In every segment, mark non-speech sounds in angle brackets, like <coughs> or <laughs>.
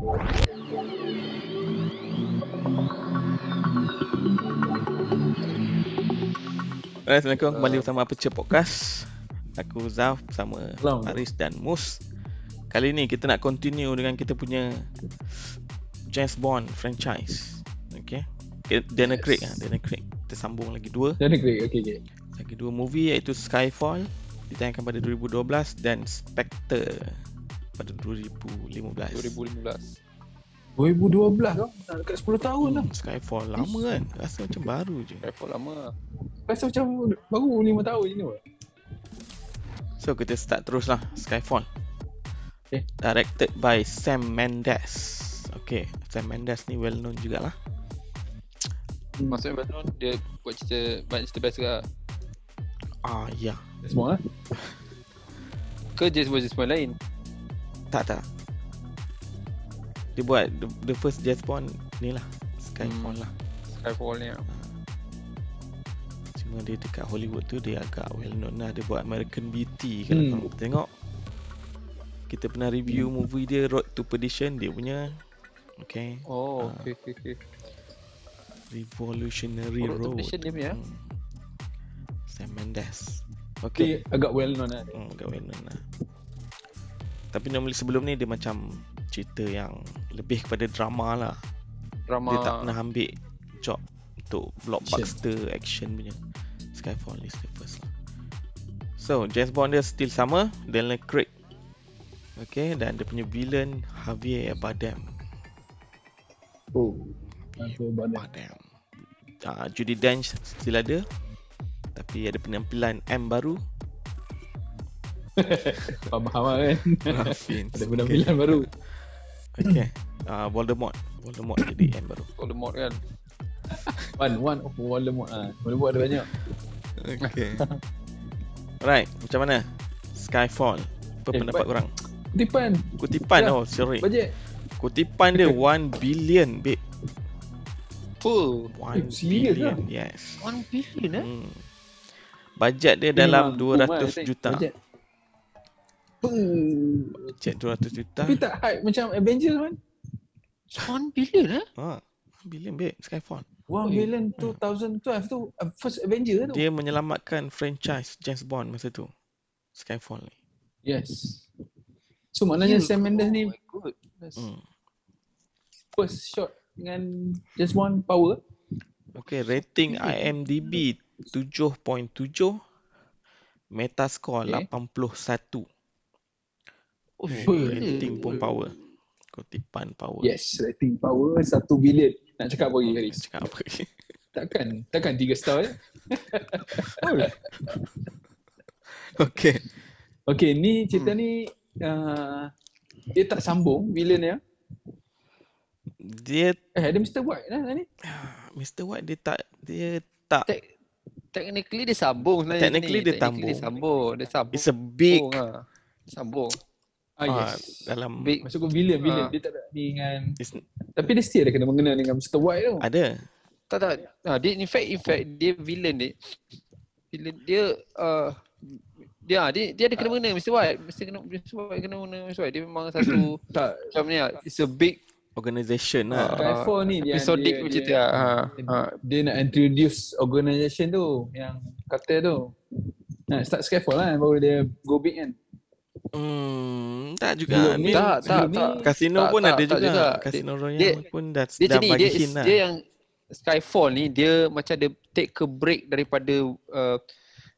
Alright, Assalamualaikum kembali bersama Aperture Podcast Aku Zaf bersama Hello. Aris dan Mus Kali ni kita nak continue dengan kita punya James Bond franchise Okay Okay, Daniel Yes. Craig lah, Daniel Craig Kita sambung lagi dua Dah great. Okay, okay. Lagi dua movie iaitu Skyfall Ditayangkan pada 2012 Dan Spectre Pada 2015 2015 2012 tau. Dah dekat 10 tahun dah. hmm, Skyfall lama kan? Rasa macam baru je. Travel lama. Rasa macam baru 5 tahun je ni. So kita start terus lah. Skyfall. Okay. Directed by Sam Mendes. Okay Sam Mendes ni well known jugalah. Maksudnya Batman dia buat cerita Banyak cerita best ke Ah ya. Semua lah. Ke James Bond lain Tak tak Dia buat the, the first James Bond ni lah Skyfall Hmm. lah Skyfall ni lah. Cuma dia dekat Hollywood tu dia agak well known lah Dia buat American Beauty Kalau Hmm. korang tengok Kita pernah review movie dia Road to Perdition Dia punya Okay Oh Ah. okay okay okay Revolutionary Road to Road Perdition dia punya? Hmm. Sam Mendes Okay Dia agak well known lah. Hmm, agak well known lah. Tapi normally sebelum ni dia macam cerita yang lebih kepada drama lah. Drama Dia tak pernah ambil job untuk blockbuster action, punya. Skyfall is the first lah. So, James Bond dia still sama, Daniel Craig. Okay, dan dia punya villain Javier Bardem. Oh. Badan. Bardem. Uh, Judy Dench still ada. Tapi ada penampilan M baru. <laughs> Faham-faham lah kan. <laughs> Rafin. Ada penampilan baru. Okay. Uh, Voldemort. Voldemort jadi M baru. Voldemort kan One, one of Voldemort lah. Voldemort ada banyak. Okay. right, macam mana? Skyfall. Apa Eh, pendapat but- korang? Kutipan. Kutipan Ya. oh, sorry. Bajet. Kutipan dia 1 billion, babe. Full 1 Eh, serious billion, yes. 1 billion eh Hmm. Bajet dia dalam memang boom 200 lah, I think. juta. Bajet. Hmm. Bajet 200 juta. Tapi tak hype macam Avengers kan? 1 billion eh Ha, 1 billion, babe. Skyfall. 1 billion 2012 tu uh, first Avenger tu. Dia menyelamatkan franchise James Bond masa tu. Skyfall ni. Yes. So maknanya Sam Mendes ni Oh goodness Hmm. first shot dengan James Bond power. Okay, rating IMDb 7.7 Metascore Okay. 81 Oh Apa? Rating pun power Kutipan power Yes, rating power 1 billion. Nak cakap apa lagi Haris? Nak Cakap apa lagi <laughs> Takkan, takkan 3 star eh? <laughs> oh. Okay Okay, ni cerita ni uh, dia tak sambung villain dia. Dia Eh, ada Mr. White lah ni. <sighs> Mr. White dia tak Dia tak Tek- Technically dia sambung sebenarnya Technically sini. dia Technically dia sambung Dia sambung It's a big ha. Sambung Ah, ah, yes. Dalam Big Masuk ke villain, villain. Ah. Dia tak ada ni dengan... it's, Tapi dia still ada kena mengena dengan Mr. White tu. Ada Tak tak. Ha, dia in fact in fact dia villain dia. Villain dia uh, dia dia dia ada kena mengena Mr. White. Mr. kena Mr. White kena mengena Mr. White. Dia memang <clears throat> satu Tak, macam ni lah. It's a big Organisation Ah, lah Skyfall ni dia, episodic dia, macam dia, tu lah. Ha, ha. dia nak introduce organisation tu yang kata tu. Nak start Skyfall lah baru dia go big kan. Hmm, tak juga Sebelum ni, Tak, tak, tak. Kasino Tak, pun tak, ada tak juga, juga. Casino Royale dia- pun dah, Dia dah ni bagi dia, hint lah dia yang Skyfall ni dia macam dia take a break daripada uh,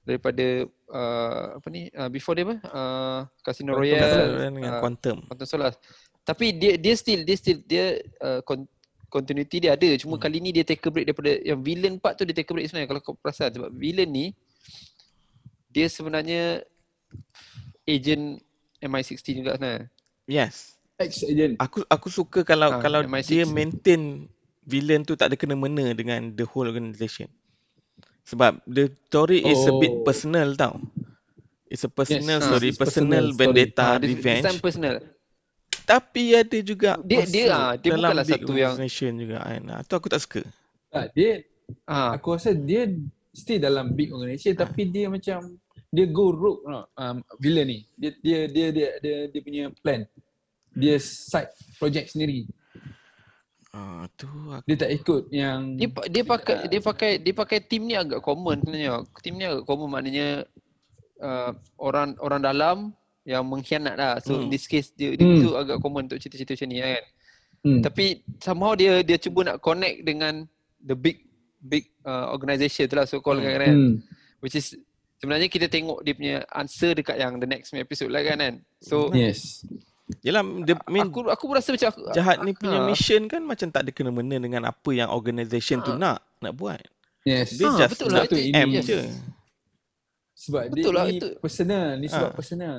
daripada uh, apa ni uh, before dia apa uh, Casino Quantum Royale Casino dengan uh, Quantum Quantum Solace. Tapi dia dia still dia still dia uh, con- continuity dia ada. Cuma Hmm. kali ni dia take a break daripada yang villain part tu dia take a break sebenarnya kalau kau perasan sebab villain ni dia sebenarnya agent MI16 juga sebenarnya. Yes ex-agent. Aku aku suka kalau Ah, kalau MI6. dia maintain villain tu tak ada kena mena dengan the whole organisation. Sebab the story is a bit Oh. personal tau. It's a personal Yes, story, it's personal, personal story. vendetta, Ah, this revenge. time personal. Tapi ada juga Dia- dia, ah, dia dalam bukanlah big satu yang- organisation juga kan. Ah, tu aku tak suka. Tak, dia Ah, aku rasa dia still dalam big organisation Ah. tapi dia macam dia go rogue no, um, villain ni. Dia dia dia dia dia, dia punya plan. dia side project sendiri. Ah tu aku Dia tak ikut yang Dia dia pakai dia pakai dia pakai team ni agak common sebenarnya. Team ni agak common maknanya uh, orang orang dalam yang mengkhianat lah. So Hmm. in this case dia, dia Hmm. tu agak common untuk cerita-cerita macam ni kan. hmm. Tapi somehow dia dia cuba nak connect dengan the big big uh, organisation tu lah so called Hmm. kan, kan. hmm. Which is sebenarnya kita tengok dia punya answer dekat yang the next episode lah kan kan. So Yes. Yelah the main aku aku rasa macam aku, jahat ni punya Ha. mission kan macam tak ada kena-mena dengan apa yang organisation tu Ha. nak nak buat. Yes. Dia Ah, just betul lah, itu M ini. yes. je. Sebab Betul dia lah, ni itu- personal, ni sebab Ah. personal.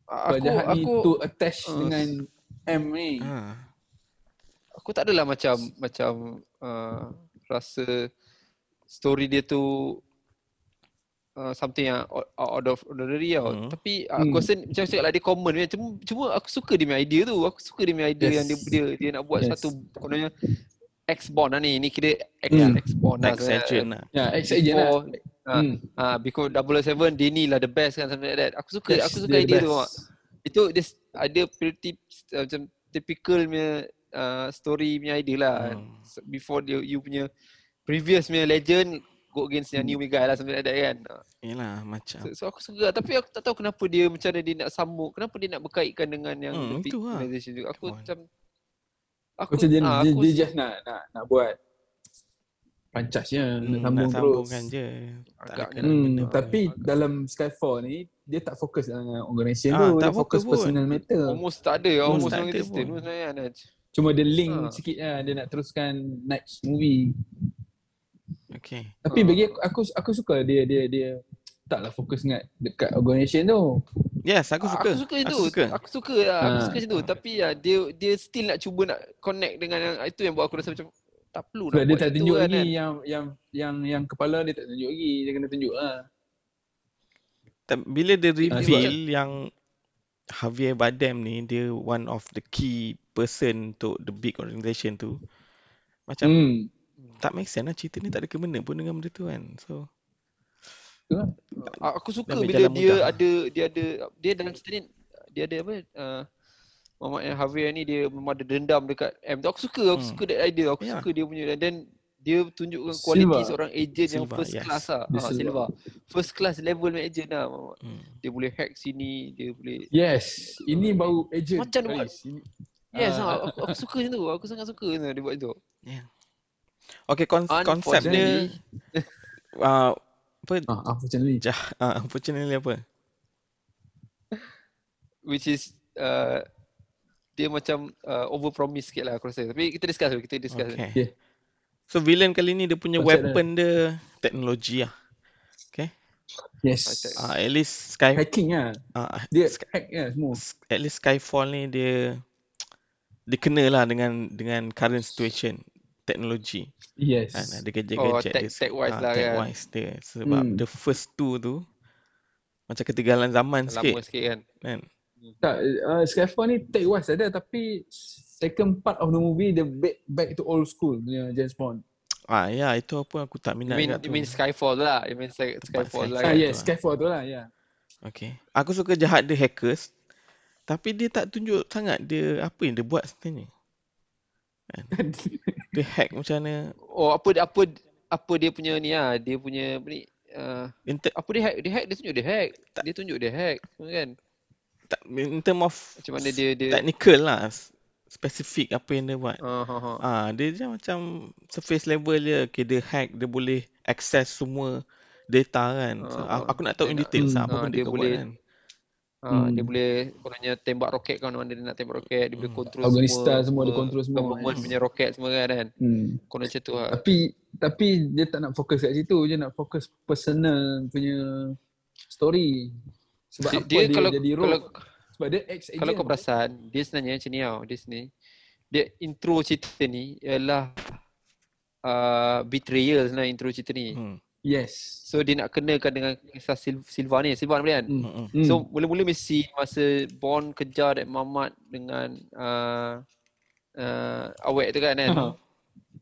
Sebab aku jahat ni aku tu attach Ah. dengan M ni. Ha. aku tak adalah macam macam uh, rasa story dia tu uh, something yang out out of ordinary tau. Hmm. Tapi aku Hmm. rasa macam cakap lah dia common punya. Cuma, cuma aku suka dia punya idea tu. Aku suka dia punya idea Yes. yang dia, dia dia nak buat Yes. satu kononnya X-Bond lah ni. Ni kira X, Hmm. X-Bond lah. Next agent lah. Ya, ex-agent lah. Before, ah, Hmm. ah, because 007 dia ni lah the best kan something like that. Aku suka Yes, aku suka idea tu. Mak. Itu dia ada pretty uh, macam typical punya uh, story punya idea lah. Hmm. Before dia you punya previous punya legend go against yang new Hmm. guy lah something like that kan. Ah, Yelah macam. So, so aku suka tapi aku tak tahu kenapa dia macam dia nak sambung. Kenapa dia nak berkaitkan dengan yang Hmm, the itu lah. tu. Aku Come on. macam aku Macam dia, ah, dia, aku dia just nak, nak, nak buat pancas je, nak Hmm, sambung nak terus. sambungkan je. Tak Agak kena Hmm, benda. tapi dalam Skyfall ni dia tak fokus dengan organisation Ah, tu, tak dia fokus pun. personal matter. almost tak ada. Almost Almost tak tak ada pun. sebenarnya kan. Cuma dia link Ah. sikit lah, dia nak teruskan next movie. Okay. Tapi Ah. bagi aku, aku aku suka dia dia dia taklah fokus sangat dekat organisation tu. Yes, aku suka. Aku suka itu. Aku suka. Aku suka lah. Aku Ha. suka macam tu. Tapi ya dia dia still nak cuba nak connect dengan yang itu yang buat aku rasa macam tak perlu Sebab nak dia buat tak tunjuk kan, lagi kan. yang yang yang yang kepala dia tak tunjuk lagi, dia kena tunjuk lah. Bila dia reveal yang Javier Bardem ni dia one of the key person untuk the big organisation tu. Macam Hmm. Tak make sense lah cerita ni tak ada kena pun dengan benda tu kan. So Tu lah. Ah, Aku suka bila dia mudah. ada dia ada dia dalam cerita ni dia ada apa uh, Muhammad yang Javier ni dia memang ada dendam dekat M tu. Aku suka, aku Hmm. suka that idea. Aku Ya. suka dia punya dan then dia tunjukkan kualiti Silva. seorang agent yang Silva, first yes. class lah. Dia Ha, Silva. First class level punya agent lah. Hmm. Dia boleh hack sini, dia boleh Yes, ini baru agent. Macam dia buat. Ini, Yes, Ah. ah, aku, aku suka macam tu. Aku sangat suka dia buat tu. Okay, kon- konsep dia <laughs> uh, apa ah, unfortunately. jah uh, unfortunately apa? which is uh, dia macam uh, over promise sikit lah aku rasa. Tapi kita discuss dulu, kita discuss. Okay. Okay. So villain kali ni dia punya Konsep dia. weapon dia teknologi lah. Yes. Uh, at least Sky Hacking lah. uh, Dia Sky, hack lah semua. at least Skyfall ni dia dia kena lah dengan dengan current situation teknologi Yes. kan ada gadget-gadget Oh, dia tech- tech-wise ah, lah kan. tech-wise dia sebab Hmm. the first two tu macam ketinggalan zaman sikit Lama sikit kan. kan Tak, uh, Skyfall ni take wise ada tapi second part of the movie dia back, back to old school punya James Bond. ah ya itu apa aku tak You minat mean, kat you tu mean Skyfall lah. You mean Sky, Skyfall lah Ah kan. yes, tu lah. Skyfall tu lah, ya. okay aku suka jahat dia hackers tapi dia tak tunjuk sangat dia apa yang dia buat sebenarnya dia hack macam mana Oh apa apa apa dia punya ni ah, dia punya apa ni uh, in, te- apa dia hack? Dia hack, dia tunjuk dia hack. Dia tunjuk dia hack, kan? tak- in term of Macam mana dia dia technical lah spesifik apa yang dia buat Ah, ha, ha. Ah, dia je macam surface level je. Okay, dia hack, dia boleh access semua data kan. So, Ah, aku, aku nak tahu in dia nak- details lah apa ah, benda dia kau boleh- buat kan. Dia Hmm. boleh kononnya tembak roket kan mana dia nak tembak roket, dia boleh Hmm. control Afghanistan semua. semua dia control semua, Government yes. punya roket semua kan kan. Hmm. Konon macam tu lah. Tapi tapi dia tak nak fokus kat situ, dia nak fokus personal punya story. Sebab Dia, apa dia, dia, kalau jadi kalau rogue? Sebab dia ex agent. kalau kau perasan, dia sebenarnya macam ni tau, dia sini. Dia intro cerita ni ialah uh, betrayal sebenarnya intro cerita ni. Hmm. Yes. So dia nak kenakan dengan kisah Sil- Silva ni, Silva ni kan. Hmm. Hmm. Hmm. So mula-mula mesti masa Bond kejar Dek Mamat dengan uh, uh, awet tu kan kan. Ha.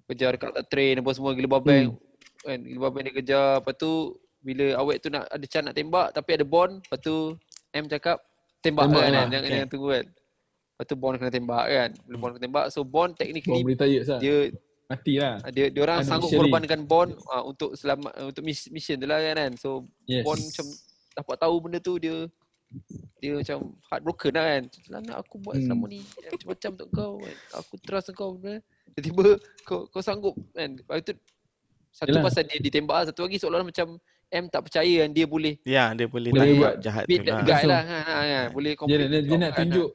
Kejar dekat atas train apa semua gila babeng. Hmm. Kan gila babeng dia kejar. Lepas tu bila awet tu nak ada can nak tembak tapi ada Bond. Lepas tu M cakap tembak, Tembak kan, lah, kan, jangan okay. jangan tunggu kan. Lepas tu Bond kena tembak kan. Bila Bond kena tembak, so Bond technically boleh tired sah. dia Mati lah. dia dia orang sanggup korbankan Bond uh, untuk selamat uh, untuk miss, mission tu lah kan. kan. So Yes. Bond macam dapat tahu benda tu dia dia macam heartbroken lah kan. Selama aku buat Hmm. selama ni macam-macam untuk kau kan. Aku trust kau benda. Tiba-tiba kau kau sanggup kan. Lepas tu satu Yelah. pasal dia ditembak, satu lagi seolah-olah macam M tak percaya kan dia boleh Ya, dia boleh Boleh buat jahat tu that lah. guy lah kan. Ha, kan. Boleh Dia, complete dia, dia, job nak kan, tunjuk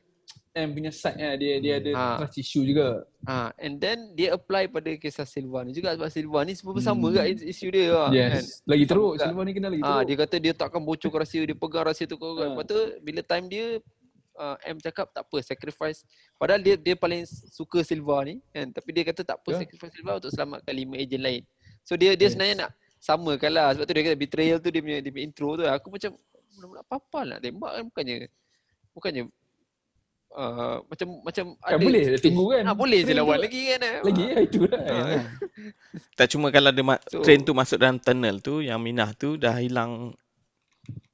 M punya side lah. Dia dia ada Ha. trust issue juga. Ha, and then dia apply pada kisah Silva ni juga sebab Silva ni semua bersama Hmm. kat is- isu dia lah, kan. Yes. Lagi teruk. Sama Silva ni kena lagi Ah, teruk. dia kata dia takkan bocorkan rahsia, dia pegang rahsia tu kau kan. Ah. Lepas tu bila time dia uh, M cakap tak apa sacrifice. Padahal dia dia paling suka Silva ni kan. Tapi dia kata tak apa Ya. sacrifice Silva untuk selamatkan lima ejen lain. So dia dia Yes. sebenarnya nak samakan lah. Sebab tu dia kata betrayal tu dia punya, dia punya intro tu. Aku macam mula-mula apa-apa lah tembak kan bukannya bukannya uh, macam macam Kan boleh dia tunggu kan. Ah, boleh je lawan tu- lagi kan. eh. Lagi ya itu lah. Ah. Tak cuma kalau dia ma- So- train tu masuk dalam tunnel tu yang Minah tu dah hilang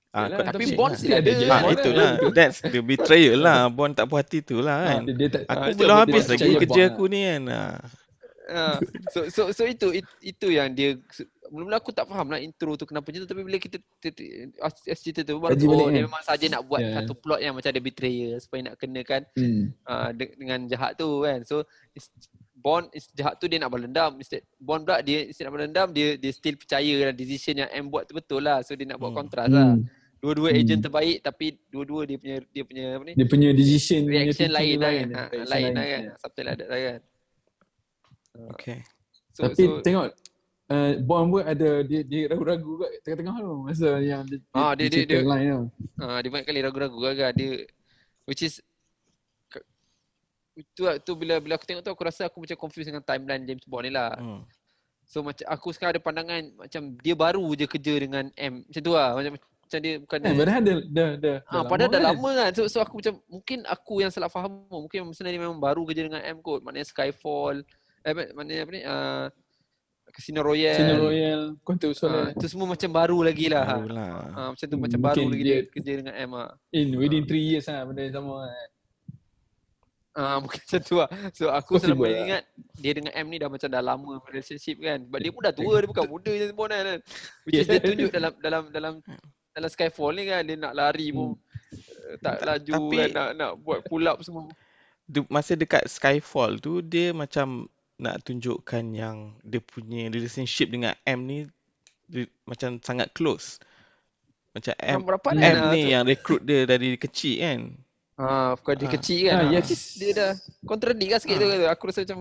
Ah, Yalah, Tapi Bond lah. still ada. Ah, Bond itulah. kan. That's the betrayal lah. Bond tak puas hati tu lah Ah, kan. dia, dia tak, Aku Ah, belum habis lagi kerja aku ni kan. Ah. Ah, so so so itu it- itu yang dia mula-mula aku tak faham lah intro tu kenapa macam tu tapi bila kita as- cerita tu baru oh dia kan? memang saja nak buat Yeah. satu plot yang macam ada betrayal supaya nak kenakan Hmm. uh, de- dengan jahat tu kan. So Bond is jahat tu dia nak balas dendam instead Bond pula dia instead nak balas dendam dia dia still percaya dalam decision yang M buat tu betul lah. So dia nak buat Hmm. kontras lah. Hmm. Dua-dua Hmm. agent terbaik tapi dua-dua dia punya dia punya apa ni Dia punya decision punya reaction lain lah kan. lain lah kan. Something like that kan. Okay. So, Tapi so tengok uh, Bond pun ada dia dia ragu-ragu kat tengah-tengah tu masa yang dia, Ah, dia- dia- cerita dia- line tu. Ah, dia banyak kali ragu-ragu agak dia which is itu tu bila bila aku tengok tu aku rasa aku macam confused dengan timeline James Bond ni lah. Hmm. So macam aku sekarang ada pandangan macam dia baru je kerja dengan M. Macam tu lah. Macam macam dia bukan Kan padahal dah dah dah, Ah, padahal dah lama kan. So, so aku macam mungkin aku yang salah faham. Mungkin sebenarnya dia memang baru kerja dengan M kot. Maknanya Skyfall. Eh, apa- maknanya apa ni? Uh, Casino Royale. Casino Royale Quantum Ah, Solace itu semua macam baru lagi lah. Barulah. Ah, macam tu Hmm, macam baru mungkin lagi dia- kerja dengan M ah. in within 3 years lah benda yang sama kan. Ah mungkin macam tu lah. So aku Possible selama ni lah. ingat dia dengan M ni dah macam dah lama relationship kan. Sebab dia pun dah tua, dia bukan muda je Bond kan. Which is dia tunjuk dalam dalam dalam dalam Skyfall ni kan dia nak lari pun uh, tak laju Tapi- kan nak nak buat pull up semua. Dia, masa dekat Skyfall tu dia macam nak tunjukkan yang dia punya relationship dengan M ni dia, macam sangat close. Macam M, berapa M kan, ni tu- yang recruit dia dari kecil kan. Ah, bukan dia Ah. kecil kan. Ah, Ah, yes. Dia dah contradict lah sikit tu. Ah. Aku rasa macam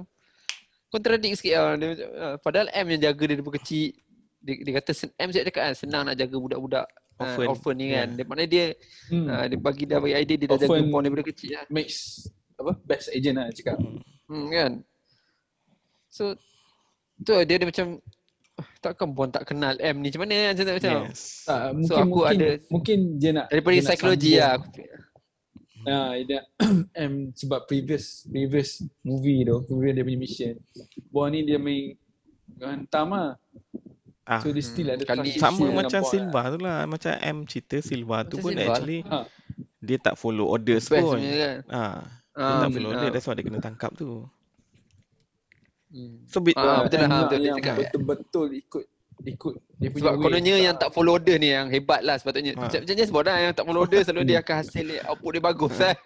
contradict sikit lah. Dia, ah, padahal M yang jaga dia daripada kecil. Dia, dia kata M cakap dekat kan senang nak jaga budak-budak orphan, uh, orphan ni kan. Yeah. Dia, maknanya dia Hmm. ah, dia bagi dah bagi idea dia dah jaga Orphan Bond daripada kecil lah. Makes apa best agent lah cakap. Hmm. Hmm, kan. So tu lah, dia ada macam "Ah, takkan Bond tak kenal M ni macam mana macam macam Yes. Tak, mungkin So, aku mungkin, ada- mungkin dia nak daripada dia psikologi lah. Aku- Ah, dia <clears throat> M sebab previous previous movie tu, previous dia punya mission. Bond ni dia main hantam lah. Ah, So dia still Hmm, ada kali- sama macam Bond Silva tu lah. Macam M cerita Silva tu Macam pun Silva lah. actually Ha. dia tak follow orders Best pun. kan. Ah, dia Ah, tak follow ah. order. That's why dia kena tangkap tu. Hmm. So bit, Ah, Ah, betul lah, betul dia cakap. betul-betul ikut ikut dia punya Sebab way. kononnya Tak- yang tak follow order ni yang hebat lah sepatutnya. Ha. Macam James Bond lah yang tak follow order selalu dia akan hasil dia, output dia bagus kan.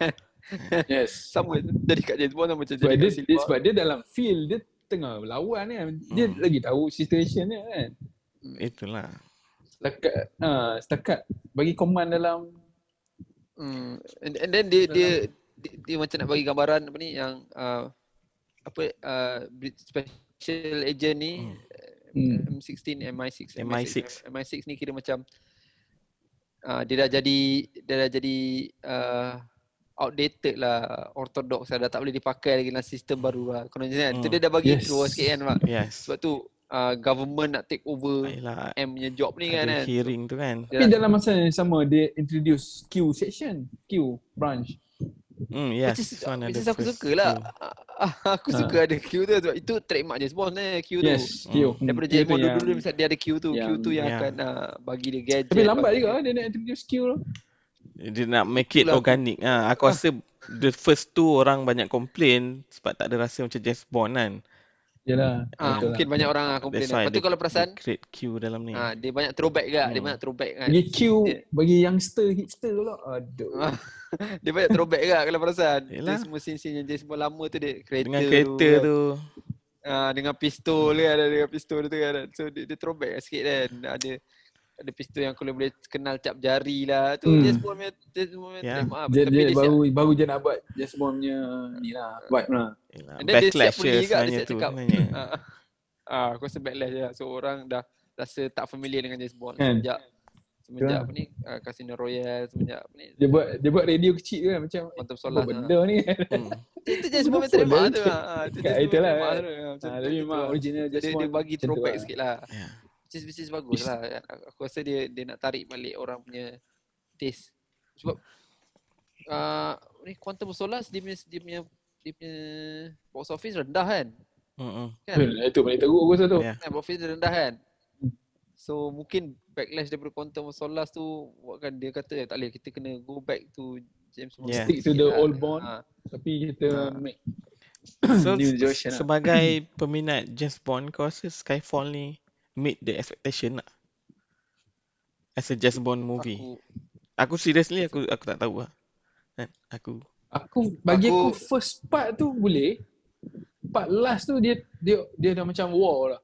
Yes. <laughs> Sama jadi kat James Bond sama macam Sebab jadi dia, kat dia, Silva. sebab dia dalam field dia tengah berlawan kan. Dia Hmm. lagi tahu situation dia kan. itulah. Setakat ah setakat bagi command dalam Hmm. And, and then dia, dia dia dia macam nak bagi gambaran apa ni yang uh, apa uh, special agent ni Hmm. Hmm. M16 MI6 MI6. MI6 ni kira macam uh, dia dah jadi dia dah jadi uh, outdated lah orthodox lah dah tak boleh dipakai lagi dalam sistem baru lah kononnya kan tu Hmm. dia dah bagi Yes. intro sikit kan Mak. Yes. sebab tu uh, government nak take over Baiklah. M punya job ni kan kan hearing tu kan. Tapi dalam masa yang sama dia introduce Q section, Q branch. Hmm, yes. Which is, which is aku first suka lah. few. aku Ha. suka ada Q tu sebab itu trademark James Bond eh Q tu. Yes, Q. Hmm. Daripada Q James Bond dulu-dulu misalnya dia ada Q tu, Q yang- tu yang Ya. akan uh, bagi dia gadget. Tapi lambat juga dia- dia nak introduce Q tu. Dia nak make it Itulah. organic. Ha, aku rasa the first two orang banyak complain sebab tak ada rasa macam James Bond kan. Yalah. Ah, betul mungkin lah. banyak orang ah komplain. That's why Lepas tu dia- kalau perasan, dia create queue dalam ni. ah dia banyak throwback juga, dia Hmm. banyak throwback kan. Bagi Q, Dia- bagi youngster, hipster pula. Aduh. Ah, <laughs> dia banyak throwback juga kalau perasan. Dia Yelah. semua scene-scene yang James Bond lama tu dia kereta Dengan kereta kan. tu. Ah, dengan pistol kan, ada dengan pistol tu kan. So dia, dia throwback sikit kan. Ada ada pistol yang kalau boleh kenal cap jari lah. Tu Hmm. James Bond punya James Bond punya Ya. trademark. Dia, Tapi dia, dia baru baru je nak buat James Bond punya ni lah. Vibe lah. And then dia siap backlash pergi je juga, dia sebenarnya siap tu cakap. sebenarnya. <laughs> Ah, ah, aku rasa backlash je. So orang dah rasa tak familiar dengan James Bond Kan? semenjak semenjak Betul. apa ni uh, Casino Royale semenjak apa ni Dia buat dia buat radio kecil tu kan macam Quantum Solace. benda ni. <laughs> Hmm. Itu James Bond punya Full trademark lah tu. ah. Ah, Itu Kat James Bond itulah, trademark kan? tu. Ah, macam tu, tapi memang lah. original dia, dia bagi macam throwback lah. sikit lah. Is bagus lah. Aku rasa dia dia nak tarik balik orang punya taste. Sebab uh, ni Quantum of Solace dia punya, dia punya dia punya box office rendah kan? Mm-mm. Kan? Itu paling teruk aku rasa tu. Kan box office dia rendah kan? So mungkin backlash daripada Quantum of Solace tu buatkan dia kata eh, tak boleh kita kena go back to James Bond. Yeah. Stick to the lah. old Bond. Ah, Tapi kita Ah. make So New se- lah. sebagai peminat James Bond kau rasa Skyfall ni meet the expectation tak? As a James Bond movie. aku Aku seriously aku aku tak tahu lah. Kan? Aku Aku bagi aku, Aku- first part tu boleh. Part last tu dia dia dia dah macam war lah.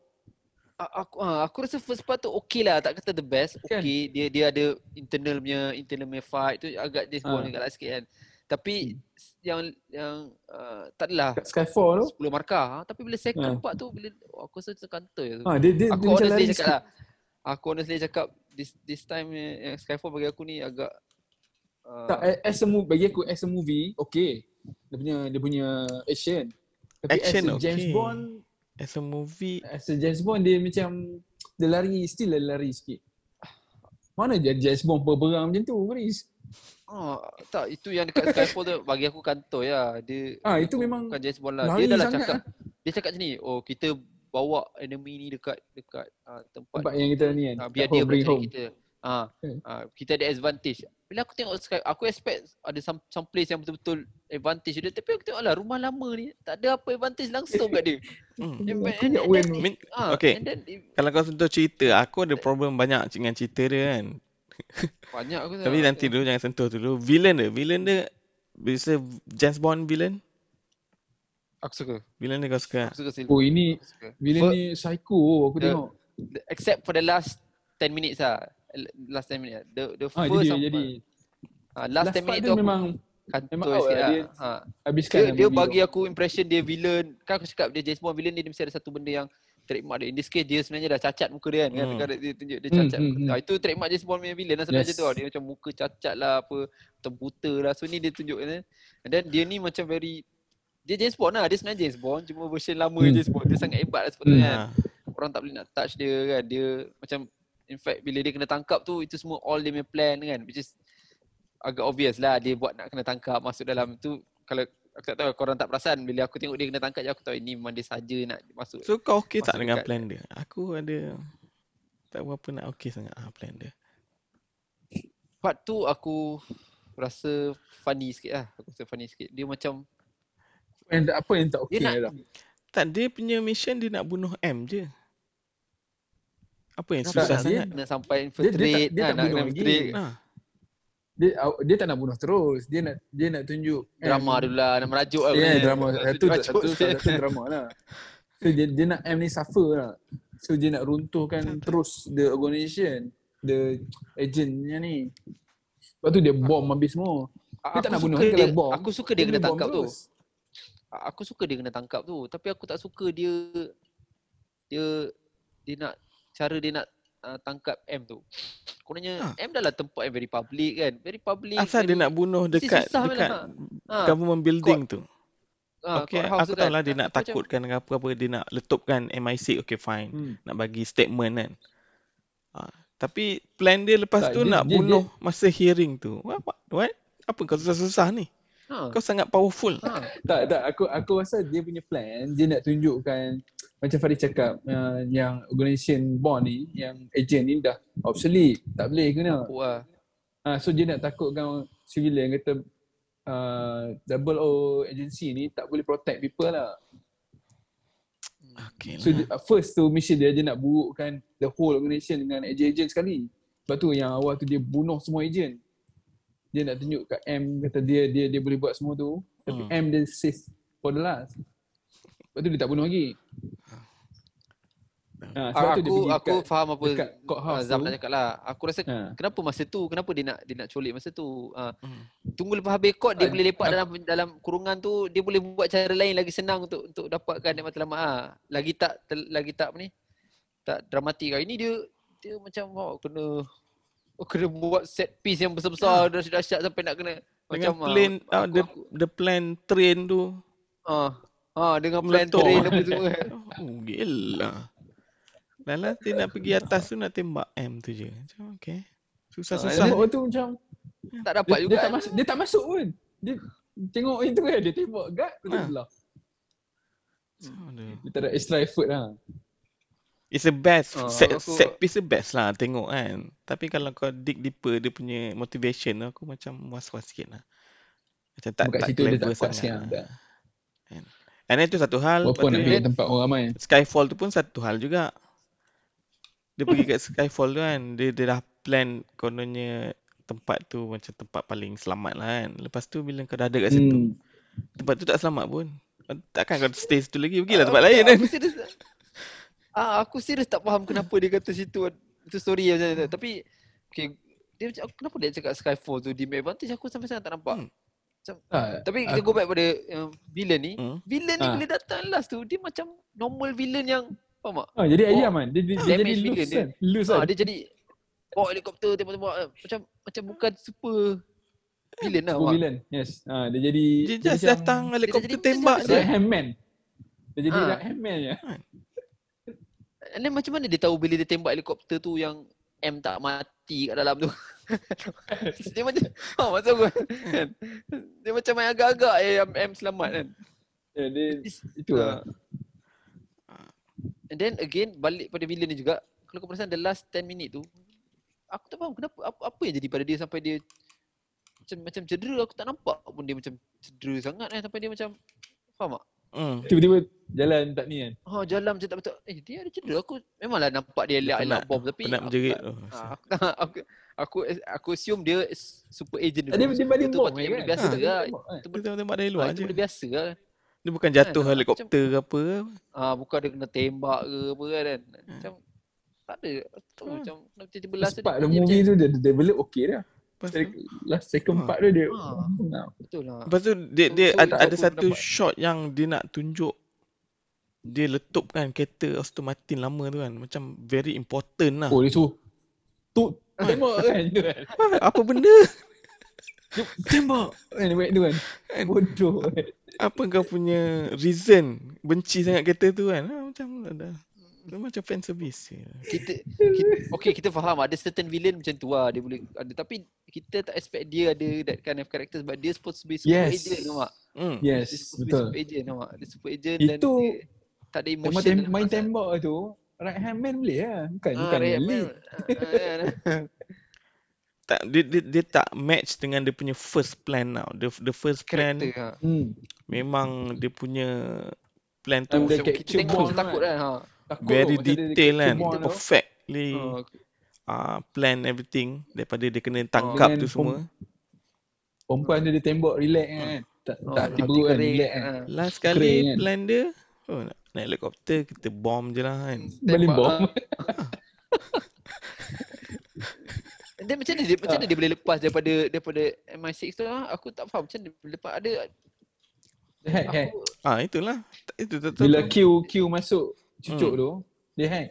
Aku ah, aku rasa first part tu okey lah tak kata the best Kan? okey dia dia ada internal punya internal punya fight tu agak James Bond Ah. juga lah sikit kan tapi yang yang uh, tak adalah Skyfall tu. 10 markah ha? tapi bila second Ah. part tu bila oh, aku rasa terkantoi tu Ha, dia dia, aku dia macam honestly cakap lah aku honestly cakap this this time yang Skyfall bagi aku ni agak uh, Tak, as a movie, bagi aku as a movie, okay. Dia punya dia punya action. Tapi Action as a James okay. Bond, as a movie as a James Bond dia macam dia lari still dia lari sikit. Mana je James Bond berperang macam tu, Chris? Ah, tak itu yang dekat Skyfall tu bagi aku kantoi lah. Dia Ah, itu tu memang bukan James Bond lah. Dia dah lah cakap. lah. Dia cakap macam ni, oh kita bawa enemy ni dekat dekat uh, tempat, Tempat yang kita ni kan. uh, biar dia bring home. kita. Ah, Hmm. uh, kita ada advantage. Bila aku tengok Sky, aku expect ada some, some place yang betul-betul advantage dia. Tapi aku tengok lah rumah lama ni tak ada apa advantage langsung kat dia. <laughs> hmm. And, Aku and, and, then. Min, ah, okay. and then kalau kau sentuh cerita aku ada problem banyak dengan cerita dia kan banyak aku tapi nanti dulu jangan sentuh dulu villain dia villain dia bisa James Bond villain Aku suka. villain dia kau suka Aku suka Silver. Oh ini villain Fir- ni psycho aku The- tengok. the- except for the last 10 minutes lah. Last 10 minutes. The the Ha first jadi sampai- jadi ha, last, 10 part minutes tu memang kantoi memang out sikit lah. Dia Ha. habiskan Dia, dia bagi aku impression dia villain. Kan aku cakap dia James Bond villain dia, dia mesti ada satu benda yang trademark dia. In this case dia sebenarnya dah cacat muka dia kan. kan? Hmm. Kan dia tunjuk dia Hmm, cacat hmm, hmm. Ha, itu trademark James Bond punya villain lah sebenarnya Yes. tu. Dia macam muka cacat lah apa. Macam buta lah. So ni dia tunjuk kan. And then dia ni macam very dia James Bond lah. Dia sebenarnya James Bond. Cuma version lama Hmm. James Bond. Dia sangat hebat lah sepatutnya kan. ha. orang tak boleh nak touch dia kan dia macam in fact bila dia kena tangkap tu itu semua all dia punya plan kan which is agak obvious lah dia buat nak kena tangkap masuk dalam tu kalau aku tak tahu korang tak perasan. Bila aku tengok dia kena tangkap je aku tahu ini memang dia saja nak masuk so kau okey tak dengan plan dia? Aku ada tak berapa nak okey sangat ah plan dia. Part tu aku rasa funny sikit lah. Aku rasa funny sikit. Dia macam And apa yang tak okey Dia lah. tak dia punya mission dia nak bunuh M je. Apa yang susah nak, sangat? Nak sampai dia tak- infiltrate dia kan, tak nak bunuh nak lagi. infiltrate. Ha. Dia dia tak nak bunuh terus. Dia nak dia nak tunjuk drama dulu lah nak merajuk lah yeah, drama. Satu satu satu, drama lah. <laughs> So dia dia nak M ni suffer lah. So dia nak runtuhkan terus the organisation, the agentnya ni. Lepas tu dia bom habis semua. Dia tak nak bunuh dia dia, bom. aku suka dia kena bom tangkap tu terus. aku suka dia kena tangkap tu tapi aku tak suka dia dia dia nak cara dia nak uh, tangkap M tu. <sniffs> Kononnya Ha. M dah lah tempat yang very public kan. Very public. asal dia very, nak bunuh mesti dekat susah dekat lah. ha, government building tu ha, Okey, courthouse aku tu tahu lah dia Ha, nak aku macam, takutkan dengan apa-apa dia nak letupkan MI6 okay fine Hmm. nak bagi statement kan ha, tapi plan dia lepas Tak, tu dia- nak dia- bunuh masa hearing tu what, what, what? apa kau susah-susah ni Ha, kau sangat powerful ha, Tak tak aku aku rasa dia punya plan dia nak tunjukkan macam Farid cakap uh, yang organisation bond ni yang agent ni dah obsolete tak boleh kena. lah. Ha Ah, so dia nak takutkan civilian kata uh, double O agency ni tak boleh protect people lah. Okay So lah. dia, first tu mission dia dia nak burukkan the whole organisation dengan agent-agent sekali. Sebab tu yang awal tu dia bunuh semua agent. Dia nak tunjuk kat M kata dia dia dia boleh buat semua tu. Tapi Hmm. M dia save for the last. Sebab tu dia tak bunuh lagi. Ha, sebab tu dia aku pergi aku kat, faham apa dekat courthouse Zam tu. nak cakap lah. Aku rasa Ha. kenapa masa tu kenapa dia nak dia nak colik masa tu. Ah, Hmm. tunggu lepas habis court dia Ah, boleh lepak aku- dalam dalam kurungan tu dia boleh buat cara lain lagi senang untuk untuk dapatkan nikmat matlamat ah. Lagi tak tel, lagi tak apa ni? Tak dramatik lah. Ini dia dia macam oh, kena oh, kena buat set piece yang besar-besar dah dahsyat sampai nak kena Dengan macam ah, plan ah, aku, the, aku, the plan train tu. ah, ah dengan plan Meletup. apa semua. <laughs> Oh, gila. Lah dia nak pergi atas tu nak tembak M tu je. Macam okay. Ah, Susah-susah. Sebab tu macam tak dia, dapat dia juga. tak masuk dia tak masuk pun. Dia tengok itu kan dia tembak guard lepas tu Ha. belah. Dia tak ada extra effort lah. It's the best. Ah, set, aku- set piece the best lah tengok kan. Tapi kalau kau dig deeper dia punya motivation aku macam was-was sikit lah. Macam tak, Dekat tak situ dia clever sangat. lah. Kan. And then tu satu hal. Walaupun Lepas nak pergi dia- tempat orang ramai. Skyfall tu pun satu hal juga. Dia pergi kat Skyfall tu kan, dia, dia dah plan kononnya tempat tu macam tempat paling selamat lah kan. Lepas tu bila kau dah ada kat situ, Hmm. tempat tu tak selamat pun. Takkan kau stay situ lagi, Ah, pergilah tempat lain kan. Aku serius ah, aku serius tak faham kenapa dia kata situ itu story macam tu. Tapi okay, dia macam kenapa dia cakap Skyfall tu di advantage aku sampai sekarang tak nampak. Hmm. Ah, Tapi kita aku- go back pada uh, villain ni. Hmm. Villain ni Ah. bila datang last tu dia macam normal villain yang faham tak? Ah, jadi Oh. ayam kan. Dia, dia, dia jadi loose dia. kan. Loose kan. dia jadi bawa helikopter tembak-tembak macam macam bukan super villain lah. Super villain. Yes. Ah, dia jadi Dia just macam datang helikopter jadi tembak macam je. right hand man. Dia jadi Ah. right hand man je. And then macam mana dia tahu bila dia tembak helikopter tu yang M tak mati kat dalam tu. <laughs> dia macam ha <laughs> maksud aku kan. Dia macam main agak-agak eh M, M selamat kan. Ya, dia itu lah. And then again balik pada villain ni juga kalau kau perasan the last 10 minit tu aku tak faham kenapa apa, apa yang jadi pada dia sampai dia macam macam cedera aku tak nampak pun dia macam cedera sangat kan sampai dia macam faham tak? Hmm. Tiba-tiba jalan tak ni kan. Ha jalan macam tak betul. Eh dia ada cedera aku memanglah nampak dia Dia elak-elak bom tapi Penat aku menjerit. Ah, aku, tak, <laughs> aku aku aku assume dia super agent Dia dia balik Itu bom patutnya kan. benda biasa Ah, lah. dia kan. Itu Dia benda, tembak dari ah, luar itu je. benda biasa lah. Dia bukan jatuh Kan, helikopter ke apa. Ah bukan dia kena tembak ke apa kan. Macam tak ada. Tu Hmm. macam nak tiba-tiba last dia macam- movie tu dia dia develop okay dah. Lepas Last second Ah. part tu dia Ah. Nah. Betul lah. lepas tu dia, dia so ada, tak ada apa satu pendapat. shot yang dia nak tunjuk dia letupkan kereta Aston Martin lama tu kan. Macam very important lah. Oh dia suruh tu tembak kan kan. Apa benda? Tembak kan buat tu kan. Kan? Bodoh kan. Apa kau punya reason benci sangat kereta tu kan? Ha, macam ada. Dia macam fan service je. Kita, kita okay kita faham ada certain villain macam tu lah dia boleh ada tapi kita tak expect dia ada that kind of character sebab dia supposed to be super Yes. agent nampak. Hmm. Dia Yes, supposed to be betul. super agent nampak. Dia super agent dan Itu dia tak ada Memang emotion. tem- main perasaan. tembak tu right hand man boleh lah. Bukan Ah, bukan lead. Ah, ah, <laughs> Tak dia, dia, dia tak match dengan dia punya first plan tau. The, the first plan Karakter ha. Hmm. memang dia punya plan tu dia Macam kita tengok takut kan ha. Takut very dia detail kan. tu. Perfectly Ha. uh, plan everything daripada dia kena tangkap Dengan tu semua. Perempuan dia dia tembak relax kan. Tak Oh, tak tiba kan relax kan. ha. Last Kering kali kan. plan dia oh, nak naik helikopter kita bom je lah kan. Balik bom. ah. <laughs> Dia macam mana dia macam mana dia boleh lepas daripada daripada MI6 tu ah? Aku tak faham macam mana dia boleh lepas ada hack. aku Ah itulah. Itu tak tahu. Bila Q Q masuk cucuk Hmm. tu, dia hack.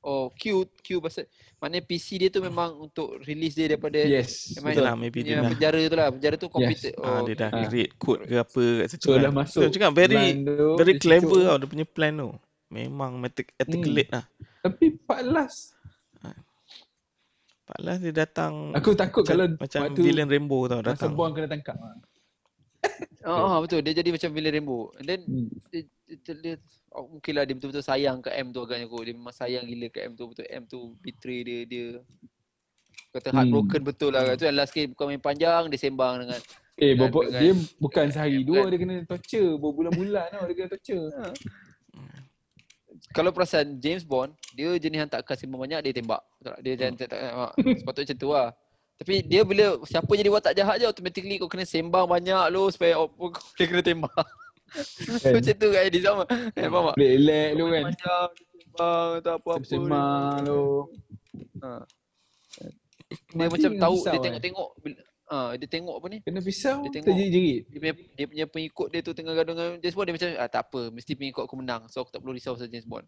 oh Q Q pasal maknanya PC dia tu memang untuk release dia daripada Yes. MI6 Yalah, maybe dia dah penjara tu lah. Penjara tu computer. ah, dia dah Ah. create code ke apa kat situ. So kan. dah masuk. Betul cakap very tu, very clever tau dia punya plan tu. Memang matic- articulate lah. Tapi part last Pak Las dia datang aku takut macam, kalau macam waktu villain Rainbow tau masa datang. Bond kena tangkap. Ah, ah, betul. Dia jadi macam villain Rainbow. And then Hmm. dia, dia, dia oh, mungkinlah dia betul-betul sayang ke M tu agaknya kot. Dia memang sayang gila ke M tu. Betul M tu betray dia dia Kata Hmm. heartbroken betul lah. Tu yang last kali bukan main panjang, dia sembang dengan Eh, Dengan- berapa, dengan- dia bukan sehari dua dia kena torture. Berbulan-bulan tau dia kena torture. <laughs> kalau perasan James Bond, dia jenis yang tak sembang banyak, dia tembak. Dia jangan tak, tak, tak, sepatutnya macam tu lah. Tapi dia bila siapa jadi watak jahat je automatically kau kena sembang banyak lo supaya kau <laughs> boleh kena tembak. Kan? <laughs> macam tu kan dia sama. Eh, faham tak? Relax lu kan. Sembang atau apa-apa. Sembang lu. Ha. Dia Mati macam tahu dia eh. tengok-tengok ah dia tengok apa ni? Kena pisau, Dia tengok. terjerit-jerit. Dia punya, dia punya pengikut dia tu tengah gaduh dengan James Bond dia macam ah tak apa mesti pengikut aku menang so aku tak perlu risau pasal James Bond.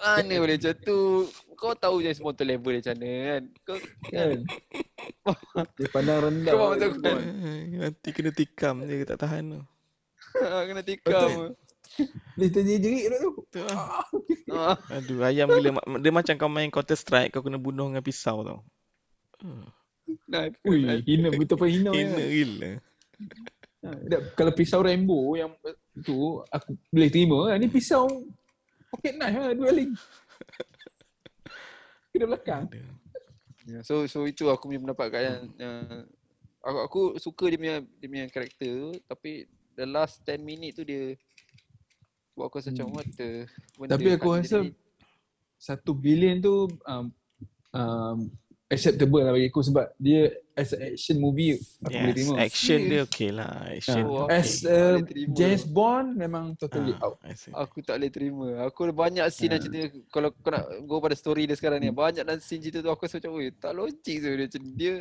Mana boleh macam tu? Kau tahu James Bond tu level dia macam mana kan? Kau Kan? <laughs> dia pandang rendah. Kau James kan? Eh, Nanti kena tikam dia tak tahan tu. kena tikam. Dia terjerit tu. Tu lah. Ah. Aduh, ayam gila. Dia macam kau main Counter Strike, kau kena bunuh dengan pisau tau. Hmm. Nah, Ui, hina betul apa hina. Hina ya. gila. Ha, dah, kalau pisau Rambo yang tu aku boleh terima kan. Ni pisau pocket knife lah dua kali. Kena belakang. Ya, so so itu aku punya pendapat kat yang, yang aku, aku suka dia punya dia punya karakter tu tapi the last 10 minit tu dia buat aku rasa macam Hmm. what the Tapi aku rasa satu bilion tu um, um, acceptable lah bagi aku sebab dia as a action movie aku boleh Yes, terima. action dia okey lah. Action. Oh, okey. as tak a boleh. James Bond memang totally Ah, out. Aku tak boleh terima. Aku ada banyak scene yang cerita kalau kau nak go pada story dia sekarang ni. Banyak dan scene cerita tu aku rasa macam oi tak logik tu dia macam dia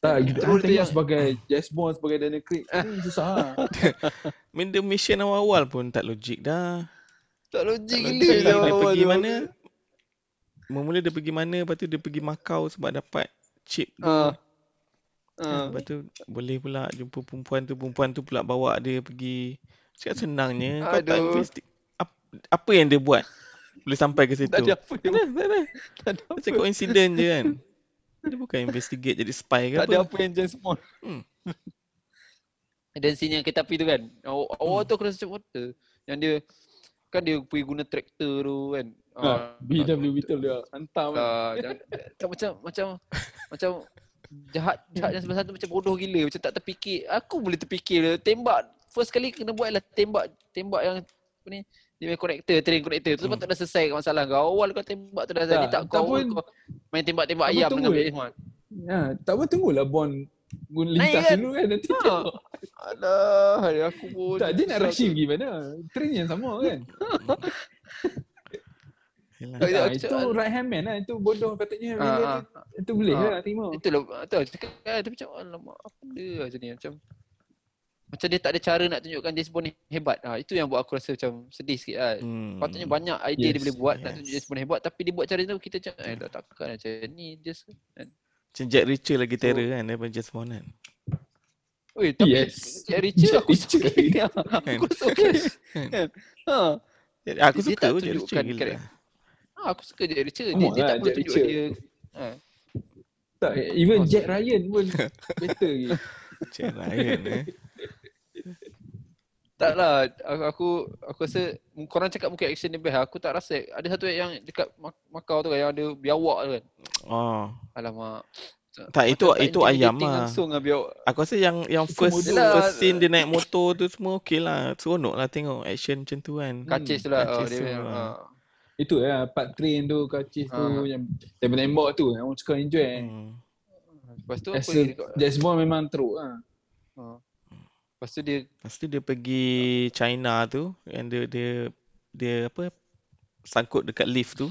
Tak, kita tu tengok yang- sebagai James Bond sebagai Daniel Craig <laughs> ni susah lah. Main the mission awal-awal pun tak logik dah. tak logik Tak gila logik. je Dia awal pergi mana? Mula dia pergi mana, lepas tu dia pergi Macau sebab dapat chip tu. Kan? Ha. Lepas tu boleh pula jumpa perempuan tu, perempuan tu pula bawa dia pergi. Cakap senangnya. Kau tak Aduh. investi- ap- apa yang dia buat? Boleh sampai ke situ. Tak ada apa Tak ada, tak ada. tak ada Macam apa. je kan. Dia bukan investigate jadi spy ke Tak ada apa. apa yang James Bond. Hmm. Dan scene yang kereta api tu kan. Awal, Hmm. tu aku rasa macam? Yang dia kan dia pergi guna traktor tu kan. Ha, BW betul dia hantam. Ah, jangan- tak macam macam macam jahat jahat yang sebelah satu macam bodoh gila macam tak terfikir. Aku boleh terfikir dia tembak first kali kena buat lah tembak tembak yang apa ni dia punya connector, train connector tu Hmm. patut dah selesai kat masalah kau. Awal kau tembak tu dah Tak, jadi tak tak kau, pun- kau main tembak-tembak tak ayam pun dengan tunggu. James Bond. Ha, tak apa tunggulah Bond Naik lintas kan? dulu kan nanti Ha. tengok. Alah, aku pun. Tak, dia nak rushing tu. pergi mana? Train yang sama kan? <laughs> Yelah. Tak, Ha, aku itu right hand man lah. Itu bodoh patutnya. Ah, Bila ah. tu, itu boleh Ah. lah terima. Itulah tu aku cakap kan tapi macam alamak apa dia macam ni macam macam dia tak ada cara nak tunjukkan James Bond ni hebat. Ha, itu yang buat aku rasa macam sedih sikit lah. Hmm. Patutnya banyak idea Yes, dia boleh buat nak yes. tunjuk James Bond hebat tapi dia buat cara tu kita macam eh tak takkan macam ni just kan. Macam Jack Reacher lagi So- terror kan daripada James Bond kan. Oi tapi Yes. Jack Reacher aku Jack suka. Reacher. <laughs> aku rasa okey. Kan? Ha. Aku Dia suka tak pun Jack tunjukkan Reacher gila. karakter. Ha, aku suka Reacher. Dia, Sama dia lah, tak perlu Jack tunjuk Reacher. dia. Ha. Tak, even Oh, Jack Ryan pun better lagi. <laughs> Jack Ryan eh. Tak lah, aku, aku aku rasa korang cakap mungkin action dia best. Aku tak rasa. Ada satu yang dekat Macau tu kan yang ada biawak tu kan. Oh. Alamak. Tak, itu- Macam itu ayam lah. Langsung dengan biawak. Aku rasa yang yang Itu first bodoh. first scene dia naik motor tu semua okey lah. Seronok lah tengok action macam tu kan. Kacis tu lah. Oh, kacis dia, tu punya, lah. ha. Itu lah, part train tu, kacis tu, yang tembak-tembak tu. Yang orang suka enjoy. kan. Hmm. Lepas tu As apa a lagi dekat- James Bond memang teruk lah. ha. Lepas tu dia Lepas tu dia pergi China tu yang dia dia dia apa sangkut dekat lift tu.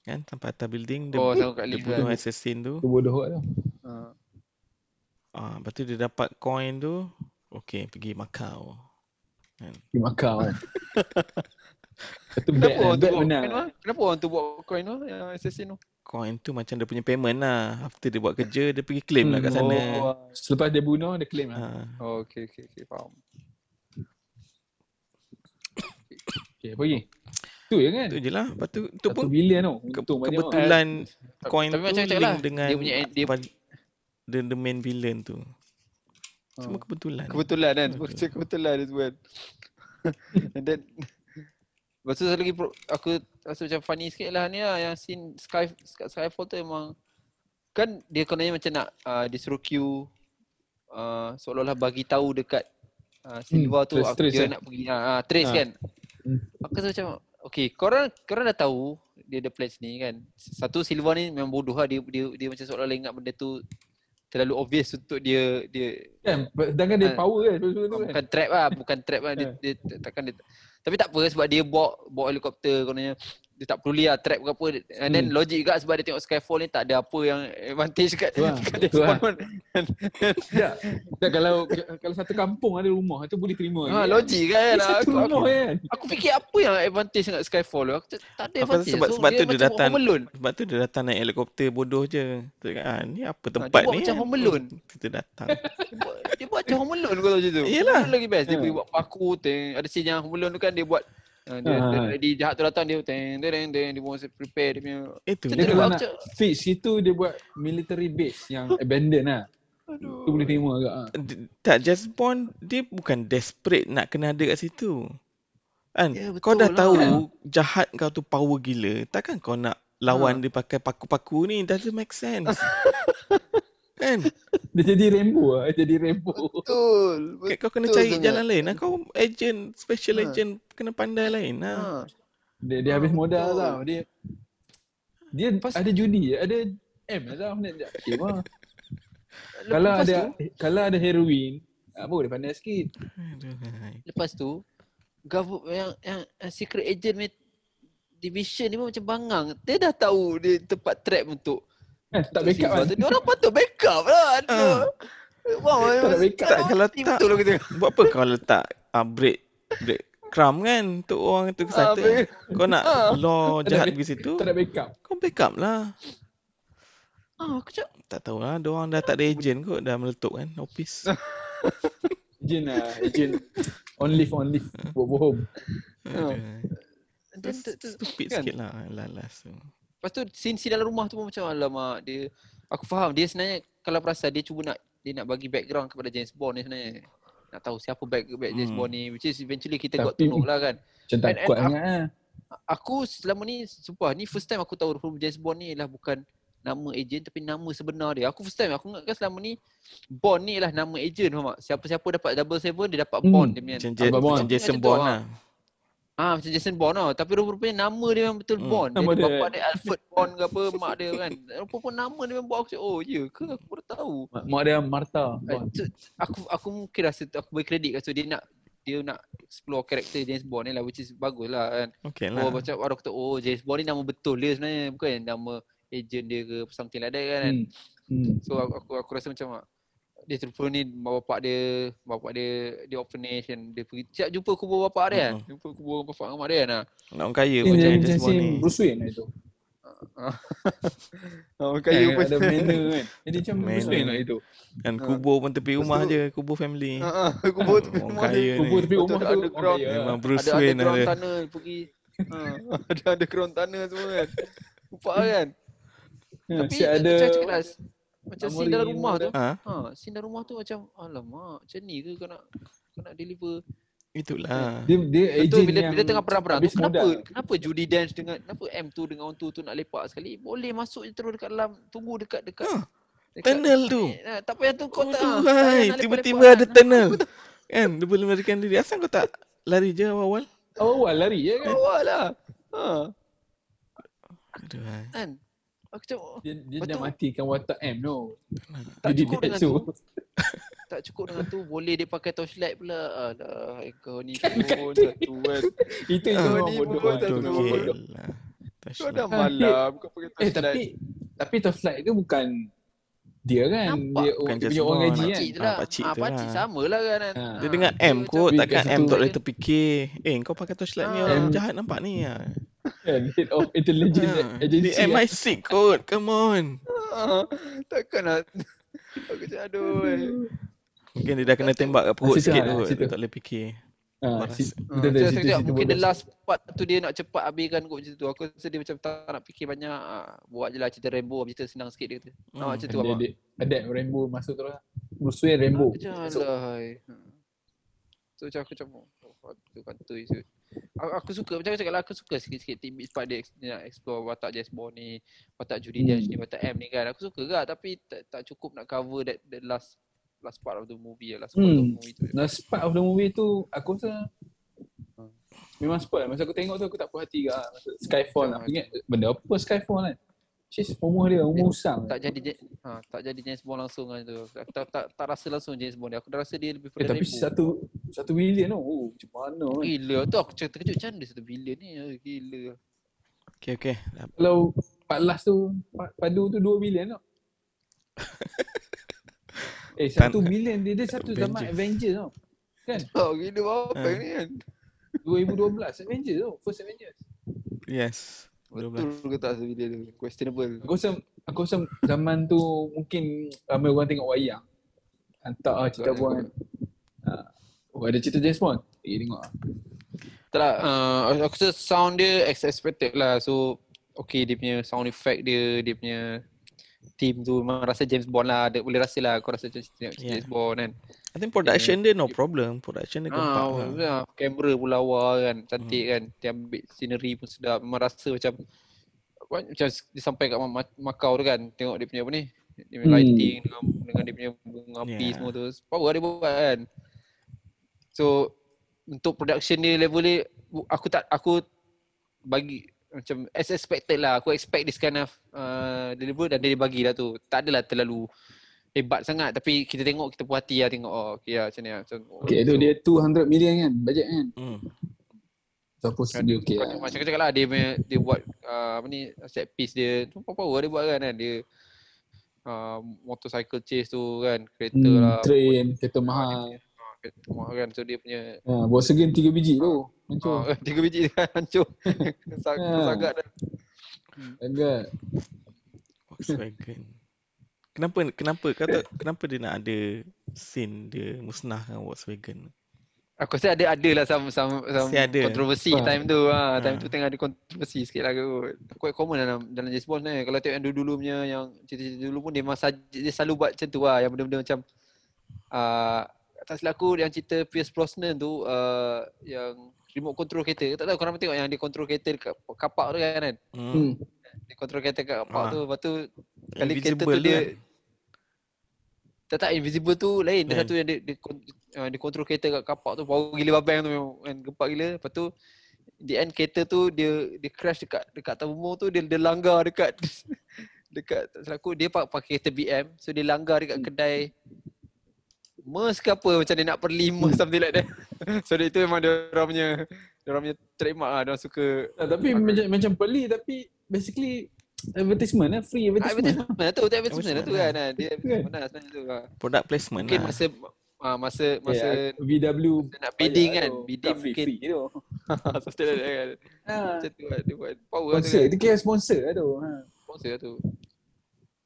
Kan sampai atas building dia, oh sangkut kat dia lift bunuh kan. assassin tu. Tu bodoh lah. Ha. Ah, lepas tu dia dapat coin tu. Okey, pergi Macau. Pergi Macau. <laughs> Itu bad Kenapa lah, orang tu buat benar. coin tu? Kenapa orang tu buat coin tu yang assassin tu? Coin tu macam dia punya payment lah. After dia buat kerja, dia pergi claim lah kat Hmm, sana. Oh, Selepas dia bunuh, dia claim lah. Ha. oh okey okey okey faham. Okay, apa lagi? Tu je kan? Tu je lah. Lepas tu, tu pun bilion tau. ke, kebetulan Tapi- coin tapi tu macam link lah, dengan dia punya dia the, the main villain tu. Semua Ha. kebetulan. Kebetulan kan Betul. Macam kebetulan dia buat <laughs> And then Lepas tu satu lagi pro- Aku rasa macam funny sikit lah ni lah Yang scene Sky, Sky, Skyfall tu memang kan dia kononnya macam nak uh, dia suruh Q uh, seolah-olah bagi tahu dekat uh, Silva tu trace- aku, trace dia kan? nak pergi uh, uh, trace Ah. kan. Hmm. Aku rasa macam okay korang korang dah tahu dia ada pledge ni kan. Satu Silva ni memang bodoh lah dia dia, dia macam seolah-olah ingat benda tu terlalu obvious untuk dia dia Kan, sedangkan dia Ah. power kan. Kan. bukan trap lah, bukan trap lah dia, dia takkan dia tapi tak apa sebab dia bawa bawa helikopter kononnya dia tak perlu lah trap ke apa and then Hmm. logik juga sebab dia tengok Skyfall ni tak ada apa yang advantage kat, lah, <laughs> kat tu lah. Tak, tak kalau kalau satu kampung ada rumah tu boleh terima. ha, lagi, logik kan Kan? Satu aku, aku, kan. aku fikir apa yang advantage dengan Skyfall tu aku tak, tak ada advantage sebab- so, sebab dia tu dia macam datang- Sebab tu dia datang naik helikopter bodoh je. Tu kan, ah, ni apa tempat dia buat ni? macam kan? Home Alone. Kita datang. dia buat, dia buat macam Home Alone kau tahu macam tu Yelah. Lagi best dia Ha. pergi buat paku teng. ada scene yang Home Alone tu kan dia buat uh, dia, Ha, dia, ha. dia, jahat tu datang dia teng teng teng dia mesti prepare dia punya Itu. Macam Dia kalau aku nak fix situ dia buat military base yang abandoned lah. Tu boleh terima agak ah. D- tak James Bond dia bukan desperate nak kena ada kat situ. Kan? Ya, kau dah lah. tahu jahat kau tu power gila. Takkan kau nak lawan dia pakai paku-paku ni doesn't make sense. <laughs> kan? <laughs> Dia jadi rainbow lah. Dia jadi rainbow. Betul. Kan Kau kena Betul cari sangat. jalan lain. lah. Kau agent, special Ha. agent kena pandai lain. Ha. Ha. Dia, dia habis Ah, modal betul. tau. Dia dia Lepas- ada judi, ada M lah tau. Dia, <laughs> dia, okay, kalau ada tu, kalau ada heroin, apa boleh pandai sikit. Lepas tu yang, yang secret agent ni division ni pun macam bangang. Dia dah tahu dia tempat trap untuk Eh, tak backup kan. Dia orang patut backup lah. Aduh. Wah, Tak nak backup. Tak, kalau tak- betul lah kita. Buat apa kau letak uh, break break crumb kan untuk orang tu ke Ah, sana. break- Kau nak Ah. law Tak jahat pergi situ. Tak ada backup. Kau backup lah. Ah, aku cakap, Tak tahu lah. Diorang dah tak ada agent kot. Dah meletup kan. Office. <laughs> Agent lah. Agent on leave, on leave. Work from home. Stupid kan? sikit lah. Lalas tu. Lepas tu scene-scene dalam rumah tu pun macam alamak dia aku faham dia sebenarnya kalau perasan dia cuba nak dia nak bagi background kepada James Bond ni sebenarnya. Nak tahu siapa back, back James Hmm. Bond ni which is eventually kita got to Tapi- know lah kan. Macam tak kuat aku- sangat lah. Aku selama ni sumpah ni first time aku tahu film James Bond ni ialah bukan nama agent tapi nama sebenar dia. Aku first time aku ingatkan selama ni Bond ni ialah nama agent faham tak? Siapa-siapa dapat double seven dia dapat Hmm. Bond dia punya. Macam, Jason Bond lah. Ah macam Jason Bond tau. Tapi rupa-rupanya nama dia memang betul Hmm. Bond. Nama Dia, dia. bapak dia Alfred Bond ke apa, mak dia kan. Rupa-rupanya nama dia memang buat aku cakap, oh ya ke aku baru tahu. Mak, dia Martha. Eh, tu- aku aku mungkin rasa aku beri kredit kat so dia nak dia nak explore karakter James Bond ni lah which is bagus lah kan. Okay Oh lah. macam baru kata oh James Bond ni nama betul dia sebenarnya bukan nama agent dia ke something like that kan. Hmm. Hmm. So aku, aku aku rasa macam dia terpulang ni bapak dia bapak dia dia orphanage kan dia pergi siap jumpa kubur bapak dia kan. Mm-mm. Jumpa kubur bapak dengan mak dia kan. ah. Nak orang kaya macam Bond scene ni. Bruce Wayne lah itu. <laughs> Oh, Kaya kaya pun ada manner kan. Jadi macam Bruce. Wayne lah itu. Kan Ha. kubur pun tepi rumah je. Kubur family. Ha ah, <laughs> kubur Orang rumah ni. Kubur tepi rumah ada tu. underground. orang kaya Memang lah. Bruce ada Wayne underground ada. tanah pergi. Ha, <laughs> ada underground tanah semua kan. Nampak kan? Ha, Tapi ada cakap lah, macam scene dalam rumah tu. Ha? Ha, scene dalam rumah tu macam alamak, macam ni ke kau nak kau nak deliver. Itulah. dia dia Betul agent bila yang bila tengah perang-perang tu kenapa modal. kenapa Judy dance dengan kenapa M tu dengan orang tu tu nak lepak sekali? Boleh masuk je terus dekat dalam, tunggu dekat dekat. Ha, dekat tunnel tu. Eh, tak payah tu kau Oh, tak. hai. Tiba-tiba lepak-lepak ada kan. tunnel. Kan? Dia boleh melarikan diri. Asal kau tak lari je awal-awal? Awal lari ya kan. Awal lah. Ha, Aduh, kan. Aku cakap Dia, dia Betul. dah matikan watak M no. tak Dia cukup dengan tu. Tak cukup dengan tu boleh dia pakai torchlight pula. Alah, kau ni Kan, <laughs> pun satu kan. Itu Ah, yang orang ni bodoh pun lah. Kau dah Ah, malam kau pakai Eh torchlight. tapi tapi torchlight tu bukan dia kan. Nampak. Dia, Bukan dia just punya orang gaji kan. Pakcik Ah, lah. pakcik Ah, tu pakcik lah. sama lah kan. Ah. Dia Ah, dengan dia M kot. Takkan M tak boleh terfikir. Eh kau pakai torchlight ni Ah. orang jahat nampak ni lah. Kan <laughs> head of intelligence Ha, agency. Kan. MI6 kot. Come on. Ah, Takkan lah. <laughs> Aku cakap aduh. eh. Mungkin dia dah kena tembak kat perut situ sikit lah, kot. Dia tak boleh fikir. Ah, si- Ah, betul betul mungkin the last part tu dia nak cepat habiskan kot macam tu. Aku rasa dia macam tak nak fikir banyak. Ah, buat je lah cerita Rainbow, cerita senang sikit dia kata. Ah, Hmm. macam tu dia adapt Rainbow masuk terus lah. Bruce Wayne Rainbow. Macam lah. Hmm. So macam aku macam oh, kantoi kantoi je. Aku, aku suka macam aku cakap lah aku suka sikit-sikit tidbits part dia, dia nak explore watak James Bond ni, watak Judi Hmm. Dench ni, watak M ni kan. Aku suka juga tapi tak, tak cukup nak cover that the last last part of the movie last part of the Hmm. movie tu. Last part of the movie tu aku rasa Hmm. memang spoil. Masa aku tengok tu aku tak puas hati ke. Masa Skyfall Macam nak ingat benda apa Skyfall kan. Cis umur dia umur usang. tak jadi Ja- ha, tak jadi James Bond langsung kan tu. Aku tak, tak, tak rasa langsung James Bond dia. Aku dah rasa dia lebih Eh, pada tapi Rambo. satu satu bilion tu. Oh, macam mana kan. Gila tu aku terkejut macam mana satu bilion ni. Ah, Gila. Okay, okay. Dah- Kalau part last tu part padu tu 2 bilion tau. <laughs> eh satu bilion dia dia satu zaman Avengers tau. Kan? <laughs> Oh gila apa Ha. ni kan. 2012 Avengers tau. First Avengers. Yes. Betul ke tak satu bilion tu? Questionable. Aku rasa aku rasa zaman tu mungkin ramai orang tengok wayang. Hantar ah cerita Betul, buat. Ah. Oh ada cerita James Bond. Eh tengok ah. Tak lah, uh, aku rasa sound dia as expected lah. So, okay dia punya sound effect dia, dia punya team tu memang rasa James Bond lah. Dia boleh rasa lah kau rasa macam tengok Yeah. James Bond kan. I think production dia no problem. Production dia gempak Ah, lah. ya, kamera pun lawa kan, cantik Hmm. kan. Dia ambil scenery pun sedap. Memang rasa macam macam dia sampai kat Ma- Ma- Macau tu kan. Tengok dia punya apa ni? Dia punya Hmm. lighting dengan, dengan dia punya bunga api Yeah. semua tu. Power dia buat kan. So untuk production dia level dia aku tak aku bagi macam as expected lah. Aku expect this kind of uh, deliver dan dia bagi lah tu. Tak adalah terlalu hebat sangat tapi kita tengok kita puas hati lah tengok oh okay lah macam ni lah. Macam, oh, Okay tu so- dia 200 million kan bajet kan. Hmm. Suppose Kan, dia okay bukan lah. Macam cakap lah dia punya, dia buat uh, apa ni set piece dia tu power dia buat kan, kan. dia uh, motorcycle chase tu kan kereta Hmm, lah train, kereta Ah, dia mahal. punya, ah, kereta mahal kan so dia punya Ha, bawa segen 3 biji tu. Hancur. uh, <laughs> tiga biji dia kan hancur <laughs> Sag- Ah. sangat dah Agak. Volkswagen. Kenapa kenapa kata kenapa dia nak ada scene dia musnahkan Volkswagen? aku rasa ada ada lah some some, some Mesti ada. kontroversi Ah. time tu ha, time Ah. tu tengah ada kontroversi sikit lah kot quite common dalam dalam James Bond ni kalau tengok yang dulu-dulu punya yang cerita-cerita dulu pun dia masa dia selalu buat macam tu lah yang benda-benda macam uh, tak silap aku yang cerita Pierce Brosnan tu uh, yang remote control kereta tak tahu korang pernah tengok yang dia control kereta dekat kapak tu kan kan Hmm. Hmm. dia control kereta kat kapak Ah. tu lepas tu kali kereta Invisible tu tu dia kan? Tak tak invisible tu lain. Dia Lain. satu yang dia dia, kon- uh, dia control kereta kat kapak tu. Power gila babang tu memang kan gempak gila. Lepas tu di end kereta tu dia dia crash dekat dekat bumbu tu. Dia dia langgar dekat <laughs> dekat tak salah aku dia pak- pakai kereta BM so dia langgar dekat kedai Merce ke apa. Macam dia nak perli Merce <laughs> something like that. So dia itu memang dia orang punya dia orang punya trademark lah. Dia orang suka Ah, tapi macam macam peli tapi basically advertisement lah, free advertisement. advertisement lah tu tu advertisement lah tu Advertisement kan ah. dia advertisement lah sebenarnya tu ah. Product placement mungkin lah. masa ah, masa masa Yeah, VW nak bidding kan tu. bidding free, mungkin free tu. something like that kan Ha. macam tu kan dia buat power lah tu Sponsor, kan dia kira sponsor lah tu. Ha. sponsor lah tu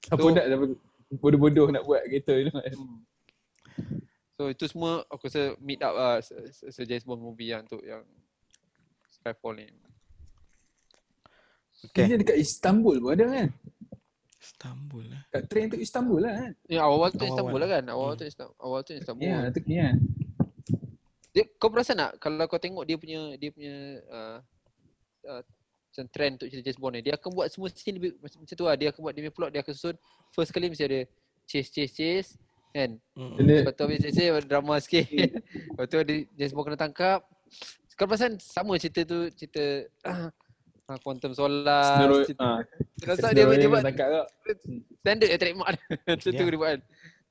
Apa So- nak bodoh-bodoh nak buat kereta tu kan. Hmm. So itu semua aku rasa meet up lah se, se, se James Bond movie yang untuk yang Skyfall ni. Okay. Dia dekat Istanbul pun ada kan. Istanbul lah. Kat train tu Istanbul lah kan. Ya awal tu Awal-awal. Istanbul lah kan. Awal Hmm. tu Istanbul. Awal tu Istanbul. Ya, tu kan. Dia, kau perasan tak kalau kau tengok dia punya dia punya uh, uh, macam trend untuk cerita James Bond ni, dia akan buat semua scene lebih macam, macam tu lah. Dia akan buat dia punya plot, dia akan susun first kali mesti ada chase chase chase kan. Dia- Lepas tu habis chase chase drama sikit. <laughs> Lepas tu ada James Bond kena tangkap. Kau perasan sama cerita tu cerita uh, <clears throat> Quantum Solace. Scenario, cerita, ha, Rasa dia, dia buat standard je trademark dia. <laughs> Macam tu Ya. dia buat kan.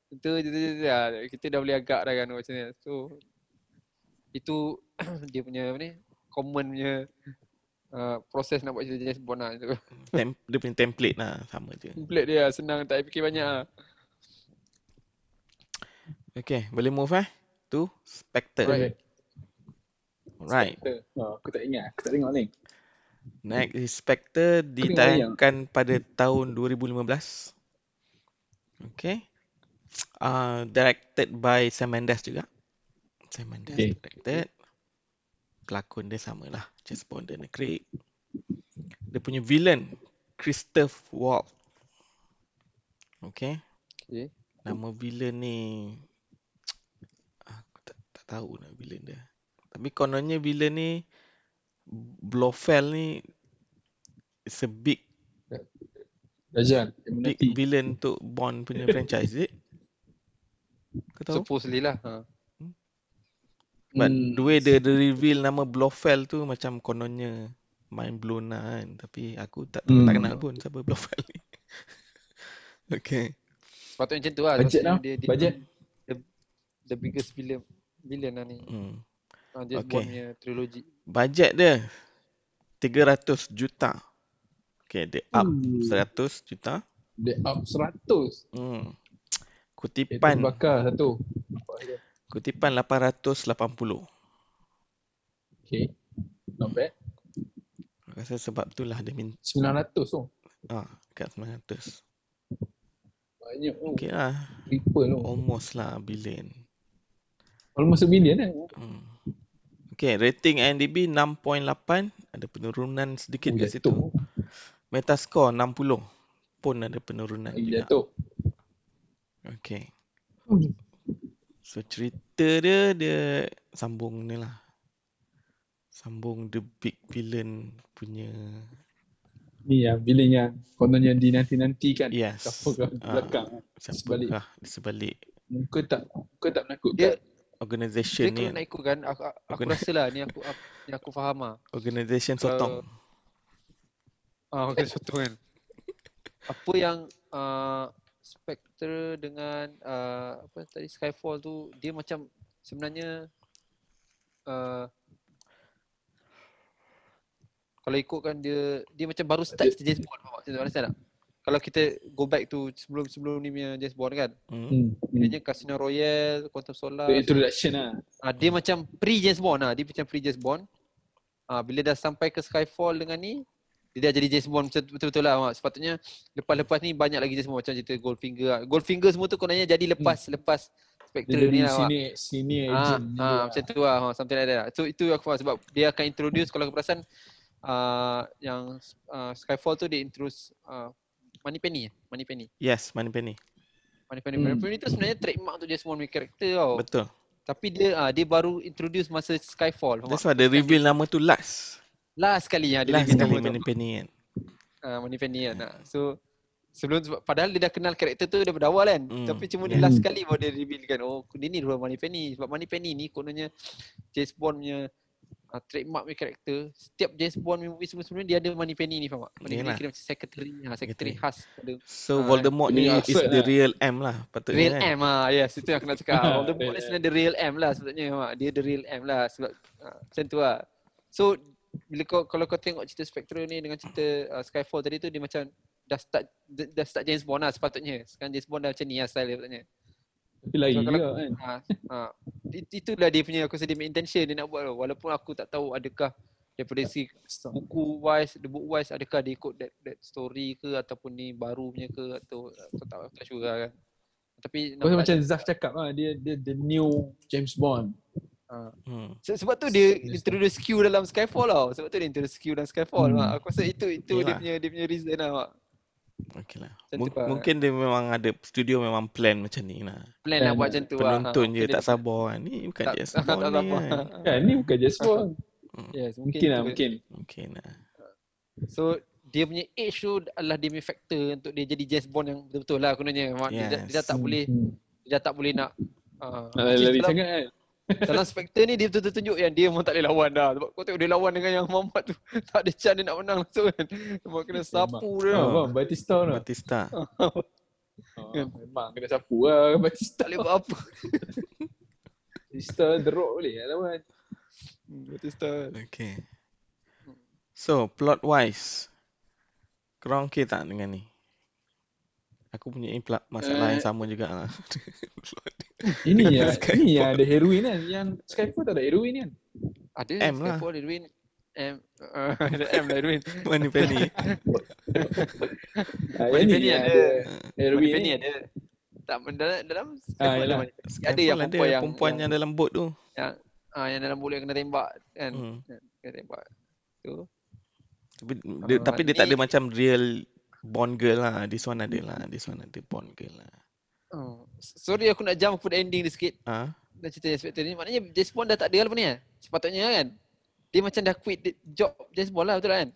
Itu itu itu ya. Kita dah boleh agak dah kan macam ni. So itu <coughs> dia punya apa ni common punya uh, proses nak buat cerita James Bond lah. Itu. <laughs> Tem- dia punya template lah sama je. Template dia senang tak fikir banyak lah. Okay, boleh move eh to Spectre. Alright. Right. Oh, aku tak ingat. Aku tak tengok link. Next is Spectre ditayangkan pada tahun 2015. Okay. Uh, directed by Sam Mendes juga. Sam Mendes Okay. directed. Pelakon dia sama lah. James Bond dan Craig. Dia punya villain Christoph Waltz. Okay. Okay. Nama villain ni <tsk> aku tak, tak tahu nak villain dia. Tapi kononnya villain ni Blofeld ni is a big Rajan, big villain untuk Bond punya <laughs> franchise, is it? Kau tahu? Supposedly lah. Ha. But Hmm. the way dia, dia reveal nama Blofeld tu macam kononnya mind blown lah kan. Tapi aku tak Hmm. tak kenal pun siapa Blofeld ni. <laughs> okay. Sepatutnya macam tu lah. Bajet Maksudnya lah, Dia, dia, bajet. The, the biggest villain villain lah ni. Hmm. James Okay. Bond punya trilogy. Bajet dia 300 juta. Okay, dia up Hmm. 100 juta. Dia up 100. Hmm. Itu Kutipan bakar satu. kutipan 880. Okay. Not bad. Aku rasa sebab itulah dia minta 900 tu. ah, kat 900. Banyak tu. Okay lah. Triple tu. Almost lah billion. Almost a billion kan. Hmm. Okay, rating IMDb 6.8. Ada penurunan sedikit Oh, kat situ. Metascore 60. Pun ada penurunan Lagi juga. jatuh. Okay. Hmm. So cerita dia dia sambung ni lah. Sambung the big villain punya Ni yang billion yang kononnya dinanti-nanti kan. yes. Siapa ke Ah, belakang. Sebalik. Siapakah di sebalik Muka tak muka tak menakutkan. Dia organisation ni kalau nak ikut kan, aku, aku, aku Bukan. rasa lah ni aku, aku, ni aku faham lah. organisation sotong. Ah, okay, contoh kan. Apa yang uh, Spectre dengan uh, apa tadi Skyfall tu dia macam sebenarnya uh, kalau ikutkan dia dia macam baru start James Bond faham tak? Macam understand tak? Kalau kita go back to sebelum-sebelum ni punya James Bond kan. Hmm. Hmm. hmm. Dia Casino Royale, Quantum Solace. The introduction lah. Ah, dia macam pre James Bond lah. Dia macam pre James Bond. Ah, bila dah sampai ke Skyfall dengan ni, dia dah jadi James Bond macam betul-betul lah. Mak. Sepatutnya lepas-lepas ni banyak lagi James Bond macam cerita Goldfinger. lah. Goldfinger semua tu kononnya jadi lepas lepas Dia Spectre ni lah. Mak. sini sini Ah, agent. ah, macam tu lah. Ha, something like that. lah. So itu aku faham sebab dia akan introduce kalau kau perasan uh, yang uh, Skyfall tu dia introduce uh, Money Penny. Money Penny. Yes, Money Penny. Money Penny. Hmm. Money Penny tu sebenarnya trademark untuk James Bond karakter tau. Betul. Tapi dia ah dia baru introduce masa Skyfall. That's why dia reveal nama tu last. Last sekali ya dia Last reveal sekali nama tu. Money Penny kan. Ah Money Penny kan. Ah. So sebelum padahal dia dah kenal karakter tu daripada awal kan. Hmm. Tapi cuma dia Hmm. last sekali baru dia reveal kan. Oh dia ni dua Money Penny. Sebab Money Penny ni kononnya James Bond punya uh, trademark punya karakter. Setiap James Bond movie sebelum-sebelum ni dia ada Money Penny ni faham tak? Money Penny Yalah. kira macam secretary. Ha, secretary Secretary. khas pada So Ah, Voldemort ni is Alfred the lah. real M lah patutnya Real kan. M ah yes itu yang aku nak cakap. <laughs> Voldemort ni sebenarnya the real M lah sebetulnya mak. Dia the real M lah sebab uh, macam tu lah. So bila kau kalau kau tengok cerita Spectre ni dengan cerita uh, Skyfall tadi tu dia macam dah start dah, dah start James Bond lah sepatutnya. Sekarang James Bond dah macam ni lah style dia sepatutnya. Tapi lagi So, juga kan. <laughs> Ha, ha. It- Itulah dia punya aku dia punya intention dia nak buat tu. Walaupun aku tak tahu adakah daripada si buku wise, the book wise adakah dia ikut that, that story ke ataupun ni baru punya ke atau aku tak tak sure lah kan. Tapi nampak macam Zaf cakap lah, dia dia the new James Bond. ha. Hmm. Se- Sebab tu dia introduce Q dalam Skyfall tau. Sebab tu dia introduce Q dalam Skyfall. Hmm. Mak. Aku rasa itu itu dia Yalah. punya dia punya reason lah. Mak. Okay lah. Lah. mungkin dia memang ada studio memang plan macam ni lah. Plan nak buat lah. macam tu lah. Penonton je tak sabar kan. Ni bukan Tak, James <laughs> tak Bond ni sabar. kan. Kan <laughs> ni bukan James Bond. Yes, mungkin, Mungkin lah mungkin. Mungkin lah. So dia punya age tu adalah dia punya factor untuk dia jadi James Bond yang betul-betul lah kononnya. Mak. Dia, dah- dia dah tak Hmm, boleh hmm. dia dah tak boleh nak uh, Nak lari sangat kan. Dalam Spectre ni dia betul-betul tunjuk yang dia memang tak boleh lawan dah. Sebab kau tengok dia lawan dengan yang Muhammad tu <laughs> tak ada chance dia nak menang langsung kan. Memang kena sapu dia. Ha, Oh. bang, Batista tu. Batista. Ha, <laughs> memang kena sapu lah <laughs> Batista. tak boleh buat apa. Batista The Rock boleh lah lawan. Hmm, Batista. Okay. So, plot wise. Korang okay tak dengan ni? Aku punya impla- masalah yang Eh. sama juga lah. <laughs> Ini ya, Skyfall. ini yang ada heroin kan. Yang Skyfall tak ada heroin kan. Ada M lah. Skyfall Edwin M uh, <laughs> ada M lah Edwin. <laughs> Money Penny. Ha, Money yang Penny yang ada. ada Money heroin Penny ada. Tak dalam dalam Ah, Skyfall ada yalah. Money Penny. Skyfall Ada yang perempuan yang- perempuan yang, yang- dalam boat tu. yang ah yang dalam bola yang kena tembak kan. Hmm. Kena tembak. Tu. Tapi dia, Ah, tapi dia tak ada macam real Bond girl lah. This one ada lah. This one ada Bond girl lah. Oh. Sorry aku nak jump kepada ending dia sikit. Ah, dah cerita inspector ni maknanya James Bond dah tak ada lah ni kan. Sepatutnya kan. Dia macam dah quit the job James Bond lah betul kan?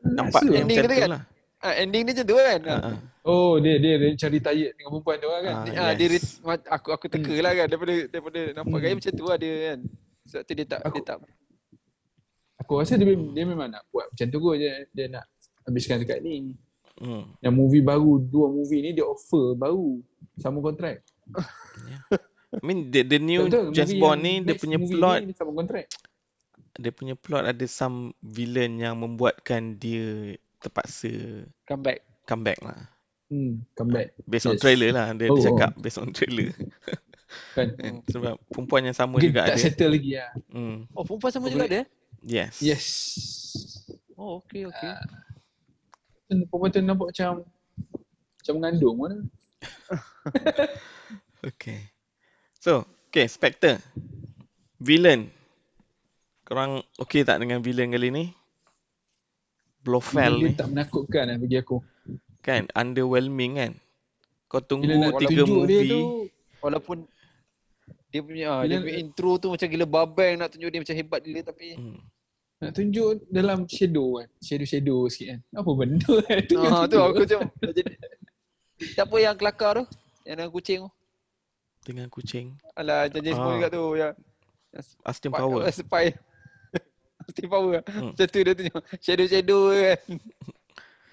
Nampak Rasa yang ending macam dia kan? lah. Ah, ending dia macam tu kan. Ha, ha. Oh, dia dia dia cari tired dengan perempuan tu kan. Ah, Dia, ah, dia yes. ma- aku aku teka lah kan daripada daripada nampak Hmm. gaya macam tu lah dia kan. Sebab tu dia tak dia Aku- tak Aku rasa dia, dia memang nak buat macam tu kot dia, dia nak habiskan dekat ni. Hmm. Yang movie baru, dua movie ni dia offer baru. Sama kontrak. I mean the, the new Betul, James Bond ni dia punya plot ni, dia sama kontrak. dia punya plot ada some villain yang membuatkan dia terpaksa come back. comeback lah. Hmm, come back. Based on Yes. trailer lah. Dia, Oh, dia oh. cakap based on trailer. <laughs> Kan? kan? Sebab perempuan yang sama Mungkin juga tak ada. settle lagi lah. Hmm. Oh, perempuan sama Oh, juga dia? Yes. Yes. Oh, okey okey. Perempuan tu nampak macam macam mengandung mana. <laughs> Okay. So, okay, Spectre. Villain. Korang okay tak dengan villain kali ni? Blofeld dia ni tak menakutkan lah bagi aku. kan underwhelming kan. Kau tunggu tiga tunjuk dia movie. tu, Walaupun dia punya ah, Bila- dia punya intro tu macam gila babang nak tunjuk dia macam hebat gila tapi Hmm. Nak tunjuk dalam shadow kan. Shadow-shadow sikit kan. Apa benda kan. Tu <laughs> kan ah, tu aku <laughs> macam jadi Siapa yang kelakar tu? Yang dengan kucing tu. Dengan kucing. Alah James Bond Ah. juga tu yang Austin spy- Power. <laughs> Spy. Austin Power. Hmm. Macam tu dia tunjuk shadow-shadow kan.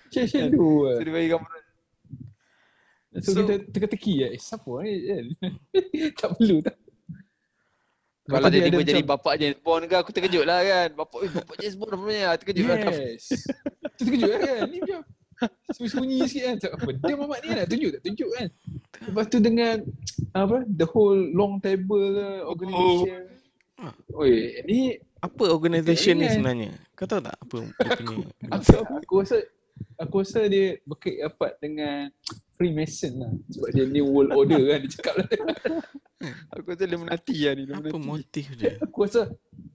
Shadow So lah. dia bagi gambar. So, So- kita teka-teki lah. Eh, siapa ni kan? tak perlu tak. Kalau Lepas tu dia tiba jadi macam- bapak James Bond ke aku terkejut lah kan. Bapak eh, bapak James Bond rupanya terkejut lah. Yes. Tu terkejut lah kan. Ni macam sembunyi sikit kan. Tak apa. Dia mamat ni nak tunjuk tak tunjuk kan. Lepas tu dengan apa the whole long table ke, organisation. Oh. Oi, ni Apa organisation ni Kan? sebenarnya? Kau tahu tak apa dia punya <laughs> aku, aku rasa aku rasa dia berkait rapat dengan Freemason lah. Sebab dia New World Order kan dia cakap lah. <laughs> Aku rasa Illuminati lah ni. apa Illuminati. motif dia? Aku rasa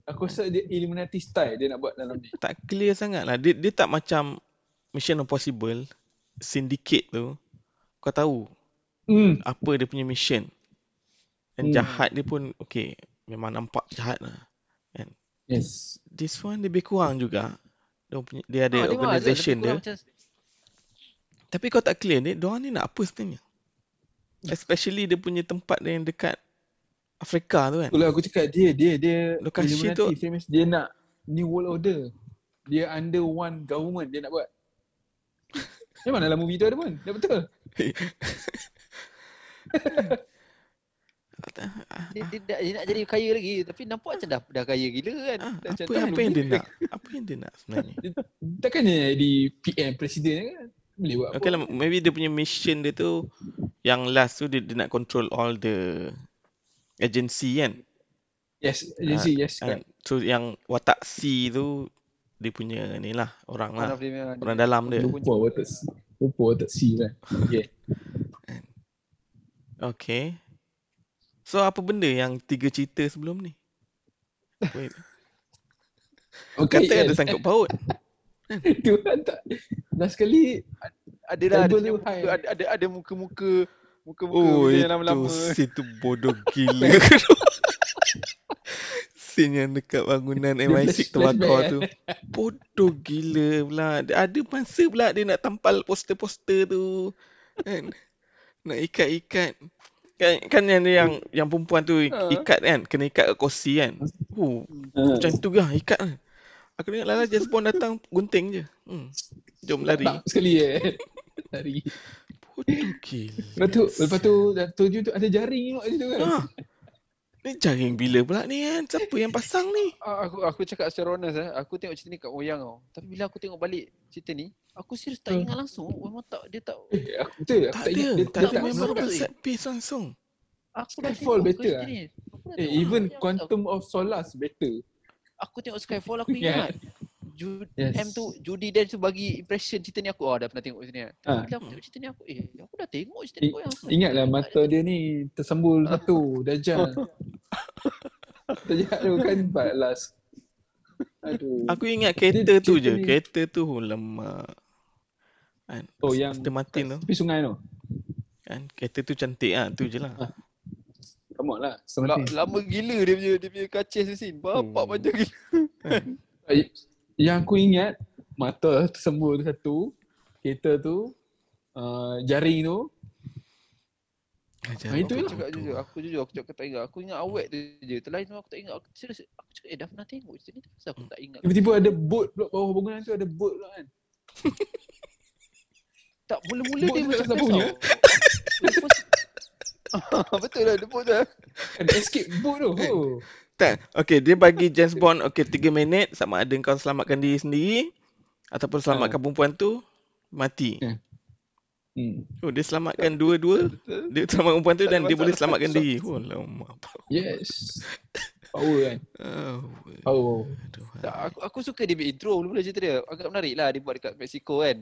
aku rasa dia Illuminati style dia nak buat dalam ni. Tak clear sangat lah. Dia, dia tak macam Mission Impossible, Syndicate tu. Kau tahu Hmm. apa dia punya mission. Dan Hmm. jahat dia pun okay. Memang nampak jahat lah. Yes. This one lebih kurang juga. Dia, punya, dia ada Ah, organisation dia. macam- Tapi kau tak clear ni, diorang ni nak apa sebenarnya? Especially dia punya tempat dia yang dekat Afrika tu kan. Itulah aku cakap dia dia dia Lokasi tu- Freemason dia nak New World Order. Dia under one government dia nak buat. <laughs> Memang dalam movie tu ada pun. Dah betul. <laughs> Dia, dia, dia, dia nak jadi kaya lagi tapi nampak macam dah dah kaya gila kan. Ah, apa, apa yang dia nak? Apa yang dia nak sebenarnya? <laughs> Takkan dia di PM presiden kan? Boleh buat Okay apa? lah, maybe dia punya mission dia tu yang last tu dia, dia nak control all the agency kan. Yes, agency, yes. kan? correct. So yang watak C tu dia punya ni lah orang lah. yang- Orang dalam dia. Lupa watak Lupa watak C kan. Okay. <laughs> Okay. So apa benda yang tiga cerita sebelum ni? Wait. <laughs> Okay, Kata ada kan? sangkut paut. <laughs> <laughs> Orang tak. Dah sekali Ada dah ada, muka, ada ada ada muka-muka muka-muka Oh yang itu lama-lama. scene tu bodoh <laughs> gila. scene yang dekat bangunan Dia MI6 flash- terbakar tu. Bodoh gila pula. Ada masa pula dia nak tampal poster-poster tu. Kan? Nak ikat-ikat. Kan, kan yang yang yang perempuan tu Ha. ikat kan, kena ikat kat kursi kan. Oh, Ah. macam tu lah ikat kan. Aku ingat Lala James Bond datang gunting je. Hmm. Jom lari. Tak sekali eh. <laughs> Lari. Bodoh gila. Lepas tu, lepas tu, dah tuju tu ada jaring tengok situ kan. Ha. Ni jaring bila pula ni kan? Siapa yang pasang ni? Ah, aku aku cakap secara honest eh, aku tengok cerita ni kat wayang tau. Tapi bila aku tengok balik cerita ni, aku serius tak Hmm. ingat langsung. Oh, memang tak dia tak Eh, aku betul. Aku Tak tak ingat. Dia, Tak dia ada tak memang masuk. masuk. set piece langsung. aku dah Skyfall tengok better cerita lah. ni. Aku dah Eh, tengok even wayang Quantum of Solace better. Aku tengok Skyfall aku <laughs> Yeah. ingat. Ju- Yes. M tu Judy Dench tu bagi impression cerita ni aku oh dah pernah tengok cerita ni. Ah. Bila aku tengok cerita ni aku eh aku dah tengok cerita ni I- wayang. Ingatlah mata dia ni tersembul <laughs> satu. Dajjal. <laughs> Dajjal tu kan balas. Aduh. Aku ingat kereta tu je. ni- Kereta tu lemak. Kan? Oh, yang Aston Martin tu. Tepi sungai tu. Kan? Kereta tu cantik lah. Tu je lah. Ah. Come on lah. La, Something. lama gila dia punya dia punya kacis tu scene. Bapak Hmm. panjang gila. Eh, Yang aku ingat, mata tersembur tu satu, kereta tu, uh, jaring tu, Ajar Ah, itu aku je. Aku cakap jujur, aku jujur aku cakap tak ingat. Aku ingat awet tu je. Terlain tu aku tak ingat. Aku serius aku cakap eh dah pernah tengok cerita ni. Kenapa aku tak ingat? tiba-tiba ada boat pula bawah bangunan tu ada boat pula kan. <laughs> Tak mula-mula dia macam tak best punya. <laughs> Betul lah dia dah. Kan escape boat tu. <laughs> Oh. Tak. Okay, dia bagi James Bond okay 3 minit sama ada kau selamatkan diri sendiri ataupun selamatkan perempuan tu mati. Hmm. Hmm. Oh, dia selamatkan dua-dua. Dia selamat perempuan tu Tak ada dan dia boleh selamatkan <laughs> diri. Oh, lama. Yes. Power kan. Oh, Power. Tak, aku, aku suka dia punya intro mula-mula cerita dia. Agak menarik lah dia buat dekat Mexico kan.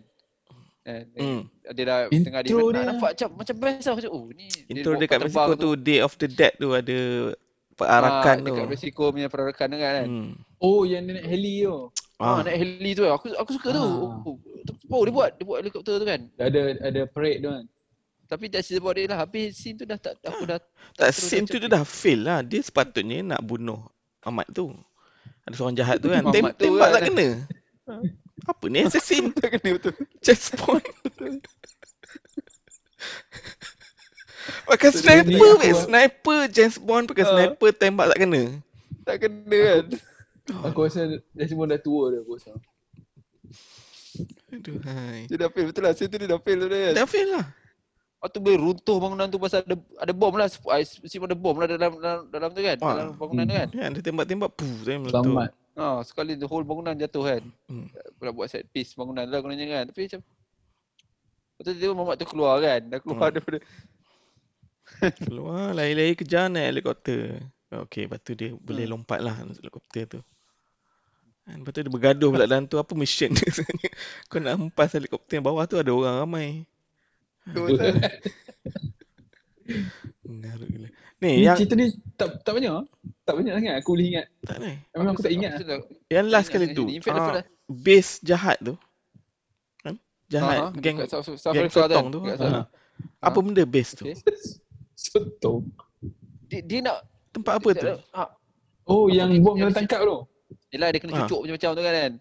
Kan, Hmm. Dia dah Intro tengah dia, dia- nak nampak macam macam best lah. Macam, oh ni Intro bawa dekat kapal Mexico tu Day of the Dead tu ada perarakan ah, tu. Dekat Mexico punya perarakan tu kan. Hmm. Oh, yang dia naik heli tu. Ah, Ah, naik heli tu aku aku suka tu. Ah. Oh, oh, dia buat dia buat helikopter tu kan. Ada ada parade tu kan. Tapi that's about it lah. Habis scene tu dah tak aku dah tak terus scene tu dia dah fail lah. Dia sepatutnya nak bunuh Ahmad tu. Ada seorang jahat tu <laughs> kan. Tem- tu tembak kan. tak kena. <laughs> Apa ni assassin? <laughs> tak kena betul. Just point. <laughs> Pakai So, sniper weh. Sniper James Bond pakai Ah. sniper tembak tak kena. Tak kena kan. Aku rasa dia semua dah tua dah aku rasa. Aduh hai. Dia dah fail betul lah. Scene tu dia dah fail tu dia kan. Dah fail lah. Lepas tu boleh runtuh bangunan tu pasal ada ada bom lah. I assume ada bom lah dalam dalam, dalam tu kan. Wah. Dalam bangunan tu kan. Ya, dia tembak-tembak puh saya meletup. Selamat. Ha, sekali the whole bangunan jatuh kan. Hmm. Nak buat set piece bangunan lah gunanya kan. Tapi macam Lepas tu dia Muhammad tu keluar kan. Dah keluar Hmm. daripada Keluar lari-lari kejar naik helikopter. Okey, lepas tu dia boleh Hmm. lompat lah helikopter tu. Dan lepas tu dia bergaduh pula dalam tu apa dia sebenarnya. <laughs> Kau nak hempas helikopter yang bawah tu ada orang ramai. tu Mengarut gila. Ni Ni yang cerita ni tak tak banyak. Tak banyak sangat aku boleh ingat. tak ni. Memang aku tak ingat. Aku Yang last kali tu. fact, ah, dah- base jahat tu. Kan? Jahat Aha, geng geng sotong tu. Sana. Apa benda base tu? Okay. <laughs> Sotong. Dia, dia nak Tempat apa tu? Ah, Oh, yang yang kena dia- tangkap tu. Yelah dia kena Ah. cucuk macam-macam tu kan kan.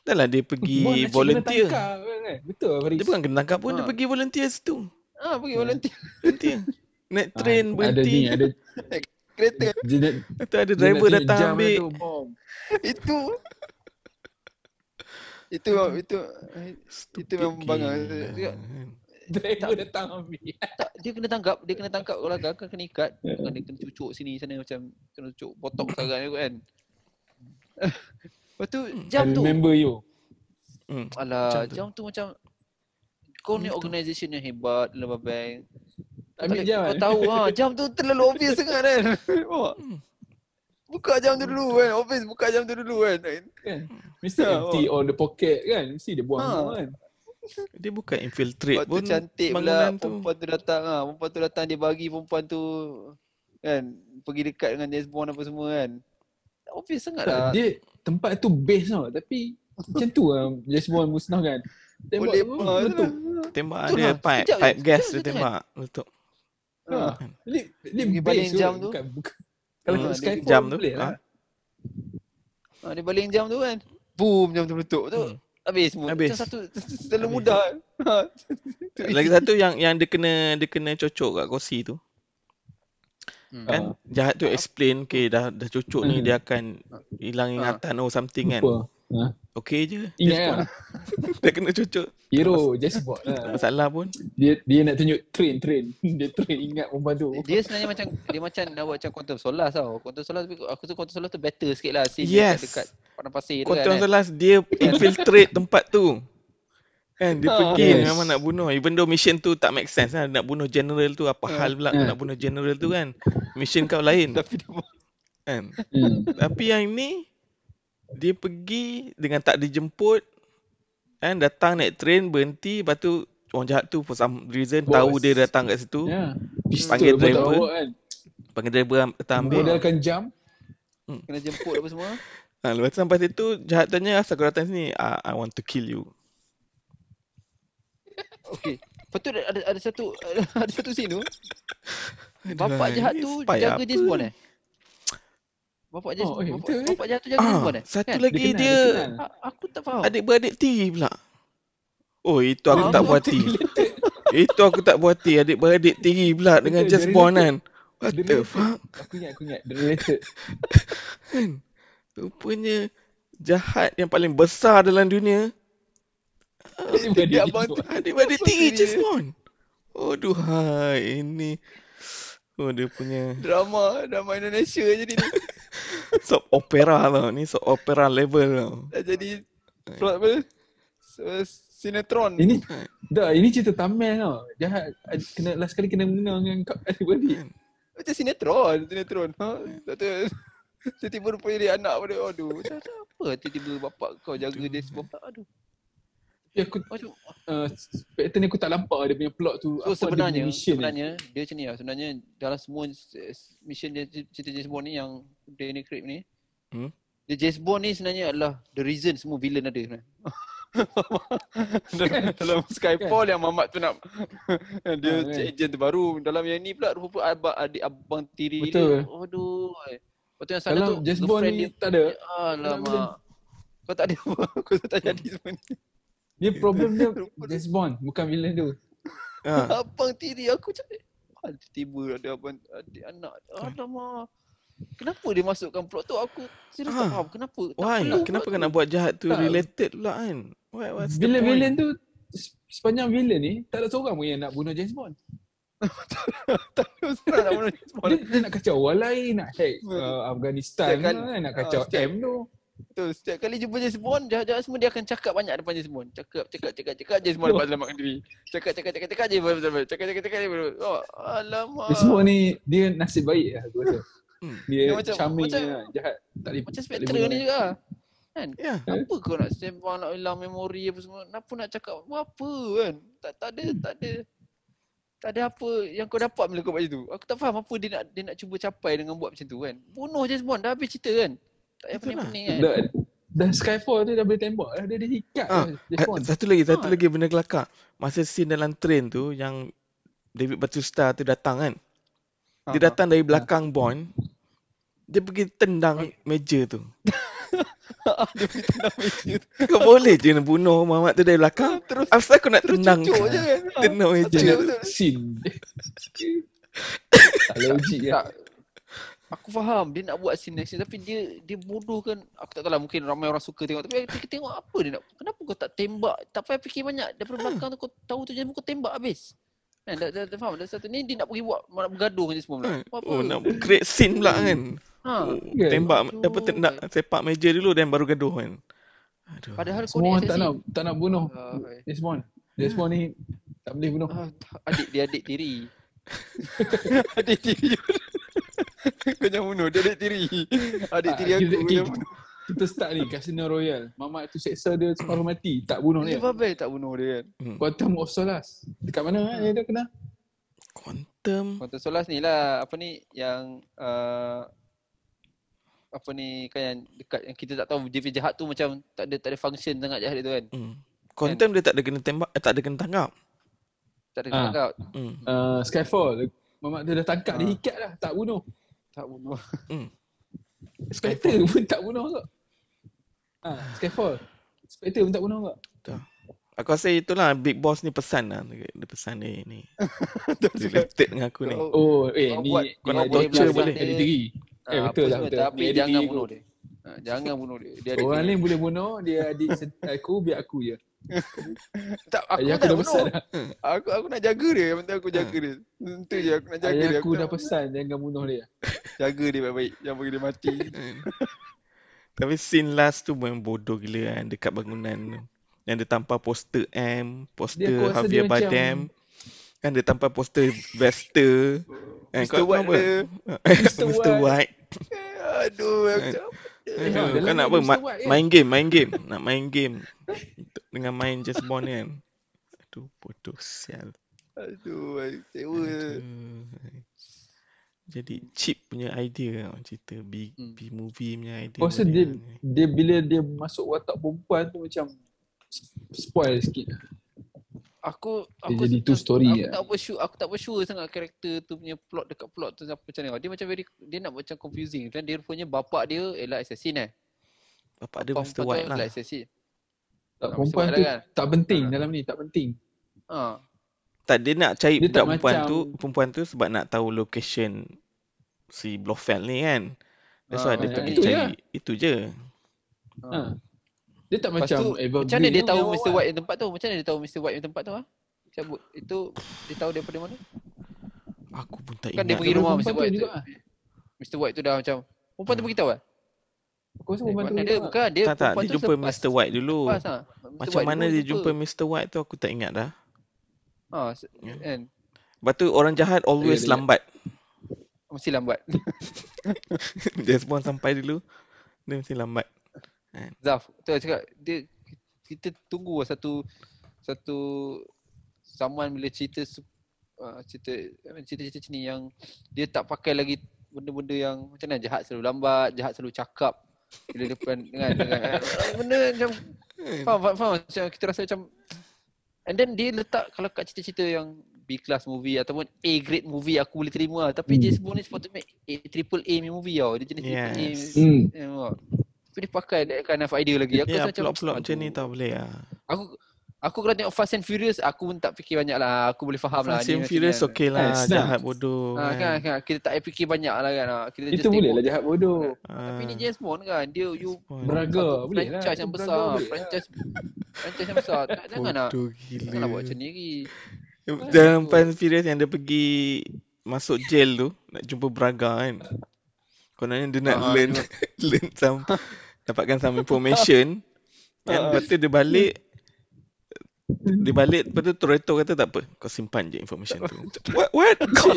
Dah lah dia pergi volunteer. Tangkap, kan? Betul Faris. Dia bukan kena tangkap pun, dia Ah. pergi volunteer situ. Ah pergi volunteer Volunteer. Naik Ah, train Ada berhenti. ni, ada <laughs> kereta. dia, dia, tu ada dia driver datang jam ambil. Tu, bom. itu itu itu itu memang bangga. Dia- Driver datang ambil. tak, dia kena tangkap, dia kena tangkap kalau gagal kena ikat. Bukan dia kena cucuk sini sana macam kena cucuk potong sangat tu kan. <laughs> Lepas tu jam I tu. remember you. Hmm. Alah, Macam tu. jam tu macam kau ni organisation yang hebat dalam bank. Ambil jam, Kau kan? tahu ha, jam tu terlalu obvious <laughs> sangat kan. Hmm. Buka jam tu dulu kan. Obvious buka jam tu dulu kan. Kan? Mesti Ha, empty on the pocket kan. Mesti dia buang Ha. semua kan. Dia bukan infiltrate Lepas tu pun cantik pula tu. perempuan tu datang ha. Perempuan tu datang dia bagi perempuan tu kan pergi dekat dengan James Bond apa semua kan. Obvious sangat Tak, lah. dia tempat tu base tau. Tapi macam tu lah James Bond musnah kan. Tembak Boleh tu ha, meletup. Tembak Betul ada lah, pipe, sekejap pipe gas sekejap dia kan. tembak. Letup. Ha. Pergi base baling jam tu. Bukan, bukan. Kalau Hmm, kat dia Skyfall jam tu, boleh lah. Ha, dia baling jam tu kan. Boom jam tu meletup tu. Hmm. Habis semua. Habis. Macam satu terlalu mudah. Ha. <laughs> Lagi satu yang yang dia kena dia kena cocok kat kursi tu. Hmm. Kan? Jahat tu explain okay dah dah cocok ni Hmm. dia akan hilang Ha. ingatan oh something kan. Lupa. Okey je. Just lah. <laughs> Dia kena cocok. Hero Bond Tak lah. masalah pun. Dia dia nak tunjuk train train. <laughs> Dia train ingat perempuan tu. Dia sebenarnya macam dia macam nak buat macam Quantum Solace tau. Quantum Solace tapi aku tu Quantum Solace tu better sikit lah scene Yes. dekat, padang pasir tu Quantum kan. Solace dia infiltrate tempat tu. Kan dia Ah. pergi Yes. memang nak bunuh. Even though mission tu tak make sense lah. Nak bunuh general tu apa hal pula Ah. nak bunuh general tu kan. Mission kau lain Tapi dia buat kan. Hmm. Tapi yang ni dia pergi dengan tak dijemput kan datang naik train berhenti lepas tu orang jahat tu for some reason Bos. tahu dia datang kat situ Ya. Panggil Pistol driver. bawa kan. panggil driver datang ambil Modalkan jam. kena jemput apa semua. <laughs> ha, lepas tu sampai situ jahat tanya asal kau datang sini I, I want to kill you <laughs> Okey. Lepas tu ada ada satu <laughs> ada satu scene tu. Bapak jahat tu jaga Bond ni? eh? Bapak James Oh, eh, bapak, betul, eh? bapak tu jaga James Ah, eh? satu Kan? lagi Dia kenal, dia, dia kenal. Aku tak faham. adik-beradik tiri pula. Oh, itu aku Ah, tak puas hati. <laughs> itu aku tak puas hati. Adik-beradik tiri pula dengan Betul, dia Bond related. kan. What Dia the fuck? Aku ingat, aku ingat. Dia related. <laughs> Kan? Rupanya jahat yang paling besar dalam dunia. Adik-beradik Dia Bond. Adik-beradik Apa tiri dia? James Bond. Oh, duhai. Ini. Oh, dia punya Drama, drama Indonesia je ni. <laughs> <laughs> soap opera tau. Ni soap opera level tau. Dah jadi plot apa? Sinetron. Ini dah ini cerita Tamil tau. Jahat kena last kali kena menang dengan kau <laughs> adik-beradik. Macam sinetron, sinetron. Ha? Tak tahu. <laughs> Tiba-tiba rupanya dia anak pada aduh. Macam apa tiba-tiba bapak kau jaga dia sebab aduh. Tapi aku Macam uh, pattern ni aku tak nampak dia punya plot tu. So apa dia sebenarnya punya mission ni. sebenarnya dia macam ni lah. Sebenarnya dalam semua mission dia cerita James Bond ni yang Danny Craig ni. Hmm? Dia James Bond ni sebenarnya adalah the reason semua villain ada sebenarnya. <laughs> dalam, dalam Skyfall yang Mamat tu nak <laughs> dia Ha, kan? cek agent terbaru dalam yang ni pula rupa abang adik abang tiri Betul. dia. Aduh. Lepas tu yang sana Dalam tu James Bond ni dia. tak ada. Alamak. Kau tak ada apa? <laughs> Kau tak jadi semua ni. Dia problem dia <laughs> James Bond bukan villain tu. Ha. <laughs> Abang tiri aku macam ah, tiba-tiba ada abang adik anak. Alamak. Kenapa dia masukkan plot tu? Aku serius tak Ah. faham. Kenapa? Tak Why? perlu Kenapa kena buat jahat tu Tak. related pula kan? What, what's the Villain-villain tu sepanjang villain ni tak ada seorang pun yang nak bunuh James Bond. <laughs> Tak tahu sebenarnya nak bunuh James Bond. Dia, dia nak kacau orang lain, nak hack uh, Afghanistan kali- kan, nak kacau ah, setiap- M tu. Betul. Setiap kali jumpa James Bond, jahat-jahat semua dia akan cakap banyak depan James Bond. Cakap, cakap, cakap, cakap James Bond dapat selamatkan diri. Cakap, cakap, cakap, cakap James Bond selamat. Cakap, cakap, cakap James Bond. Oh, alamak. Dia semua ni dia nasib baik lah aku rasa. Hmm. Dia, Dia macam- charming macam- lah, jahat. Tak boleh, Macam Spectre ni kan. juga. Kan? Ya. Apa kau nak sembang nak hilang memori apa semua? Kenapa nak cakap apa kan? Tak tak ada tak ada tak ada apa yang kau dapat bila kau buat macam tu. Aku tak faham apa dia nak dia nak cuba capai dengan buat macam tu kan. Bunuh James Bond dah habis cerita kan. Tak payah Betul lah. pening-pening kan. Dah, dah Skyfall tu dah boleh tembak lah. Dia ada hikat Ah, lah Ah, Bond. Satu lagi, satu Ha. lagi benda kelakar. Masa scene dalam train tu yang David Batista tu datang kan. Dia Ha, ha. datang dari belakang Bond. Dia pergi tendang meja tu. <laughs> dia pergi tendang meja tu. Kau boleh je nak bunuh Muhammad tu dari belakang. Terus Asal kau nak terus tendang cucuk kan? je <laughs> kan. Tendang meja. Dia nak betul. scene. <laughs> tak logik Tak. Aku faham dia nak buat scene action tapi dia dia bodoh kan. Aku tak tahu lah mungkin ramai orang suka tengok tapi kita tengok apa dia nak. Kenapa kau tak tembak? Tak payah fikir banyak. Daripada belakang tu kau tahu tu je kau tembak habis. Kan dah, dah, dah faham dah satu ni dia nak pergi buat nak bergaduh dia semua pula. Ha. Apa? Oh, nak create scene pula kan. Ha. Oh, Kan? tembak Aduh. apa tendang sepak meja dulu dan baru gaduh kan. Aduh. Padahal kau ni tak nak tak nak bunuh James Bond. James Bond ni tak boleh bunuh. ah, adik dia adik tiri. <laughs> <laughs> adik tiri. <laughs> kau jangan bunuh dia adik tiri. Adik tiri Ah, aku kita- kau kita- start ni Casino Royale. Mamat tu seksa dia separuh mati. Tak bunuh Dia dia. babai tak bunuh dia kan. Hmm. Quantum of Solace. Dekat mana kan dia kena? Quantum. Quantum Solace ni lah apa ni yang uh, apa ni kan yang dekat yang kita tak tahu dia punya jahat tu macam tak ada tak ada function sangat jahat dia tu kan. Hmm. Quantum dia tak ada kena tembak, eh, tak ada kena tangkap. Tak ada Ah. tangkap, Hmm. Uh, Skyfall. Mamat tu dah tangkap dia Ah. hikat dah. Tak bunuh. Tak bunuh. <laughs> Spectre pun tak bunuh kau. Ha, Skyfall. Spectre pun tak bunuh kau. Aku rasa itulah Big Boss ni pesan lah. Dia pesan ni. <laughs> ni. Related dengan aku ni. Oh, eh Kau ni buat- ni kau nak torture boleh. Edit diri. Eh Ah, betul lah betul. Tapi Ni edit jangan bunuh dia. Ha, jangan bunuh dia. Dia ada Orang lain boleh bunuh, dia adik aku, biar aku je. <laughs> tak aku Ayah tak aku dah pesan dah. Aku aku nak jaga dia. Yang penting aku jaga dia. Itu je aku nak jaga Ayah dia. aku tak dah pesan jangan bunuh dia. <laughs> jaga dia baik-baik. Jangan bagi dia mati. Hmm. <laughs> Tapi scene last tu memang bodoh gila kan dekat bangunan tu. Yang dia tampar poster M, Dia poster aku rasa Javier dia macam- Bardem. Kan dia tampar poster Vesta. Kan, Mr. White apa? dia. Mr. White. Aduh, macam Kau ni nak apa? Ma- kan? main game, main game. Nak main game. <laughs> Dengan main Just Bond ni kan. Aduh, bodoh sial. Aduh, sewa. Jadi cheap punya idea tau cerita B, Hmm. B movie punya idea. Rasa boleh dia, lah ni. dia bila dia masuk watak perempuan tu macam spoil sikit. Aku Dia aku jadi two story aku lah. tak bersure aku tak bersure sangat karakter tu punya plot dekat plot tu apa macam mana dia macam very dia nak macam confusing kan dia rupanya bapak dia ialah assassin eh Bapak dia Mr. White lah. ialah assassin Tak, perempuan tu lah tak penting Ah. dalam ni, tak penting. ha Tak dia nak cari Dia budak tak perempuan macam- tu, perempuan tu sebab nak tahu location si Blofeld ni kan. That's why Ah, dia pergi itu cari. je. Itu je. Ha. Dia tak Lepas macam tu, Evergreen macam mana dia tahu Mr. White yang tempat tu? Macam mana dia tahu Mr. White yang tempat tu ah? Cabut. Itu dia tahu daripada mana? Aku pun tak Kan dia ingat. pergi Daripada rumah perempuan Mr. White tu. juga ah. Mr. White tu dah macam Perempuan tu Ah. beritahu eh? Aku rasa perempuan tu dia ah. bukan dia tak tak, perempuan dia jumpa Mr. White dulu. Lepas ah. Mr. Macam White mana dulu dia jumpa Mr. White tu aku tak ingat dah. Ha, se- Ya. kan. Lepas tu orang jahat always dia- lambat. Mesti lambat. <laughs> James Bond sampai dulu, dia mesti lambat. Zaf, tu aku cakap dia kita tunggu satu satu someone bila cerita uh, cerita I mean, cerita-cerita macam ni yang dia tak pakai lagi benda-benda yang macam mana jahat selalu lambat, jahat selalu cakap bila depan dengan <laughs> dengan benda macam faham, faham, faham macam kita rasa macam and then dia letak kalau kat cerita-cerita yang B class movie ataupun A grade movie aku boleh terima lah. Tapi Hmm. James Bond ni sepatutnya A, triple A movie tau. Dia jenis triple A. Yes. Hmm. Yeah, pakai that kind of idea lagi. Aku rasa macam plot-plot macam ni tak boleh lah. Aku aku kalau tengok Fast and Furious aku pun tak fikir banyak lah. Aku boleh faham lah. Fast and Furious kan. okey lah, Eh, jahat bodoh Ha, kan, kan, kita tak payah fikir banyak lah kan. Ha, Kita just Itu boleh tengok. lah jahat bodoh. Tapi ni Ah, James Bond kan. Dia you. Beraga boleh lah. franchise yang besar. beraga boleh lah. Franchise franchise yang besar. Tak- Jangan nak Bodoh jangan nak buat macam gila. ni lagi. Dalam Fast and Furious yang dia pergi masuk jail tu, nak jumpa Braga kan. Kononnya dia nak Ah, learn <laughs> learn some dapatkan some information. <laughs> Kan lepas tu dia balik dia balik lepas tu Toretto kata tak apa kau simpan je information tu <laughs> what what <laughs> kau,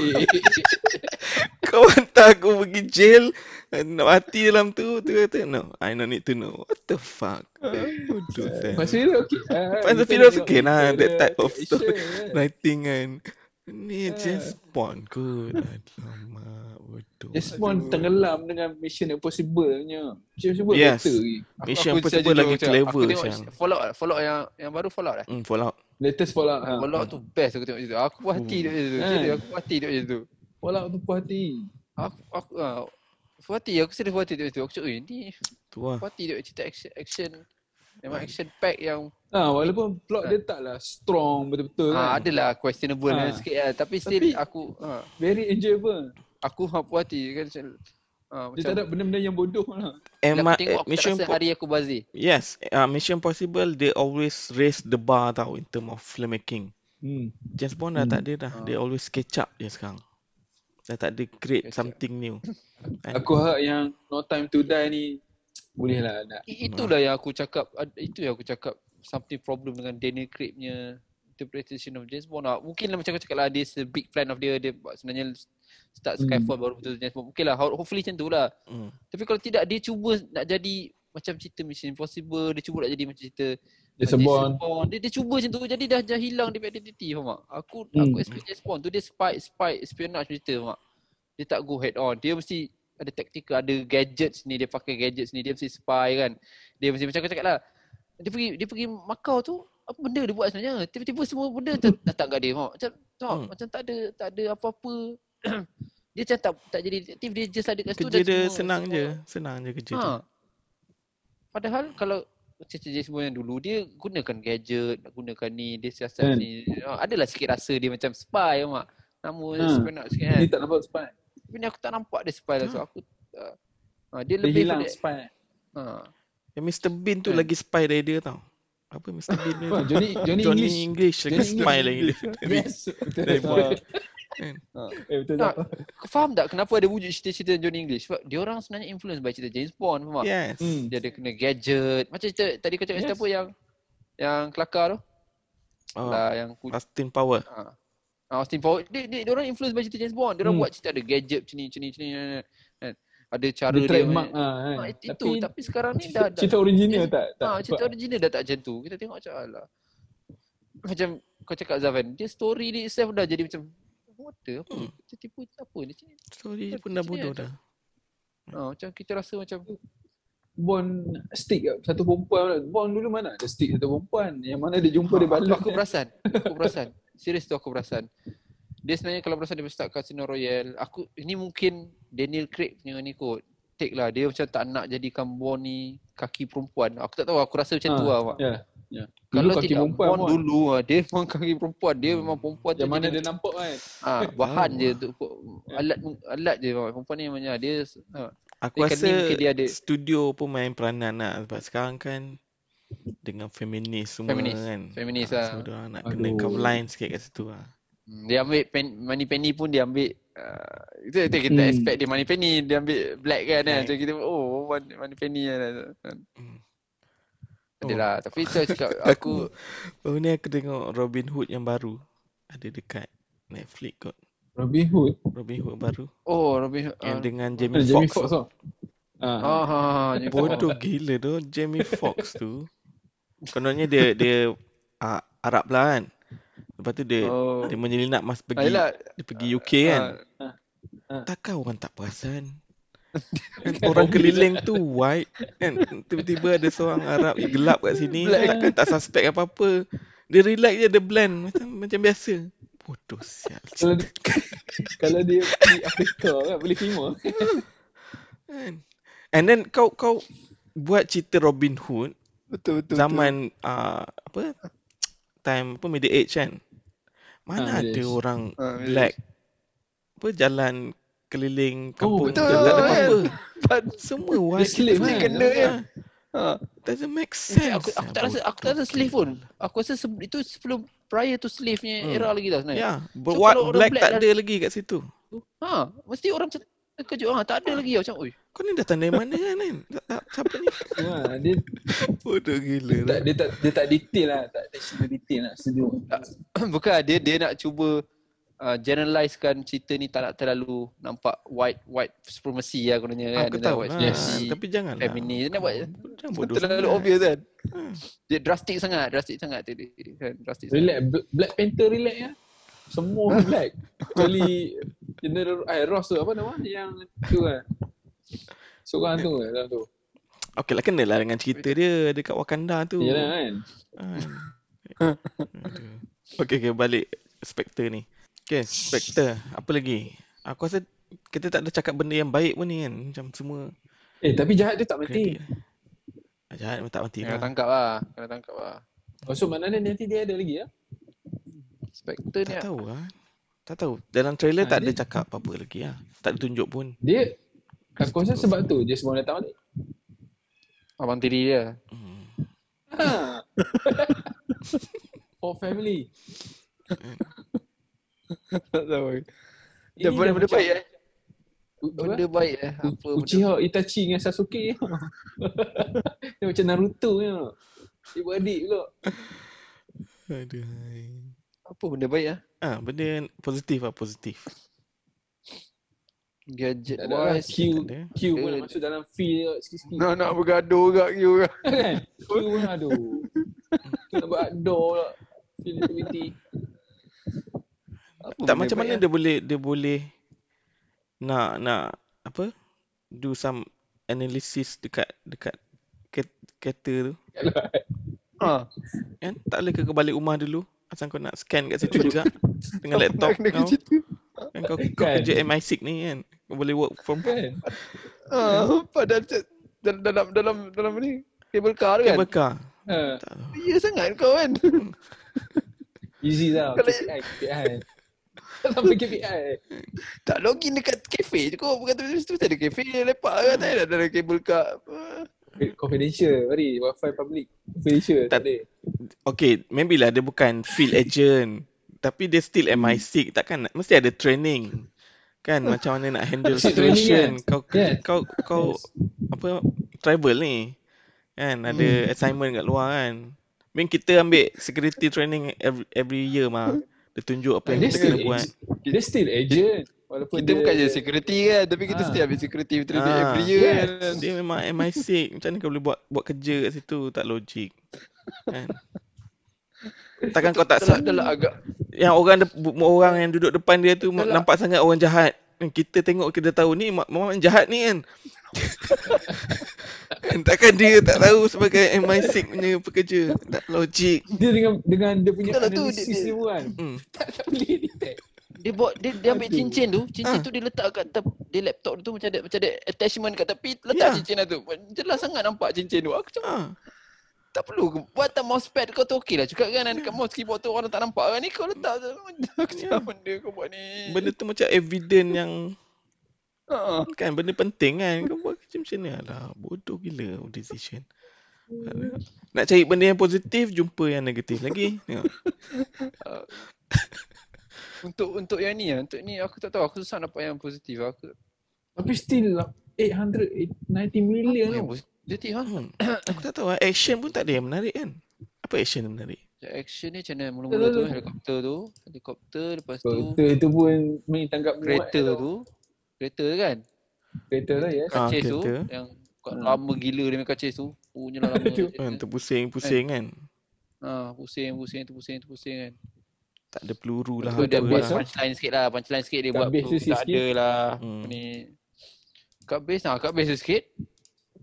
kau hantar aku pergi jail nak mati dalam tu tu kata no I don't need to know what the fuck bodoh. Fast and Furious okey. Ah, tengok okey lah, that type of kan. writing kan ni Ah. James Bond kot alamak bodoh James Bond tenggelam dengan Mission Impossible punya. Mission Impossible Yes. better lagi. Aku- Mission aku Impossible lagi macam, clever Aku tengok siang. Fallout, Fallout yang yang baru Fallout dah. hmm, Fallout Latest Fallout. Ha. Fallout tu best aku tengok situ. Aku puas hati Hmm. tengok situ. Kan? Serius aku puas hati tengok situ. Fallout tu puas hati. Aku aku ah, puas hati aku serius puas hati tengok situ. Aku cakap, "Eh, ni tu lah puas hati tengok cerita action action memang action pack yang Ha, walaupun plot dia taklah strong betul-betul ah, kan. adalah questionable ha. sikit lah. Tapi still Tapi- aku ah, Very enjoyable. aku hak puas hati kan macam ah, Dia tak ada benda-benda yang bodoh lah. And bila ma- aku tengok eh, aku tak Mission rasa Po- hari aku bazir. Yes, uh, Mission Possible they always raise the bar tau in term of filmmaking. Hmm. James Bond dah Hmm. tak ada dah. Ah. They always catch up je sekarang. Dah tak ada create Catch up. something new. Kan? Aku harap yang No Time to Die ni boleh lah nak. Itulah yang aku cakap itu yang aku cakap something problem dengan Daniel Craig punya interpretation of James Bond lah. Mungkin lah macam aku cakap lah dia a big plan of dia dia sebenarnya start Hmm. Skyfall baru betul James Bond. Mungkin lah ho- hopefully macam tu lah. Hmm. Tapi kalau tidak dia cuba nak jadi macam cerita Mission Impossible, dia cuba nak jadi macam cerita Jason Bond. Dia, dia cuba macam tu jadi dah, dah hilang dia identity faham tak? Aku Hmm. aku expect James Bond tu dia spy spy espionage cerita faham tak? Dia tak go head on. Dia mesti ada tactical, ada gadgets ni, dia pakai gadgets ni, dia mesti spy kan. Dia mesti macam aku cakap lah. Dia pergi dia pergi Macau tu apa benda dia buat sebenarnya? Tiba-tiba semua benda dat- <coughs> datang kat dia. Macam tak, Hmm. macam tak ada tak ada apa-apa. <coughs> dia macam tak tak jadi detektif dia just ada kat situ Kerja dia semua- senang semua- je. Senang je kerja dia. Ha. Padahal kalau cerita James Bond yang dulu dia gunakan gadget, nak gunakan ni, dia siasat Kan? ni. Ha, adalah sikit rasa dia macam spy mak. Nama Ha. spy nak sikit kan. Ni tak nampak spy. Tapi ni aku tak nampak dia spy lah. So Ha. aku uh, ha, dia Dia lebih hilang pada- spy. Ha. Yang Mr. Bean tu Kan? lagi spy dari dia tau. Apa Mr. Bean ni? Johnny Johnny, Johnny English. English lagi Johnny spy English. lagi dia. Yes. <laughs> Betul. dari. Bond. Eh betul Tak. Kau faham tak kenapa ada wujud cerita-cerita Johnny English? Sebab dia orang sebenarnya influence by cerita James Bond faham tak? Yes. Hmm. Dia ada kena gadget. Macam cerita tadi kau cakap cerita Yes. apa yang yang kelakar tu? Oh, Lah yang ku, Austin Power. Ha. Ha, Austin Power dia, dia, dia orang influence by cerita James Bond. Dia orang Hmm. buat cerita ada gadget macam ni, macam ni, macam ni. Kan? Ada cara Dia dia. trademark ah kan. Ha, itu, tapi, tapi sekarang ni cerita, dah, dah cerita original tak tak. ha, cerita original dah tak macam tu. Kita tengok macam alah. Macam kau cakap Zavan, dia story ni itself dah jadi macam what the apa? Hmm. Kita tipu apa ni? Macam. Story Betul, pun dah macam bodoh macam- dah. Ha, macam kita rasa macam Bond stick satu perempuan. Bond dulu mana ada stick satu perempuan. Yang mana dia jumpa dia Aku, balut. aku perasan. Aku perasan. Serius tu aku perasan. Dia sebenarnya kalau perasan dia start Casino Royale, aku ini mungkin Daniel Craig punya ni kot. Take lah. Dia macam tak nak jadikan Bond ni kaki perempuan. Aku tak tahu. Aku rasa macam tu Ha, lah. Mak. Ya. Ya. Dulu Kalau kaki tidak perempuan Bond pun. dulu ah, dia memang kaki perempuan. Dia memang perempuan Yang mana jadi- dia nampak kan. Ah, bahan Oh. je untuk alat alat je perempuan ni memangnya dia ha. Aku Dia kan rasa mungkin dia ada- studio pun main peranan lah sebab sekarang kan dengan feminis semua Feminis. kan. Feminis Ah, lah. Dia orang nak Aduh. kena cover line sikit kat situ lah. Hmm, Dia ambil pen, money penny pun dia ambil uh, itu, itu kita Hmm. expect dia money penny dia ambil black kan kan. Black. So kita oh money, money penny kan. Hmm. Adalah tapi tu aku cakap <laughs> aku Aku baru ni aku tengok Robin Hood yang baru ada dekat Netflix kot. Robin Hood. Robin Hood baru oh Robin yang uh, dengan Jamie Jamie Foxx. Ah. ah ha, ha, Jamie Foxx. Bodoh gila tu Jamie Foxx tu. Kononnya dia dia uh, Arab lah kan. Lepas tu dia Oh. dia menyelinap mas pergi Ayolah. dia pergi UK kan. Ah, Takkan orang tak perasan? <laughs> Orang keliling tu white kan tiba-tiba ada seorang Arab gelap kat sini Black. takkan tak suspect apa-apa. Dia relax je dia blend macam macam biasa. Bodoh sial. Kalau dia, <laughs> kalau dia pergi Afrika kan boleh terima. Kan? And then kau kau buat cerita Robin Hood betul betul. zaman uh, apa time apa middle age kan. Mana Ah, ada age. orang Ah, black apa jalan keliling kampung betul, tu, tak ada kan? apa-apa. betul. Semua white. slave kita kan? Kena kan? Ah, Ha. Doesn't make Eh, sense. aku aku tak rasa aku tak rasa slave pun. Aku rasa se- itu sebelum prior to slave punya Hmm. era lagi dah sebenarnya. Ya, So, white kalau orang black black tak dah- ada lagi kat situ. Ha, mesti orang macam terkejut. Ha, tak ada lagi macam oi. Kau ni datang dari mana kan? kan? Tak, tak, siapa ni? Ha, <laughs> dia Bodoh gila. tak dia tak dia tak detail lah, tak additional detail nak setuju. <clears throat> Bukan dia dia nak cuba uh, generalizekan cerita ni tak nak terlalu nampak white white supremacy lah kononnya kan. Aku Dia tahu. Yes. supremacy, Tapi jangan lah. Feminis. Dia nak buat Jangan bodoh terlalu sangat. obvious kan. Hmm. Dia drastic sangat, drastic sangat tu dia. Kan, drastic sangat. Relax Bl- Black Panther relax ya. Semua black. <laughs> Kecuali General eh, Ross tu apa nama yang tu kan. Seorang tu kan dalam tu. Okey lah kena lah dengan cerita dia dekat Wakanda tu. Yalah kan. Aduh. <laughs> Okey, okey balik Spectre ni. Okey, Spectre. Apa lagi? Aku rasa kita tak ada cakap benda yang baik pun ni kan. Macam semua Eh tapi jahat dia tak mati. kredit. Jahat memang tak mati Kena lah. tangkap lah. Kena tangkap lah. Oh, so maknanya nanti dia ada lagi ya? Spectre ni Tak tahu lah. Tak tahu. Dalam trailer Ha, tak ada dia- cakap apa-apa lagi lah. Tak ditunjuk pun. Dia aku rasa sebab tu James Bond datang balik. abang tiri dia. Hmm. Ha. <laughs> For family. Tak tahu. Ini Dia benda dah benda macam- baik eh. U- apa? Benda baik eh. Apa benda Uchiha Itachi dengan Sasuke. <laughs> dia macam Naruto ya. Ibu adik pula. Aduh. apa benda baik eh. Ah, benda positif lah, positif. Gadget ada lah. wise. Q. Q pun nak masuk dalam feel sikit-sikit. Nak nak bergaduh juga you <laughs> kan. Q pun aduh. Q nak buat outdoor pula. Feel activity. Apa tak macam mana eh? dia boleh dia boleh nak nak apa? Do some analysis dekat dekat ket- kereta tu. Ha. Kan? Tak boleh ke balik rumah dulu? Asal kau nak scan kat situ juga dengan laptop kau. Kan kau, kau Kan. kerja MI6 ni kan. Kau boleh work from home. Kan? Ha, padahal dalam dalam dalam dalam ni cable car tu kan. Cable car. Ha. Ya sangat kau kan. Easy lah. Kalau- KPI, KPI. Sampai KPI. <laughs> tak login dekat kafe je kau. Bukan tu tu ada kafe lepak kan. Tak ada dalam cable car. Apa. Confidential. Mari. Wi-Fi public. Confidential. Tak- Tak ada. Okay, maybe lah dia bukan field agent. Tapi dia still MI6. Takkan mesti ada training. Kan <laughs> macam mana nak handle situation. Kau Yes. kau kau apa travel ni. Kan ada Hmm. assignment kat luar kan. Mungkin kita ambil security training every, every year mah. <laughs> Dia tunjuk apa yang Dia kita still kena buat. agent. Dia still agent. Walaupun Kita dia, bukan je security kan. Tapi kita Ah. still ambil security training Ah, every year yes. kan. Dia memang MI6. Macam mana kau boleh buat buat kerja kat situ? Tak logik. Kan? Takkan kau tak Dalam, sa- dalam agak yang orang de- orang yang duduk depan dia tu Dah lah. nampak sangat orang jahat. Kita tengok kita tahu ni memang jahat ni kan. <laughs> Kan, <laughs> Takkan dia tak tahu sebagai MI6 punya pekerja. Tak logik. Dia dengan dengan dia punya Betul lah tu, analisis dia- dia pun kan. Hmm. Tak, <laughs> tak boleh detect. Dia buat dia, dia ambil cincin tu, cincin Ah. tu dia letak kat tep, dia laptop tu macam ada macam ada attachment kat tepi, letak Ya. cincin lah tu. Jelas sangat nampak cincin tu. Aku macam Ah. tak perlu ke? buat atas mousepad kau tu okey lah juga kan dekat mouse keyboard tu orang tak nampak kan ni kau letak tu. <laughs> Aku cakap benda kau buat ni. Benda tu macam evident yang Ha. kan benda penting kan. Kau buat kerja macam ni alah bodoh gila decision. Nak cari benda yang positif jumpa yang negatif lagi. Tengok. <laughs> Untuk untuk yang ni ah, untuk ni aku tak tahu aku susah dapat yang positif aku. Tapi still lah 890 million Yang tau. positif ha. Aku tak tahu lah. Action pun tak ada yang menarik kan. Apa action yang menarik? Action ni macam mana mula-mula tu helikopter tu, helikopter lepas tu Kereta tu pun main tangkap kereta tau. tu. Kereta tu kan? Kereta tu ya. Ah, Kacis tu kereta. yang Hmm. lama gila dia main kacis tu. Punya lah lama. <laughs> Tu. Kan terpusing-pusing kan. Ha, pusing, pusing, tu pusing, tu pusing kan. Tak ada peluru lah dia buat base lah. punchline sikit lah, punchline sikit dia Kat buat base tak sikit. ada lah. Hmm. Ni. Kat base lah, kat base tu sikit.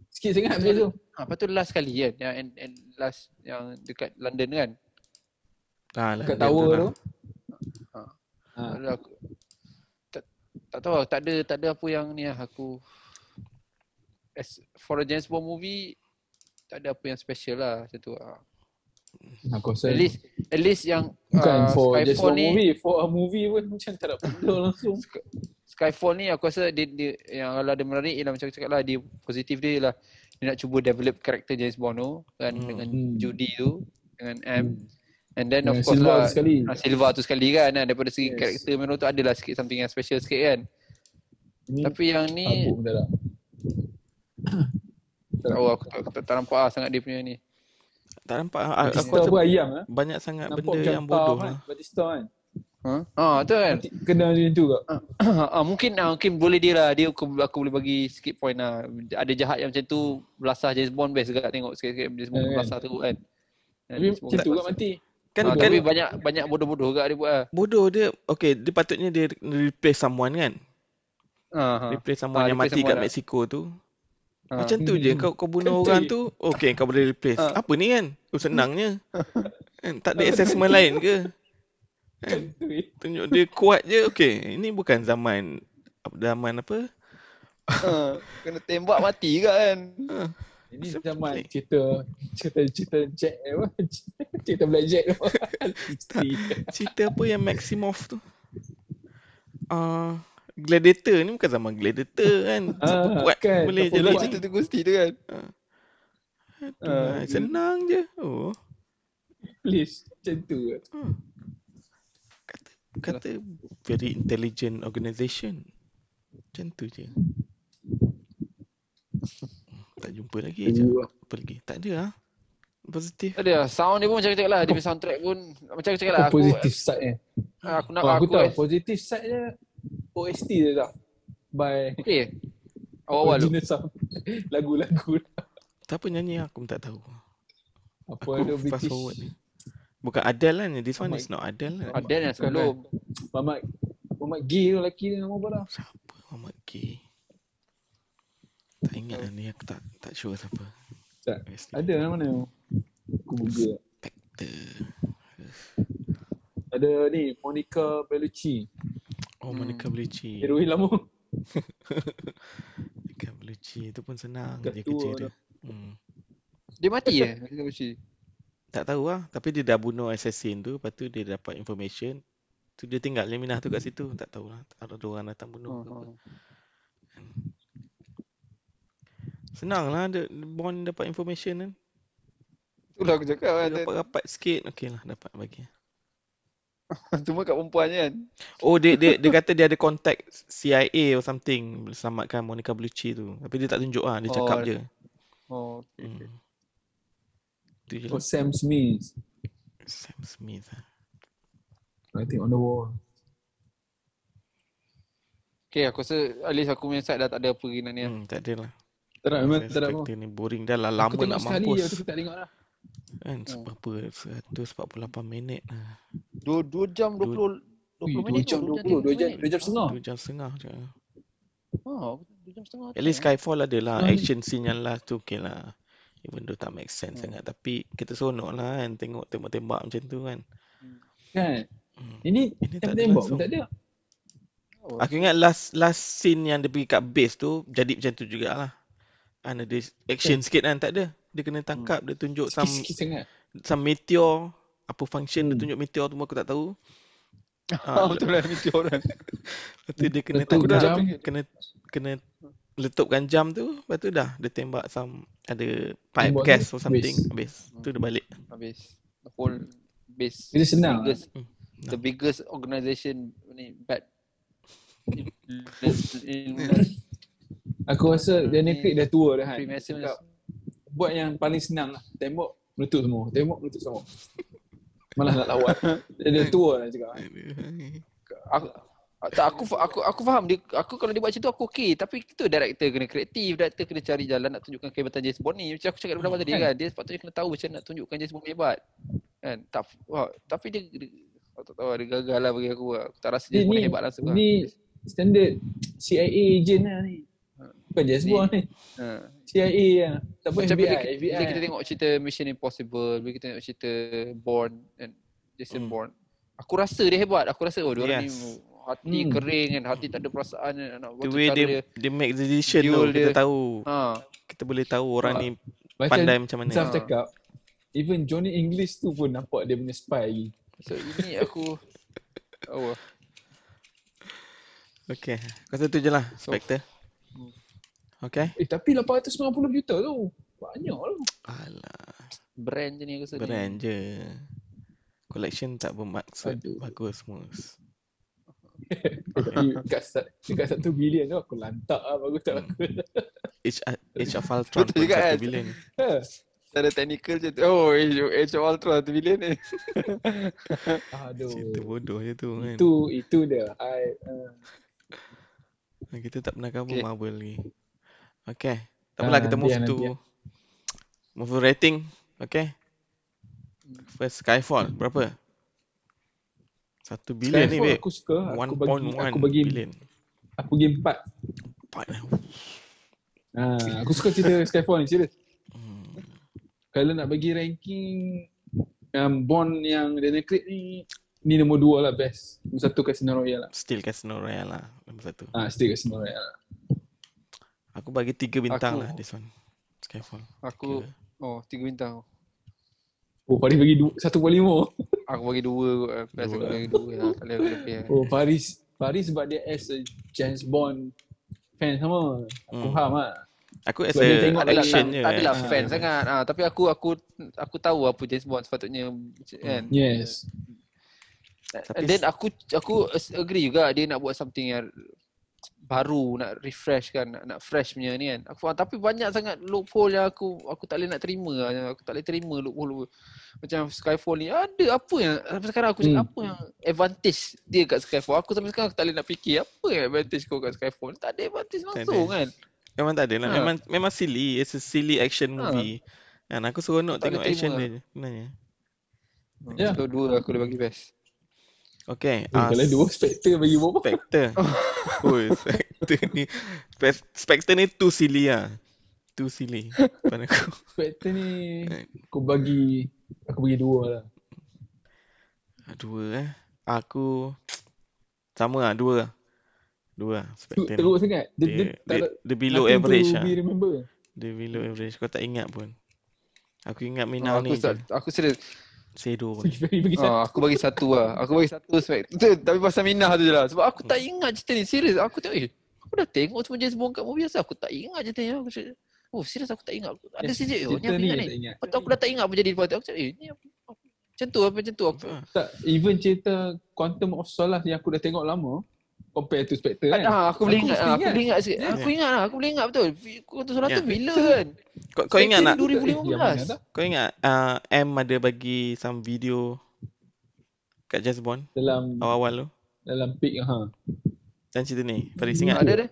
Sikit sangat habis tu. Ha, lepas tu last kali kan, yang and, and last yang dekat London kan. Ah, lah, Kat dia tower lah. tu. Ha. Ha. Tak, tahu tak ada tak ada apa yang ni lah aku as for a James Bond movie tak ada apa yang special lah macam tu lah. Aku rasa At least at least yang bukan uh, for just one ni movie, for a movie pun macam tak ada benda <laughs> langsung. Skyfall ni aku rasa dia, dia yang kalau dia menarik ialah macam aku cakap lah dia positif dia ialah dia nak cuba develop karakter James Bond tu kan Hmm. dengan Hmm. Judy tu dengan M and then Dengan of course Silva lah tu sekali. ah, Silva tu sekali kan ah, daripada segi Yes. karakter memang tu adalah sikit something yang special sikit kan Ni tapi yang ni dah lah. <coughs> tak tahu aku tak, tak, nampak lah sangat dia punya ni Tak nampak. ah, Aku Batista rasa pun ayam lah. banyak sangat Nampak benda yang bodoh Tar lah. kan. Batista kan. ha ah tu kan Kena macam tu kat. <coughs> ah, mungkin ah, mungkin boleh dia lah dia aku, aku boleh bagi sikit point lah ada jahat yang macam tu belasah James Bond best juga tengok sikit-sikit James Bond kan. belasah tu kan Tapi macam tu kat mati. Kan, Ah, kan tapi banyak banyak bodoh-bodoh juga dia buat lah. bodoh dia. Okay, dia patutnya dia replace someone kan. Ah, ha. Replace someone Ah, yang replace mati kat someone lah. Mexico tu. Ah. Macam tu je. Hmm. Kau kau bunuh Kan tu orang je. tu. Okay, kau boleh replace. Ah. Apa ni kan? Oh, senangnya. <laughs> kan, tak ada assessment lain ke? Kan? Tu. Tunjuk dia kuat je. Okay, ini bukan zaman zaman apa? Ah, Kena tembak mati juga kan. Ah, Ini zaman cerita cerita cerita Jack apa? <laughs> Cerita Blackjack tu. <laughs> Misteri. cerita apa yang Maximoff tu? Ah, Gladiator ni bukan zaman Gladiator kan. Siapa Ah, kuat kan, boleh siapa je buat. ni. cerita tu Gusti tu kan. Tu Ah, lah, senang je. Oh. Please. Macam tu. Hmm. Kata, kata very intelligent organisation. Macam tu je. Tak jumpa lagi je. Apa lagi? Tak ada lah. Positif. Tak ada lah. Sound dia pun macam aku cakap lah. Dia punya soundtrack pun macam aku cakap lah. Apa Aku, positif side eh? aku nak Oh, aku aku, tahu positif side dia OST dia dah. By Okay. Awal-awal tu. original sound. Lagu-lagu. Siapa nyanyi aku pun tak tahu. Apa Aku ada fast British. forward ni. Bukan Adele kan? This one Oh is not Adele kan? Ada yang sebelum. Mamat Mamat Gay tu lelaki dia nama apa dah? Siapa Muhammad K? Tak ingat lah ni aku tak tak sure siapa. Tak. Ada nama mana? Aku google. Spectre. Ada ni Monica Bellucci. Oh, Hmm. Monica Bellucci. Heroin lama. <laughs> Monica Bellucci tu pun senang Dah je tua kerja dah. dia. Hmm. Dia mati eh? Gusti. Tak tahu lah. Tapi dia dah bunuh assassin tu. Lepas tu dia dapat information. Tu dia tinggal Leminah tu kat situ. Tak tahu lah. Ada orang datang bunuh. Oh, oh. Senang lah. Dia, Bond dapat information kan. Itulah aku cakap kan. Dapat rapat sikit. Okay lah. Dapat bagi. <laughs> Cuma kat perempuan je kan. Oh dia, dia dia kata dia ada contact CIA or something. Selamatkan Monica Bellucci tu. Tapi dia tak tunjuk lah. Dia cakap Oh, je. Oh, okay. Hmm. Je Oh lah. Sam Smith. Sam Smith lah. I think on the wall. Okay, aku rasa at least aku punya side dah tak ada apa lagi nak ni. lah. Hmm, tak ada lah. Tak nak memang tak nak apa. Spectre ni boring dah lah. Lama nak mampus. aku tak tengok lah. Kan berapa 148 minit lah. Dua, dua jam Dua- 20, 20 Ui, minit. dua jam tu, 20, dua jam, minit. dua jam setengah. 2 jam setengah je. Oh, Dua jam setengah. At least? Skyfall ada lah Hmm. action scene yang last tu okay lah. Even though tak make sense Hmm. sangat tapi kita seronok lah kan tengok tembak-tembak macam tu kan. Kan? Hmm. Ini Ini tak ada tembak tak ada. Oh, Aku ingat last last scene yang dia pergi kat base tu jadi macam tu jugalah. Kan ada action sikit kan tak ada. Dia kena tangkap, dia tunjuk some sangat. some meteor apa function dia Hmm. tunjuk meteor tu aku tak tahu. <laughs> Ah, Ah, betul lah meteor kan. <laughs> lepas tu dia kena Letup tangkap, jam. kena kena letupkan jam tu, lepas tu dah dia tembak some ada pipe Tembak gas tu, or something habis. habis. Tu dia balik. Habis. The whole base. Dia senang. Biggest, Hmm. the biggest organisation ni bad. in- in- in- Aku rasa Daniel Craig dah tua dah kan. Cakap, buat yang paling senang lah. Tembak, meletup semua. Tembak, meletup semua. Malah nak lawan. Dia dah tua lah cakap. aku tak aku aku aku faham dia aku kalau dia buat macam tu aku okey tapi itu director kena kreatif director kena cari jalan nak tunjukkan kehebatan James Bond ni macam aku cakap awal tadi Kan? kan dia sepatutnya kena tahu macam nak tunjukkan James Bond hebat kan tak wah, tapi dia, dia aku tak tahu dia gagal lah bagi aku aku tak rasa Dia James Bond ni, ni hebat langsung lah. ni standard CIA agent lah ni. Bukan James Ni- Bond ni. ha. CIA lah. Tak apa macam FBI. bila, FBI. bila kita tengok cerita Mission Impossible bila kita tengok cerita Bond and Jason Hmm. Bourne aku rasa dia hebat aku rasa oh dia orang Yes. ni hati Hmm. kering kan hati tak ada perasaan kan nak The buat way dia, dia dia make the decision tu Duel kita dia. tahu. ha Kita boleh tahu orang Ah. ni Macam pandai macam mana. Sam Ha. cakap, even Johnny English tu pun nampak dia punya spy lagi. So ini aku oh Okay. Kata tu je lah So- Spectre. Hmm. Okay. Eh tapi 890 juta tu. Banyak tu. Alah. brand je ni aku rasa ni. Brand je. Collection tak bermaksud Aduh. bagus mus. <laughs> Tapi kat, sa- dekat satu bilion tu aku lantak lah bagus tak Hmm. bagus. Age, Age of Ultron pun juga, satu kan? bilion. Ha. Secara technical je tu. Oh, Age of, Ultron tu bilion ni. <laughs> Aduh. Cerita bodoh je tu kan. Itu itu dia. I uh, Kita tak pernah cover Okay. Marvel lagi. Okay. Tak Ah, apalah kita move nanti, to nanti. move to rating. Okay. First Skyfall berapa? Satu bilion ni babe. aku suka. Aku bagi 1.1 aku bagi bilion. aku bagi 4. Empat. Ha, aku suka cerita <laughs> Skyfall ni serius. Hmm. Kalau nak bagi ranking um, Bond yang Daniel Craig ni ni nombor 2 lah best. Nombor 1 Casino Royale lah. Still Casino Royale lah. Nombor satu. Ah, still Casino Royale lah. Aku bagi tiga bintang Aku- lah this one. Skyfall. Aku Kira. oh, tiga bintang. Oh, Faris bagi 1.5. <laughs> Aku bagi dua kot. Aku rasa Dua. aku bagi dua lah. Kali aku lebih. Oh, Faris Faris sebab dia as a James Bond fan sama. Aku Hmm. faham lah. Aku as Sebab dia a tengok Tak adalah, action tak, je. tak adalah kan. fan Ah. sangat. Ah, tapi aku aku aku tahu apa James Bond sepatutnya kan. Yes. Tapi And then aku aku agree juga dia nak buat something yang baru, nak refresh kan, nak, nak fresh punya ni kan. Aku faham tapi banyak sangat loophole yang aku aku tak boleh nak terima lah. Aku tak boleh terima loophole. loophole. Macam Skyfall ni ada apa yang sampai sekarang aku cakap Hmm. apa yang advantage dia kat Skyfall. Aku sampai sekarang aku tak boleh nak fikir apa yang advantage kau kat Skyfall. Tak ada advantage Tak langsung ada. kan. Memang tak ada lah. Ha. Memang memang silly. It's a silly action Ha. movie. Kan aku seronok Tak tengok action terima. dia sebenarnya. Ya. So dua aku boleh bagi best. Okay. Eh, ah, kalau dua Spectre bagi berapa? Spectre. <laughs> oh, Spectre ni. Spe- Spectre ni too silly lah. Too silly. Pada aku. Spectre ni Kan. aku bagi aku bagi dua lah. Dua eh. Aku sama lah. Dua lah. Dua lah. Tu, Spectre ni. teruk sangat. Dia, dia, Dia, tak dia, dia below average lah. be remember. Dia below average. Kau tak ingat pun. Aku ingat Mina Oh, aku ni je. aku serius. Bagi, satu. Ah, aku bagi satu lah. Aku bagi satu spek. Tu, tapi pasal Minah tu je lah. Sebab aku tak ingat cerita ni. Serius. Aku tengok, eh, aku dah tengok semua James Bond kat movie asal. Aku tak ingat cerita ni. Aku cakap, oh serius aku tak ingat. Ada Eh, sejak, oh ni Cerita aku ni ingat ni. Lepas tu aku dah tak ingat apa jadi lepas tu. Aku cakap, eh ni apa? Macam tu apa macam tu. Aku, Tak, even cerita Quantum of Solace yang aku dah tengok lama compare to Spectre kan. ah, aku boleh Aku ingat. ah, Aku ingat. boleh ingat sikit. Ya. Aku ingat lah. Aku boleh ingat betul. Kau tu solat tu bila kan? Kau, kau ingat mana 2015. tak? Kau ingat uh, M ada bagi some video kat Just Bond Dalam awal-awal tu? dalam peak ha. Dan cerita ni. Faris Hmm, ingat? Ada dia.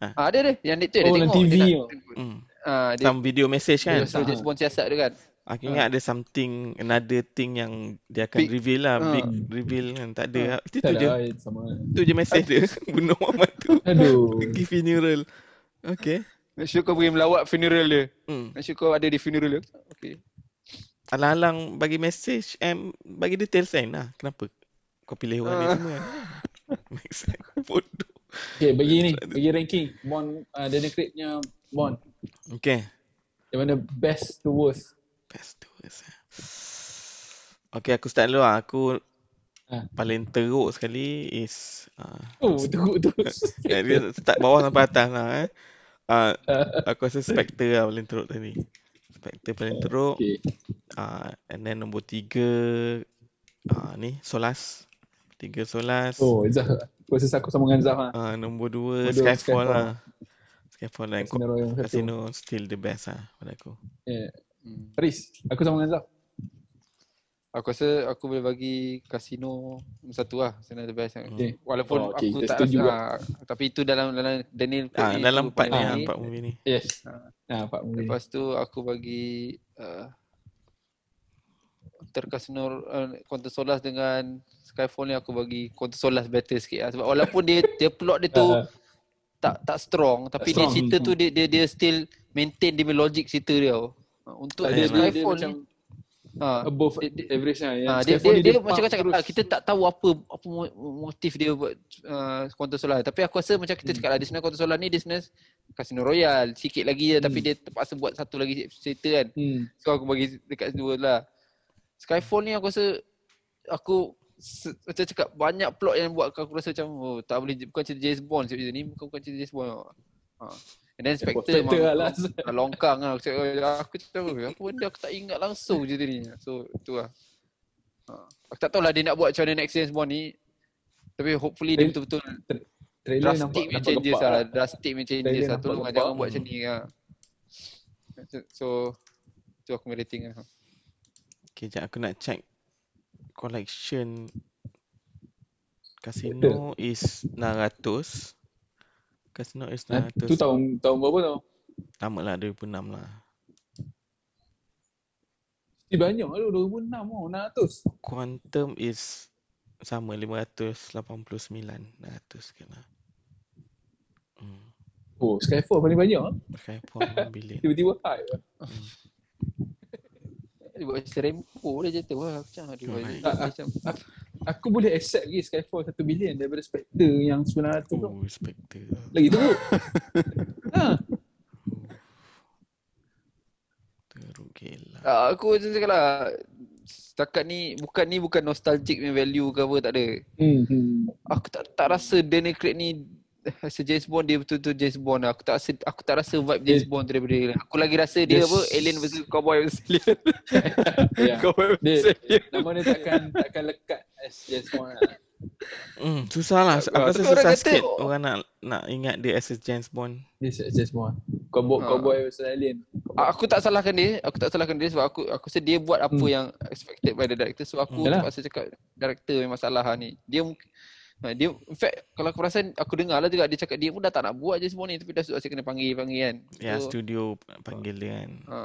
Ah. Ah, ada dia. Yang dia tu dia Oh, dalam tengok. TV Dia tu. nak, Hmm. ah, dia, Some video message dia kan? suruh James Bond siasat dia kan. Aku ingat ada something, another thing yang dia akan Big- reveal lah. Ah. Big reveal kan. Tak ada. Itu Tak tu je. sama. Tu je message dia. <laughs> <laughs> Bunuh Muhammad tu. Aduh. Pergi funeral. Okay. Make sure kau pergi melawat funeral dia. Hmm. Make sure kau ada di funeral dia. Okay. Alang-alang bagi message and bagi detail sign lah. Kenapa? Kau pilih orang ni Ah. semua kan? <laughs> Make sense. Bodoh. Okay, bagi ni. Bagi ranking. Bond, uh, Daniel Craig-nya Bond. Okay. Yang mana best to worst. Best to worst. eh. Okay, aku start dulu lah. Aku Ah. paling teruk sekali is uh, Oh, teruk <laughs> dia start bawah sampai atas lah eh. Uh, aku rasa Spectre lah paling teruk tadi. Spectre paling teruk. okay. Uh, and then nombor tiga uh, ni Solas. Tiga Solas. Oh, Zah. Aku rasa aku sama dengan Zah lah. Uh, nombor dua Nombor Skyfall, Skyfall. lah. Skyfall dan Casino. Casino still the best lah pada aku. Yeah. Hmm. Faris, aku sama dengan Zah. Aku rasa aku boleh bagi kasino nombor satu lah. Sana the best. Okay. Walaupun Oh, okay. aku Kita tak setuju rasa, tapi itu dalam dalam Daniel Craig Ah, ni dalam empat ni lah, ni. empat movie ni. Yes. Ah. Nah, Pak Movie. Lepas tu aku bagi uh, Terkasino uh, Quantum Solace dengan Skyfall ni aku bagi Quantum Solace better sikit lah. Sebab walaupun dia dia plot dia tu <laughs> Ah, tak tak strong tapi dia strong. cerita tu dia dia dia still maintain dia logic cerita dia tau. Uh, Untuk tak, dia, dia, dia, Skyfall macam ni ha, above dia- dia- average lah. Ha, dia, dia, dia, pump macam kau cakap terus. lah, kita tak tahu apa apa mo- motif dia buat uh, Quantum Solar. Tapi aku rasa macam kita Hmm. cakap lah, dia sebenarnya Quantum Solar ni dia sebenarnya Casino Royale. Sikit lagi je tapi Hmm. dia terpaksa buat satu lagi cerita kan. Hmm. So aku bagi dekat dua lah. Skyfall ni aku rasa aku se- macam cakap banyak plot yang buat aku rasa macam oh, tak boleh bukan cerita James Bond cerita ni bukan bukan cerita James Bond. Ha. And then Spectre Spectre memang lah, lah, <laughs> longkang lah. Aku cakap, aku cakap apa benda aku tak ingat langsung cerita ni. So tu lah. Ha. Aku tak tahu lah dia nak buat macam mana next James Bond ni. Tapi hopefully dia betul-betul Trailer drastic nampak, punya nampak changes lepak lah. Drastic punya changes lah. nampak Tolong lah, jangan buat macam ni lah. So, tu aku rating lah. Okay, jap aku nak check collection Casino is 600. Casino is Ha? Tu 900. tahun tahun berapa tau? Lama lah 2006 lah. Eh, banyak lah 2006 oh, 600. Quantum is sama 589. 600 kan lah. Hmm. Oh, Skyfall paling banyak ah. Skyfall <laughs> 1 billion. Tiba-tiba hype lah. Dia buat macam Rempo dia cerita wah macam dia buat macam Aku boleh accept lagi Skyfall 1 bilion daripada Spectre yang 900 tu. Oh, Spectre. Lagi teruk. <laughs> ha. Teruk gila. Ah, aku macam cakap lah setakat ni bukan ni bukan nostalgic punya value ke apa tak ada. Hmm. hmm. Aku tak tak rasa Daniel Craig ni rasa James Bond dia betul-betul James Bond lah. Aku tak rasa aku tak rasa vibe James Bond tu daripada dia. Aku lagi rasa dia Yes. apa Alien versus Cowboy versus Alien. <laughs> Ya. Cowboy Dia, versus Alien. nama dia takkan takkan lekat as James Bond lah. <laughs> Hmm, susah lah. Aku rasa susah kata- sikit orang nak nak ingat dia as a James Bond. Dia as James Bond. Cowboy, Ha. cowboy versus alien. Aku tak salahkan dia. Aku tak salahkan dia sebab aku aku rasa dia buat apa Hmm. yang expected by the director. So aku Yalah. terpaksa cakap director yang masalah ni. Dia Ha, dia in fact kalau aku perasan aku dengar lah juga dia cakap dia pun dah tak nak buat je semua ni tapi dah asyik kena panggil panggil kan. Ya, So, studio panggil dia kan. ha.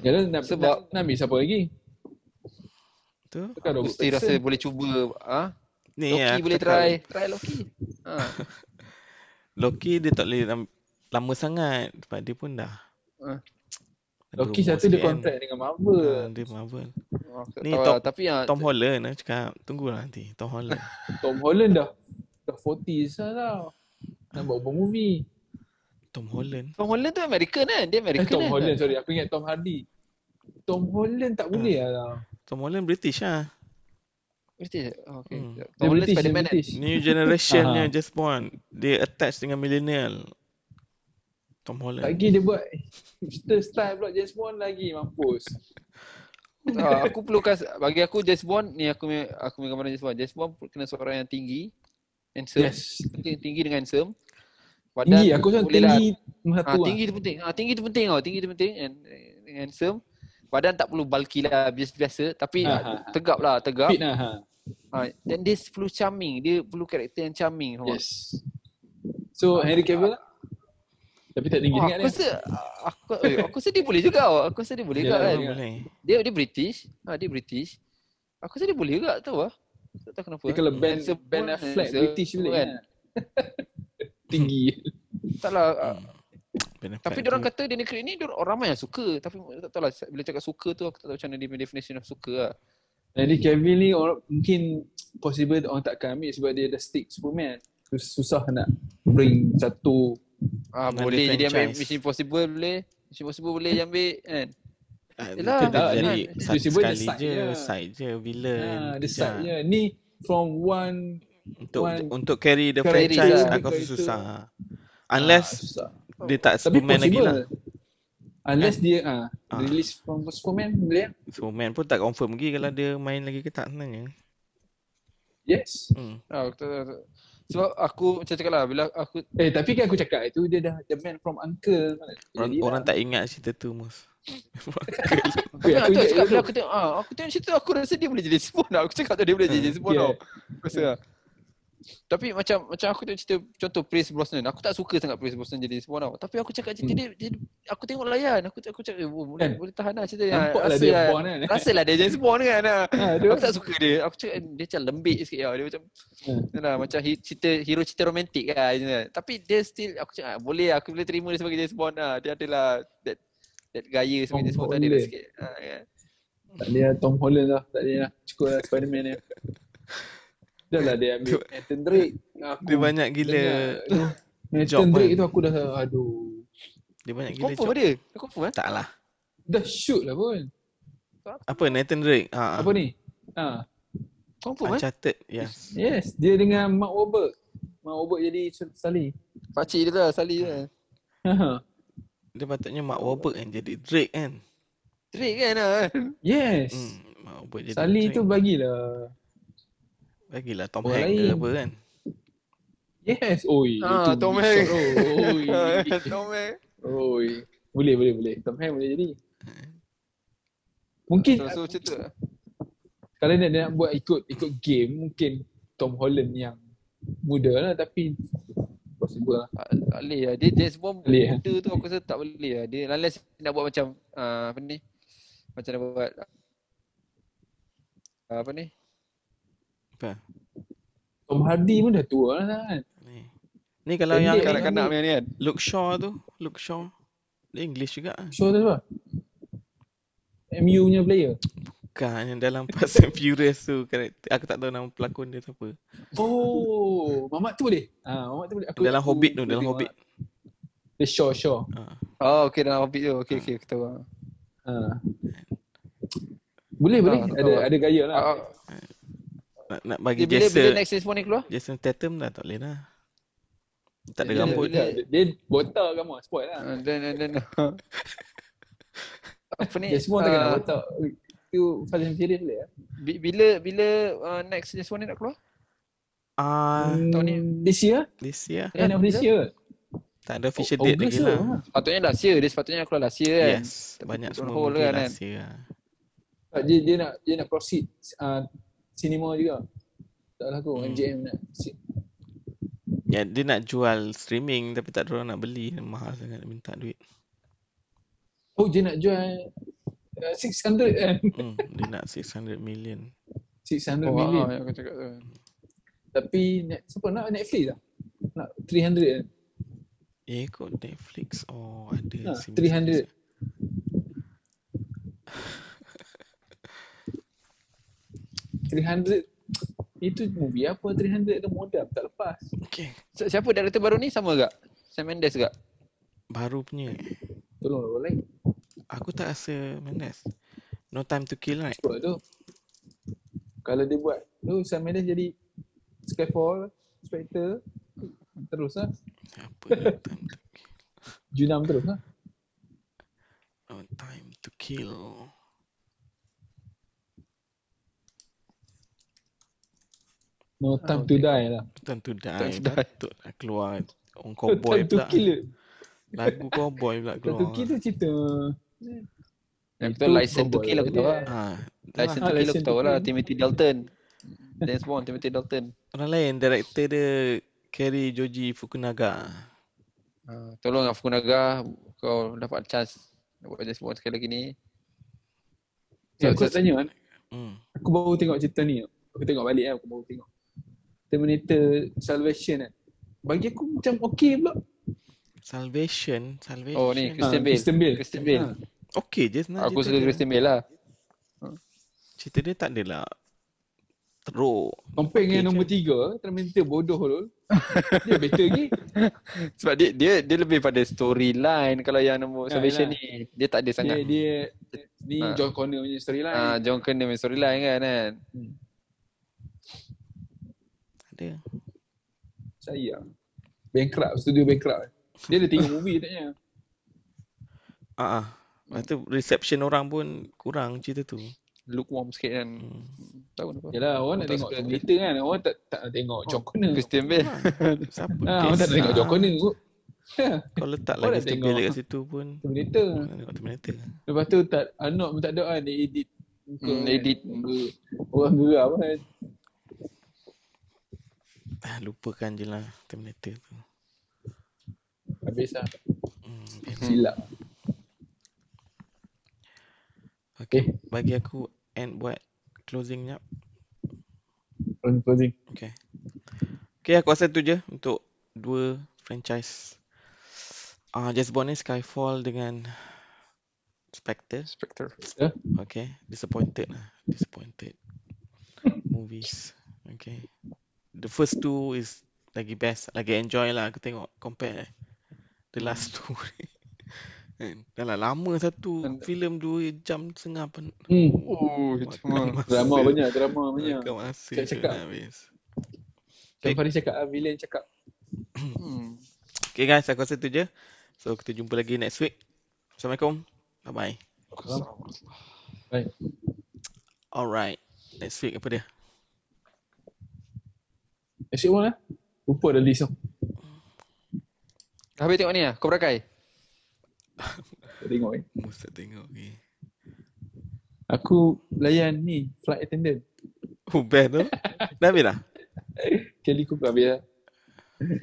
Ya lah, nak, Sebab- nak ambil siapa lagi? Tu. Takkan Aku mesti rasa boleh cuba ah. Ni Loki ya, boleh cakap. try. Try Loki. Ha. <laughs> Loki dia tak boleh lam- lama sangat sebab dia pun dah. Ah. ada Loki satu dia kan. kontrak dengan Marvel. dia Marvel. Oh, Ni tahu Tom- lah. Tapi ah, Tom Holland aku cakap tunggulah nanti Tom Holland. <laughs> Tom Holland dah dah 40 lah tau. Nak buat buat movie. Tom Holland. Tom Holland tu American kan? Dia Eh, American Tom kan? Holland sorry. Aku ingat Tom Hardy. Tom Holland tak boleh lah tau. Tom Holland British lah. British. Oh, okay. Hmm. Tom Holland Spiderman kan? British. New generationnya <laughs> Ah. James Bond. Dia attach dengan millennial. Tom Holland. Lagi dia buat hipster style pula James Bond lagi mampus. Ah, aku perlukan bagi aku James Bond ni aku punya- aku punya gambaran James Bond. James Bond kena seorang yang tinggi, handsome, Yes. tinggi, tinggi dengan handsome. Tinggi aku rasa lah- tinggi Ah, satu lah. tinggi tu penting. Ah, tinggi tu penting tau. Tinggi tu penting and, and handsome. Badan tak perlu bulky lah biasa-biasa tapi Ah, ah, ah, ah. tegap lah, tegap. Fit lah ha. Dan dia perlu charming. Dia perlu karakter yang charming. Yes. So Henry Cavill lah. Tapi tak tinggi Oh, sangat aku dia. rasa aku, eh, aku rasa dia boleh juga. Aku rasa dia boleh juga Yalah, kan. boleh. Dia dia British. Ha, dia British. Aku rasa dia boleh juga tahu ah. Tak tahu kenapa. Dia kalau Ben Ben Affleck British boleh kan. kan. <laughs> tinggi. Taklah Hmm. <laughs> uh, Benefit tapi tu- orang kata Danny Craig ni dia orang ramai yang suka tapi tak tahu lah bila cakap suka tu aku tak tahu macam mana dia definition of suka lah. Jadi Kevin ni orang, mungkin possible orang takkan ambil sebab dia dah stick Superman. Sus- Susah nak bring satu Ah boleh dia jadi ambil. Mission Impossible boleh. Mission Impossible boleh ambil kan. Ah, mungkin dia tak, jadi ni satu dia sekali side je, je. side je villain. ha, dia kejap. side je. Ni from one Untuk one- untuk carry the carry franchise lah. aku rasa Susah. ah, Unless susah. dia tak Superman lagi lah. Unless dia ah, Ah. release from Superman boleh. Superman pun tak confirm lagi kalau dia main lagi ke tak sebenarnya. Yes. Hmm. Ah, aku tak, tak, tak. Sebab aku macam cakap lah bila aku Eh tapi kan aku cakap itu dia dah the man from uncle. Orang, Jadi orang lah. tak ingat cerita tu mus. <laughs> Tapi aku aku cakap bila tu. aku tengok ah aku tengok cerita aku rasa dia boleh jadi Spawn lah. Aku cakap tu dia boleh jadi Spawn Yeah. tau. Aku Rasa lah. Tapi macam macam aku tengok cerita contoh Pierce Brosnan. Aku tak suka sangat Pierce Brosnan jadi Spawn tau. Tapi aku cakap cerita dia, dia aku tengok layan. Aku aku cakap eh, oh, boleh, Kan? boleh tahan lah cerita dia. Nampak lah Rasa dia lah- Bond kan. Rasalah dia jadi Spawn kan. Ah, <laughs> dia Aku tak suka dia. Aku cakap dia macam lembik sikit lah. Dia macam Hmm. Yalah, macam hi, cerita hero cerita romantik lah. tu. Tapi dia still aku cakap ah, boleh lah, aku boleh terima dia sebagai James Bond lah. Dia adalah that that gaya sebagai James Bond tu ada lah sikit. Ha, ya. Tak ada lah Tom Holland lah. Tak ada lah. Cukup lah Spiderman ni. <laughs> Dah lah dia ambil Nathan Drake. Aku Dia banyak gila. Nathan job Drake kan. tu aku dah aduh. dia banyak gila Confirm job. dia? Dia confirm eh? Tak lah. Dah shoot lah pun. Apa Nathan Drake? Ha. Apa ni? Ha. Confirm eh? Uncharted. Yes. Yes, dia dengan Mark Wahlberg. Mark Wahlberg jadi Sally. Pakcik dia lah, Sally dia. Ha. Dia patutnya Mark Wahlberg kan jadi Drake kan. Drake kan lah kan? Yes. Hmm. Mark Wahlberg jadi Sally Drake. tu bagilah. Bagilah Tom Hanks ke apa kan. Yes. Oi. Ah, itu Tom. Hanks. Oi. <laughs> Tom Hanks. Oi. Boleh, boleh, boleh. Tom Hanks boleh jadi. Mungkin So, so macam tu lah. kalau dia nak buat ikut ikut game mungkin Tom Holland yang muda lah tapi possible lah. Tak tak boleh lah. Dia James Bond Boleh, eh? muda tu aku rasa tak boleh lah. Dia unless nak buat macam uh, apa ni? Macam nak buat uh, apa ni? Apa? Tom Hardy pun dah tua lah kan. Ni. Ni kalau Pendek yang kan? Kanak-kanak punya ni kan. Luke Shaw tu, Luke Shaw. Dia English juga. ah. Show tu apa? MU punya player. Bukan yang dalam Fast and Furious tu karakter. Aku tak tahu nama pelakon dia siapa. Oh, Mamat tu boleh. Ah, Mamat tu boleh. Aku, Dalam aku Hobbit tu, dalam Hobbit. lah. Dia Shaw, Shaw. Ha. Oh, okay dalam Hobbit tu. Okay, okay, aku tahu. Ha. Boleh, boleh. Ah, Ada tahu. ada gaya lah. Ah, Nak, nak bagi bila, bila Jason, next James Bond ni keluar? Jason Tatum dah tak boleh lah. Tak ada rambut. Dia, dia, dia botak kamu, spoil lah. Ah, Dan dan dan <laughs> apa ni? Dia semua tak kena ah, botak. Itu Fast and Furious boleh lah. bi- bila bila uh, next Bond ni nak keluar? Ah, tahun ni. Hmm, This year? this year. Ya, End of this bila? year? Tak ada official Oh, date lagi lah. Ha. Sepatutnya last year. Dia sepatutnya keluar last year kan? Yes, banyak semua movie kan, last year. lah. Tak, Dia, dia nak dia nak proceed uh, cinema juga. Tak lah aku, Hmm. MJM nak. Ya, dia nak jual streaming tapi tak ada orang nak beli. Mahal sangat dia minta duit. Oh, dia nak jual uh, 600 kan? Hmm, <laughs> dia nak 600 million. 600 Oh, million. ah, yang aku cakap tu. Tapi net, siapa nak Netflix lah? Nak 300 kan? Eh, kot Netflix. Oh, ada. Sim- 300. <laughs> $300 itu movie apa 300 tu modal tak lepas. Okay. Si- Siapa director baru ni sama gak? Sam Mendes gak? Baru punya. Tolong orang lain. Aku tak rasa Mendes. No Time to Kill right? Sebab tu kalau dia buat tu Sam Mendes jadi Skyfall, Spectre terus lah. Apa No Time to Kill? Junam terus lah. No Time to Kill. No Ah, time to die lah. Time to Die. Time to Die. Patut lah keluar. <laughs> Orang No cowboy time to pula. kill. Lagu cowboy pula Time to keluar. kill tu cerita Yang betul License to Kill aku tahu lah. Ha, License Ah, to Kill License aku tahu lah. Timothy Dalton. James Bond, Timothy Dalton. orang lain director dia Kerry Joji Fukunaga. Ah, tolong lah Fukunaga kau dapat chance nak buat James Bond sekali lagi ni. Ya, aku nak tanya kan. Hmm. Aku baru tengok cerita ni. Aku tengok balik kan. Aku baru tengok. Terminator Salvation kan. Bagi aku macam okey pula. Salvation, Salvation. Oh, ni, Christian Ah, Bale. Christian Bale. Christian Bale. Ah. Okay je senang Aku suka dia. Christian Bale lah. Cerita dia tak adalah teruk. Compare dengan Okey nombor tiga, Terminator bodoh tu. <laughs> Dia better lagi. Sebab dia dia dia lebih pada storyline kalau yang nombor Ya, Salvation yalah. ni. Dia tak ada Dia, sangat. dia ni Ah. John Connor punya storyline. Ah, John Connor punya storyline kan kan. Ada. Sayang. Bankrupt, studio bankrupt. Dia ada tengok <laughs> movie taknya. Ah, ah. Lepas tu reception orang pun kurang cerita tu. Lukewarm sikit kan. Hmm. Tahu kenapa. Yalah, orang nak tengok. Terminator kan. Orang tak tak nak tengok John Connor. Christian Bale. Siapa Ah, orang tak nak tengok John Connor kot. <laughs> Kau letak lagi Christian Bale tengok. kat situ pun. Terminator. Tengok Terminator. Lepas tu tak Arnold pun tak ada kan dia edit Hmm, edit. Orang geram kan. Ah, lupakan je lah Terminator tu. Habis lah. Hmm, biar. Silap. okay. Bagi aku end buat closing jap. Closing, Closing. Okay. Okay, aku rasa tu je untuk dua franchise. Ah, uh, Just Bond ni Skyfall dengan Spectre. Spectre. Okay, disappointed lah. Disappointed. <laughs> Movies. Okay. The first two is lagi best. Lagi enjoy lah aku tengok. Compare the last <laughs> two. Kan? Dah lah lama satu And- filem dua jam setengah pun. Hmm. Oh, cuma. Drama <laughs> banyak, drama banyak. Makan masa Cakap- dah habis. Macam Faris cakap, ah, villain cakap. hmm. Okay guys, aku rasa tu je. So kita jumpa lagi next week. Assalamualaikum. Bye bye. Baik. Alright. Next week apa dia? Asyik pun lah. Lupa dah list tu. Habis tengok ni lah, Cobra Kai. Tak tengok eh. Mesti tengok okay. Aku layan ni, flight attendant. Oh, best tu. Dah habis dah? Kelly Cook habis lah.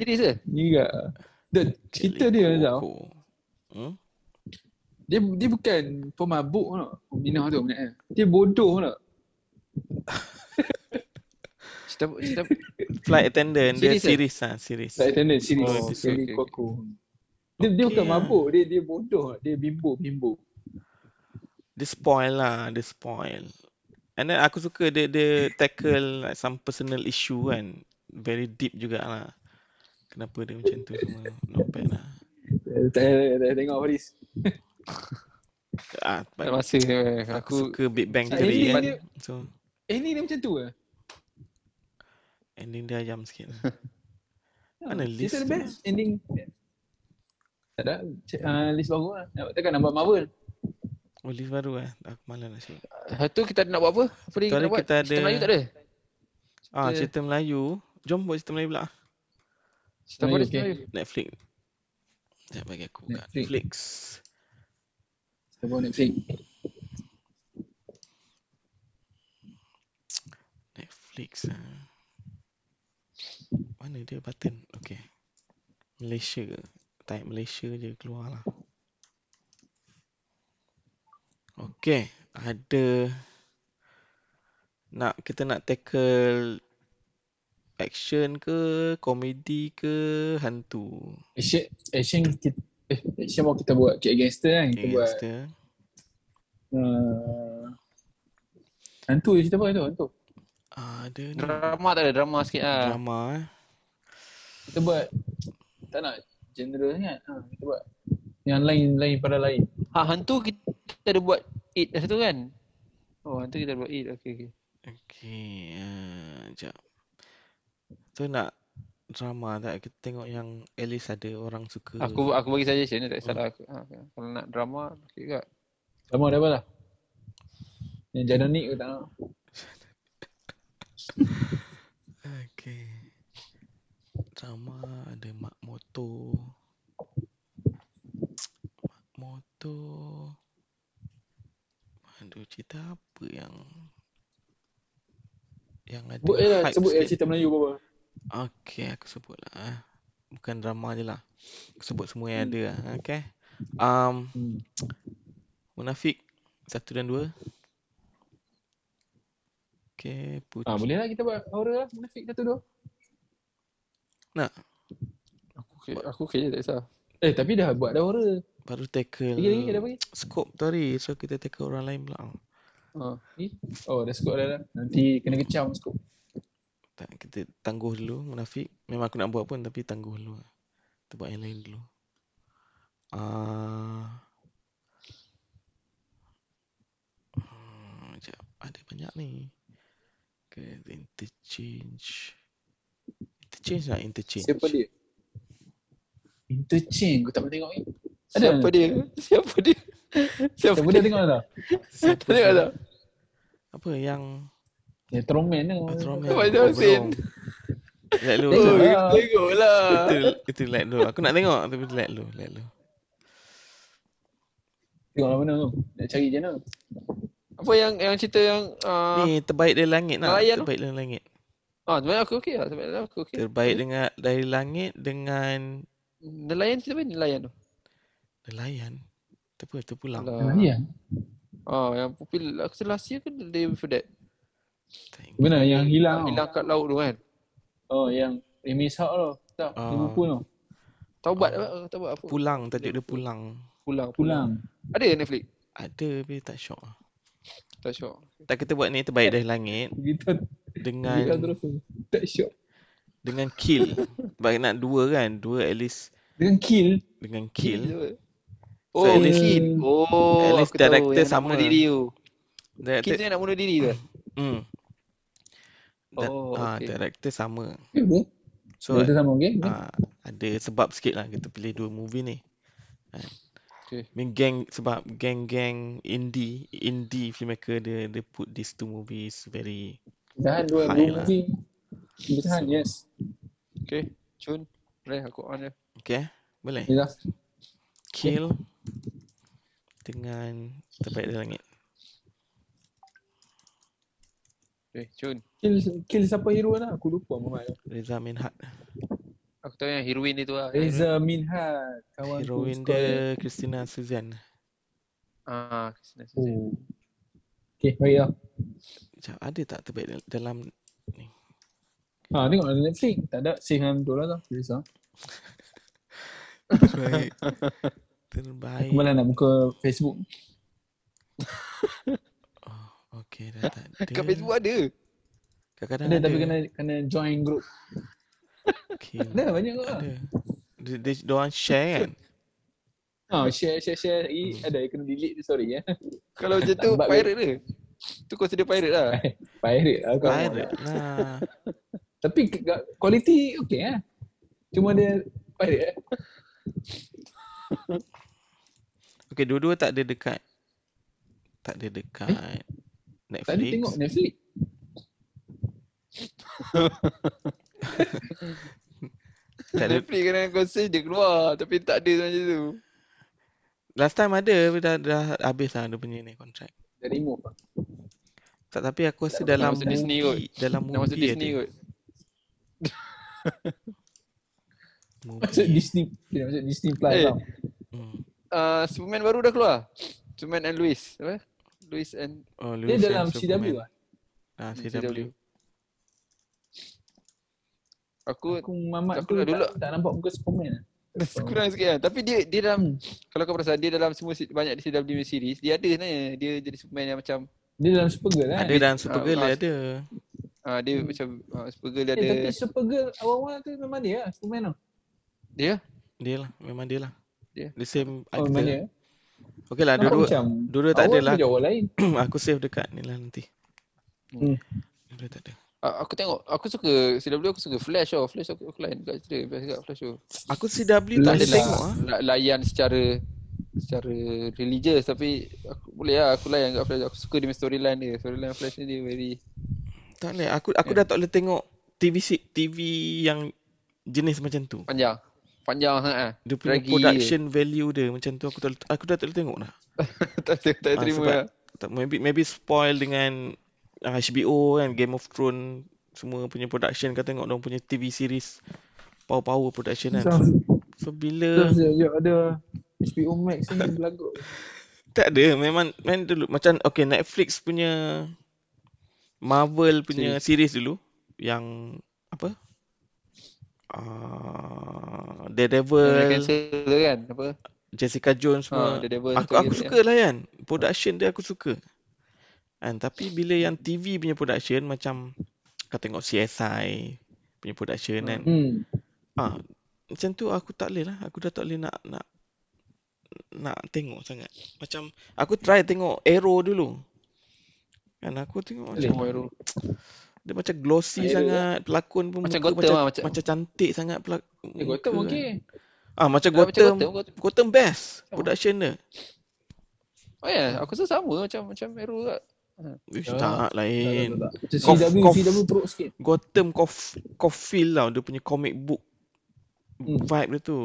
Serius ke? Ni juga. Dia, cerita dia tau. Hmm? Dia dia bukan pemabuk tau. Minah tu sebenarnya. Dia bodoh tau. Cerita, cerita <laughs> Flight attendant dia Series ke? series lah, series. Flight attendant series. Oh, Oh, okay, okay. Dia, dia Okay bukan lah. mabuk. Dia dia bodoh. Dia bimbo, bimbo. Dia spoil lah, dia spoil. And then aku suka dia dia tackle like some personal issue kan. Very deep jugalah. Kenapa dia macam tu semua. Not bad lah. Tengok Faris. Ah, tak masa eh. aku Aku suka Big Bang Ah, Theory kan. dia- So Eh ni dia macam tu ke? Ending dia ayam sikit. <laughs> Mana Ah, list Cerita best. Ending. Tak ada. Cek, uh, list baru lah. Nak- Takkan nampak Marvel. Oh list baru eh. Aku malas nak cakap. Satu kita nak buat apa? Apa lagi Tu kita nak buat? kita Cerita ada- Melayu tak ada? Ah, Cerita- cerita Melayu. Jom buat cerita Melayu pula. Cerita Melayu, cerita okay. Melayu? Netflix. Sekejap bagi aku buka. Netflix. Netflix. Kita bawa Netflix. Netflix. ah. Mana dia button? Okay. Malaysia? Type Malaysia je keluar lah. Okay. Ada nak kita nak tackle action ke, komedi ke, hantu. Action, action kita, eh, action mau kita buat Cat Gangster kan. Kita buat Gangster. uh, hantu je cerita apa tu? Hantu. Ah, ada ni. Drama tak ada, drama sikit lah. Drama eh. Kita buat tak nak genre sangat. Ha, kita buat yang lain lain pada lain. Ha, hantu kita, kita ada buat It dah satu kan? Oh, hantu kita ada buat It. Okay, okay. Okay, uh, sekejap. Tu nak drama tak? Kita tengok yang at least ada orang suka. Aku aku bagi suggestion ni tak salah aku. Ha. Kalau nak drama, okey juga. Lama dah apa lah? Yang Janonik ke tak nak? Okay. Drama ada Mak Moto. Mak Moto. Aduh, cerita apa yang yang ada Sebut lah, sebut sikit? cerita Melayu apa. Okay, aku sebut lah. eh. Bukan drama je lah. Aku sebut semua yang ada lah. Um, Hmm. Munafik satu dan dua. Okay, putih. Ah, boleh lah kita buat horror lah. Munafik satu dua. Nak? Aku okay, aku okay je tak kisah. Eh tapi dah buat dah horror. Baru tackle Lagi lagi ada bagi. scope tu hari. So kita tackle orang lain pula. Ha. Eh? Oh dah skop dah dah. Nanti kena kecam skop. Tak, kita tangguh dulu munafik. Memang aku nak buat pun tapi tangguh dulu. Kita buat yang lain dulu. Ah. Uh, sekejap. Ada banyak ni. Okay, interchange. Interchange nak interchange. Siapa dia? Interchange. Aku tak pernah tengok ni. Ada? Siapa dia? Siapa dia? Siapa, Siapa dia tengok tak? Siapa Tak tengok tak? Apa yang Metroman tu. Metroman? Apa dia, Hussein? Let lu. Tengok Oh, lah. tengok lah. Itu, itu let lu. Aku nak tengok tapi let lu, let lu. Tengok lah mana tu. Nak cari je mana. Apa yang yang cerita yang uh, Ni terbaik dari langit nak. Nelayan tu? Terbaik dari langit. ah sebenarnya aku okey lah. Sebenarnya aku okey. Terbaik dengan dari langit dengan Nelayan cerita apa nelayan tu? nelayan. Itu apa? Itu pulang. Alah. Ya. Ah, yang pupil aku year ke the day before that? Benar yang hilang. Hilang kat laut tu kan. Oh yang Amy Hawk tu. Tak, Ah. Liverpool tu. Taubat apa? Taubat apa? Pulang tajuk dia pulang. Pulang. Pulang. Ada Netflix? Ada tapi tak syok. lah. Tak syok. Tak kita buat ni terbaik dari langit Kita kita dengan terus tu. Tak syok. dengan kill. Sebab nak dua kan, dua at least Dengan kill. dengan kill. Oh, at so, least- Kid. Oh, at least director sama. bunuh diri tu. Director, tu yang nak bunuh diri tu. hmm. Da- Oh, ah, okay. director sama. Okay. So Kita sama okay. ah, ada sebab sikit lah kita pilih dua movie ni. Kan. Okay. I mean gang sebab gang-gang indie indie filmmaker dia dia put these two movies very Tahan dua lah. movie. Kita tahan, So- yes. Okay. Cun. Ray, aku on je. okay. Boleh. Yelah. Kill dengan terbaik dari langit. Okay, Cun. Kill, kill siapa hero lah? Aku lupa Muhammad. Reza Minhad. Aku tahu yang heroin dia tu lah. Reza Minhad. Kawan Heroin dia Christina Suzanne. Ah, Suzanne. Oh. Okay, baiklah. Sekejap, ada tak terbaik dal- dalam Ha, tengok ada Netflix. Tak ada. Save dengan dolar lah. Reza. terbaik? <laughs> terbaik. Aku malah nak buka Facebook. <laughs> Oh, okay, dah tak ada. <laughs> Kat Facebook ada. Kadang-kadang Ada, ada. tapi kena kena join group. Kill. Ada banyak ke? Ada. Dia, dia, dia orang share kan? Ha, share, share, share. lagi. Hmm. Ada, kena delete dia sorry ya. Kalau macam tu, pirate dia. Tu consider pirate lah. <laughs> Pirate lah kau. Pirate lah. Tapi quality okay eh. Cuma dia pirate eh. Okay, dua-dua tak ada dekat tak ada dekat Netflix. Tadi tengok Netflix. <laughs> tak ada. Netflix kadang kau search dia keluar. Tapi tak ada macam tu. Last time ada tapi dah, dah habis lah dia punya ni kontrak. Dia remove lah. Tak tapi aku rasa Tak dalam masuk Disney movie, dalam masuk movie Disney ada. kot. <laughs> Masuk Movie. Disney. Dia masuk Disney Plus Eh. tau. Hmm. Uh, Superman baru dah keluar. Superman and Lois. Apa? Lois and Oh, Dia Lewis dalam and CW Superman. lah. Ah, CW. CW. Aku Aku Mamat Aku tu dah dulu. tak, tak nampak muka Superman lah. <laughs> kurang sikit kan. Tapi dia dia dalam Hmm. kalau kau perasan dia dalam semua se- banyak di CW series, dia ada sebenarnya. Dia jadi Superman yang macam Dia dalam Supergirl kan? Ada dalam Supergirl ah, dia ah, ada. ah dia macam ah, Supergirl dia Eh, ada. tapi Supergirl awal-awal tu memang dia lah, Superman tu. Dia Dia lah, memang dia lah. Dia. The same Oh, memang dia. actor. Okay lah, dua-dua dua-dua tak ada awal lah. tu jauh lain. <clears throat> aku save dekat ni lah nanti. Hmm. Dua tak ada. Ah, aku tengok aku suka CW aku suka Flash oh. Flash aku, aku lain dekat cerita best dekat Flash tu. Aku CW tak ada lah. tengok ah. La- layan secara secara religious tapi aku boleh lah aku layan kat Flash. Aku suka dia storyline dia. Storyline Flash ni dia very Tak boleh. Aku aku dah tak boleh tengok TV TV yang jenis macam tu. panjang. Panjang sangat ah. Dia punya Draggy production value dia macam tu aku tak aku dah tak boleh tengok dah. <laughs> tak tak, tak Ah, terima sebab- lah. Tak maybe maybe spoil dengan HBO kan Game of Thrones semua punya production kau tengok dia punya TV series power-power production kan. Terus So bila dia ada HBO Max ni berlagu. <laughs> tak ada memang main dulu macam okay Netflix punya Marvel punya series, dulu yang apa? uh, Daredevil, cancel kan apa? Jessica Jones Ha, semua. Devil Aku aku suka lah kan. Production dia aku suka. Kan tapi bila yang TV punya production macam kau tengok CSI punya production kan. Hmm. Ah, macam tu aku tak boleh lah. Aku dah tak boleh nak nak nak tengok sangat. Macam aku try tengok Arrow dulu. Kan aku tengok macam Oh, Arrow. dia macam glossy Arrow sangat, pelakon pun Macam muka macam lah, macam- macam cantik sangat pelak Eh, Gotham okey. Ah macam Ah, macam Gotham. Gotham, best Sama. production dia. Oh ya, yeah. aku rasa sama macam macam Arrow juga. Ish, Tak, tak Tak, tak, lain. tak, tak. Macam Kau- CW, kau- CW teruk sikit. Gotham kau kau feel tau dia punya comic book Hmm. vibe dia tu.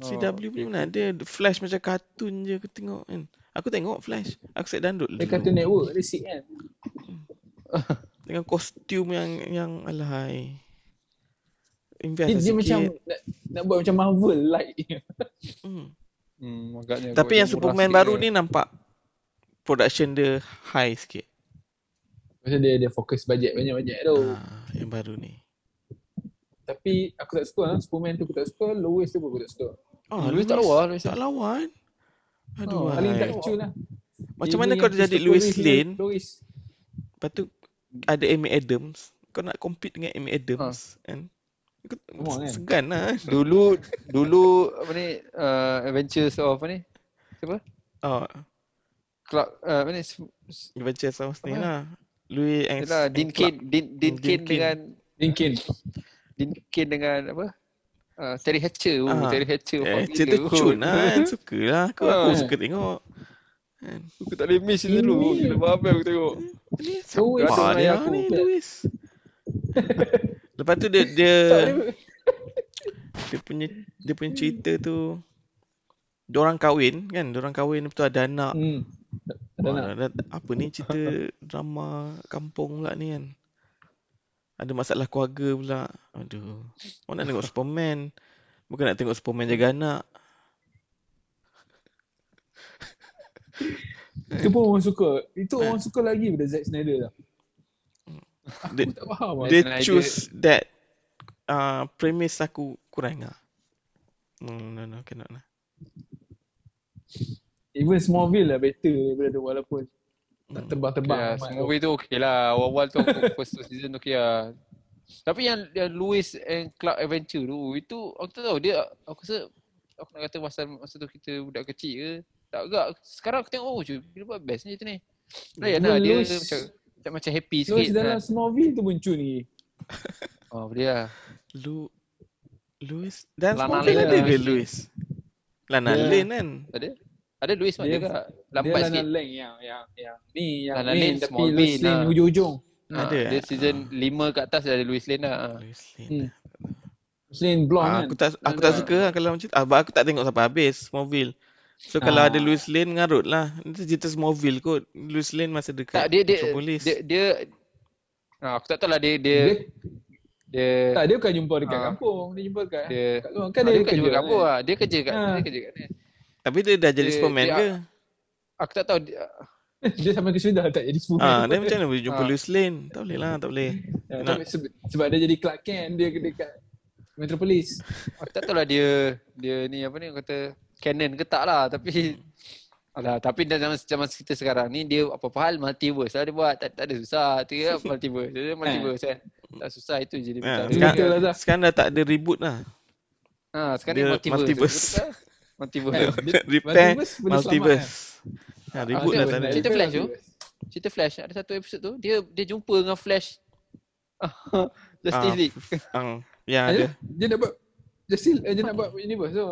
CW okay, punya mana ada The Flash macam kartun je aku tengok kan. Aku tengok Flash. Aku set download Dia dulu. Cartoon Network, dia sick kan. <laughs> Dengan kostum yang yang alahai. Invest Dia, lah dia macam sikit. nak, nak buat macam Marvel like. <laughs> Hmm. Hmm, Tapi yang Superman sikit baru kan. ni nampak production dia high sikit. Macam dia dia fokus bajet banyak-banyak tu. Ah, yang baru ni. Tapi aku tak suka lah. Superman tu aku tak suka. Lois tu pun aku tak suka. Ah, Louis tak lawa, Louis Tak lawan. Aduh, Oh, Paling tak kecu lah. Macam Dia mana kau jadi Reeve Lane, Lois. lepas tu ada Amy Adams. Kau nak compete dengan Amy Adams kan? Kau Come on, kan? segan lah. Dulu dulu apa ni uh, Adventures of apa ni? Siapa? Oh, Clark uh, apa ni? Adventures of ni lah. Louis and Yalah, and Dean Clark. Kane, Dean, Dean Hmm, Dean Kane dengan. Dean Kane dengan apa? Uh, Terry Hatcher. Oh, Ah, Terry Hatcher. Eh, cerita gila. cun lah kan. Suka lah. Aku, aku Ah. suka tengok. Kan? Aku tak boleh miss itu dulu. Ini- Gila babi aku tengok. Ni Louis siapa tu dia aku. ni Louis? <laughs> Lepas tu dia dia dia punya dia punya cerita tu Diorang kahwin kan, diorang kahwin lepas tu ada anak. Hmm. Nak. ada, apa ni cerita drama kampung pula ni kan. Ada masalah keluarga pula. Aduh. Orang nak tengok Superman. Bukan nak tengok Superman jaga anak. Itu pun orang suka. Itu Eh. orang suka lagi daripada Zack Snyder lah. Aku Dia- tak faham lah. Dia Snyder- choose that uh, premise aku kurang lah. Hmm, no, no, cannot lah. Even Smallville lah better daripada tu walaupun tak Hmm. terbang-terbang. Ya, amat semua tu. itu okey lah. Awal-awal tu aku <laughs> first season okey lah. Tapi yang, yang Lewis and Clark Adventure tu, itu aku tak tahu dia, aku rasa, aku nak kata masa, masa tu kita budak kecil ke, tak agak. Sekarang aku tengok, oh je, dia buat best ni macam ni. Layan lah, dia Lewis- macam, macam, macam happy Terus sikit. dalam Kan. Smallville tu pun cun ni. <laughs> Oh, dia lah. Lu Louis dan Lana Smallville ada lah. ke Louis? Lana Dia- Lane kan? Ada? Ada Lewis mana Dia- juga. Dia Lambat Lana sikit. Lang yang, yang, yang ni yang Lana main Lane, tapi Lois Lane lah. hujung-hujung. Ha, Ada, Dia eh? season Ah. 5 kat atas dah ada Lewis Lane lah. Ha. Louis Lane. Hmm. Lane blonde Ah, kan. aku tak aku Ada. tak suka lah kalau macam tu. Ah, aku tak tengok sampai habis Smallville. So kalau Ah. ada Louis Lane ngarut lah. Itu cerita Smallville kot. Louis Lane masa dekat Tak, dia, dia, Metropolis. dia, dia, ha, aku tak tahu lah dia, dia, Dia, dia, tak, dia bukan jumpa dekat Ah. kampung. Dia jumpa dekat dia, kat luar. Ah, Kan dia, dia, bukan kerja kampung kan. lah. Dia kerja kat, Ha. dia kerja kat ni. Tapi dia dah jadi Dia- Superman dia- ke? Aku tak tahu dia, <laughs> dia sampai ke sudah tak jadi Superman. Ah, dia macam mana boleh jumpa Ah. Louis Lane? Tak boleh lah, tak boleh. Ya, Nak- sebab dia jadi Clark Kent dia dekat Metropolis. aku tak tahu lah dia, dia ni apa ni orang kata canon ke tak lah. Tapi, Alah, tapi dalam zaman kita sekarang ni dia apa-apa hal multiverse lah dia buat. Tak, tak ada susah. Tiga <laughs> multiverse. Dia multiverse kan. Tak susah itu je dia perkara. sekarang, Betul lah, Zah. sekarang dah tak ada reboot lah. Ha, sekarang dia dia multiverse. multiverse. Multiverse. <laughs> Eh, dia- Repair multiverse. Ha, reboot Ah, tak ada. cerita Flash tu. Cerita Flash ada satu episod tu dia dia jumpa dengan Flash. <laughs> Justice Ah, League. <laughs> Ah, yang ada. dia nak buat Justice eh, dia nak buat universe tu.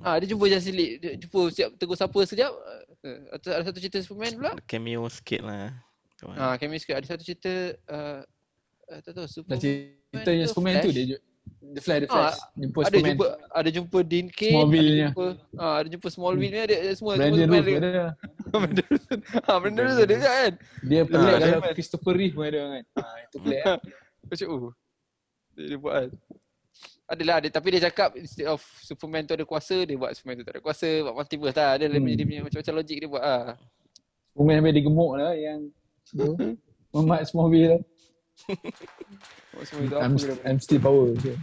Ah dia jumpa Justice League. Dia jumpa siap tegur siapa sekejap. Uh, ada satu cerita Superman pula. Cameo sikit lah. Kan. Ah cameo sikit ada satu cerita uh, uh, tak tahu Superman. cerita yang Superman tu dia The Flash, The Ah, Flash. Jumpa Ada Superman. jumpa ada jumpa Dean Cain, Smallville-nya. ada jumpa ah ada jumpa Smallville ni ada ada semua Brandon semua Roof Superman ada. <laughs> Brandon Roof. Ah Brandon Roof ada juga kan. Dia pelik Ah, kalau. Christopher Reeve pun ada kan. Ha, itu pelik <laughs> kan. Macam oh. Dia, dia buat kan. Adalah ada tapi dia cakap instead of Superman tu ada kuasa dia buat Superman tu tak ada kuasa buat multiverse lah. Ada Hmm. hmm. dia punya macam-macam logik dia buat ah. Superman sampai dia gemuk lah yang tu. <laughs> Memat Smallville lah. <laughs> I'm, dia I'm still power. Okay.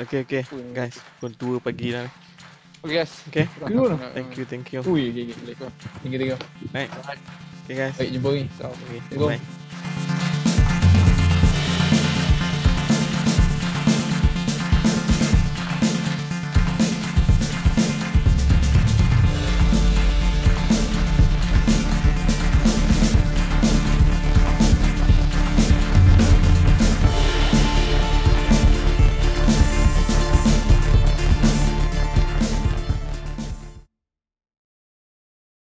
Okay, okay. Guys, pukul 2 pagi dah. Okay guys. Okay. Thank you, thank you. Ui, okay, okay, boleh. Tiga, tiga. Okay guys. Baik, jumpa lagi. Okay, Assalamualaikum. bye.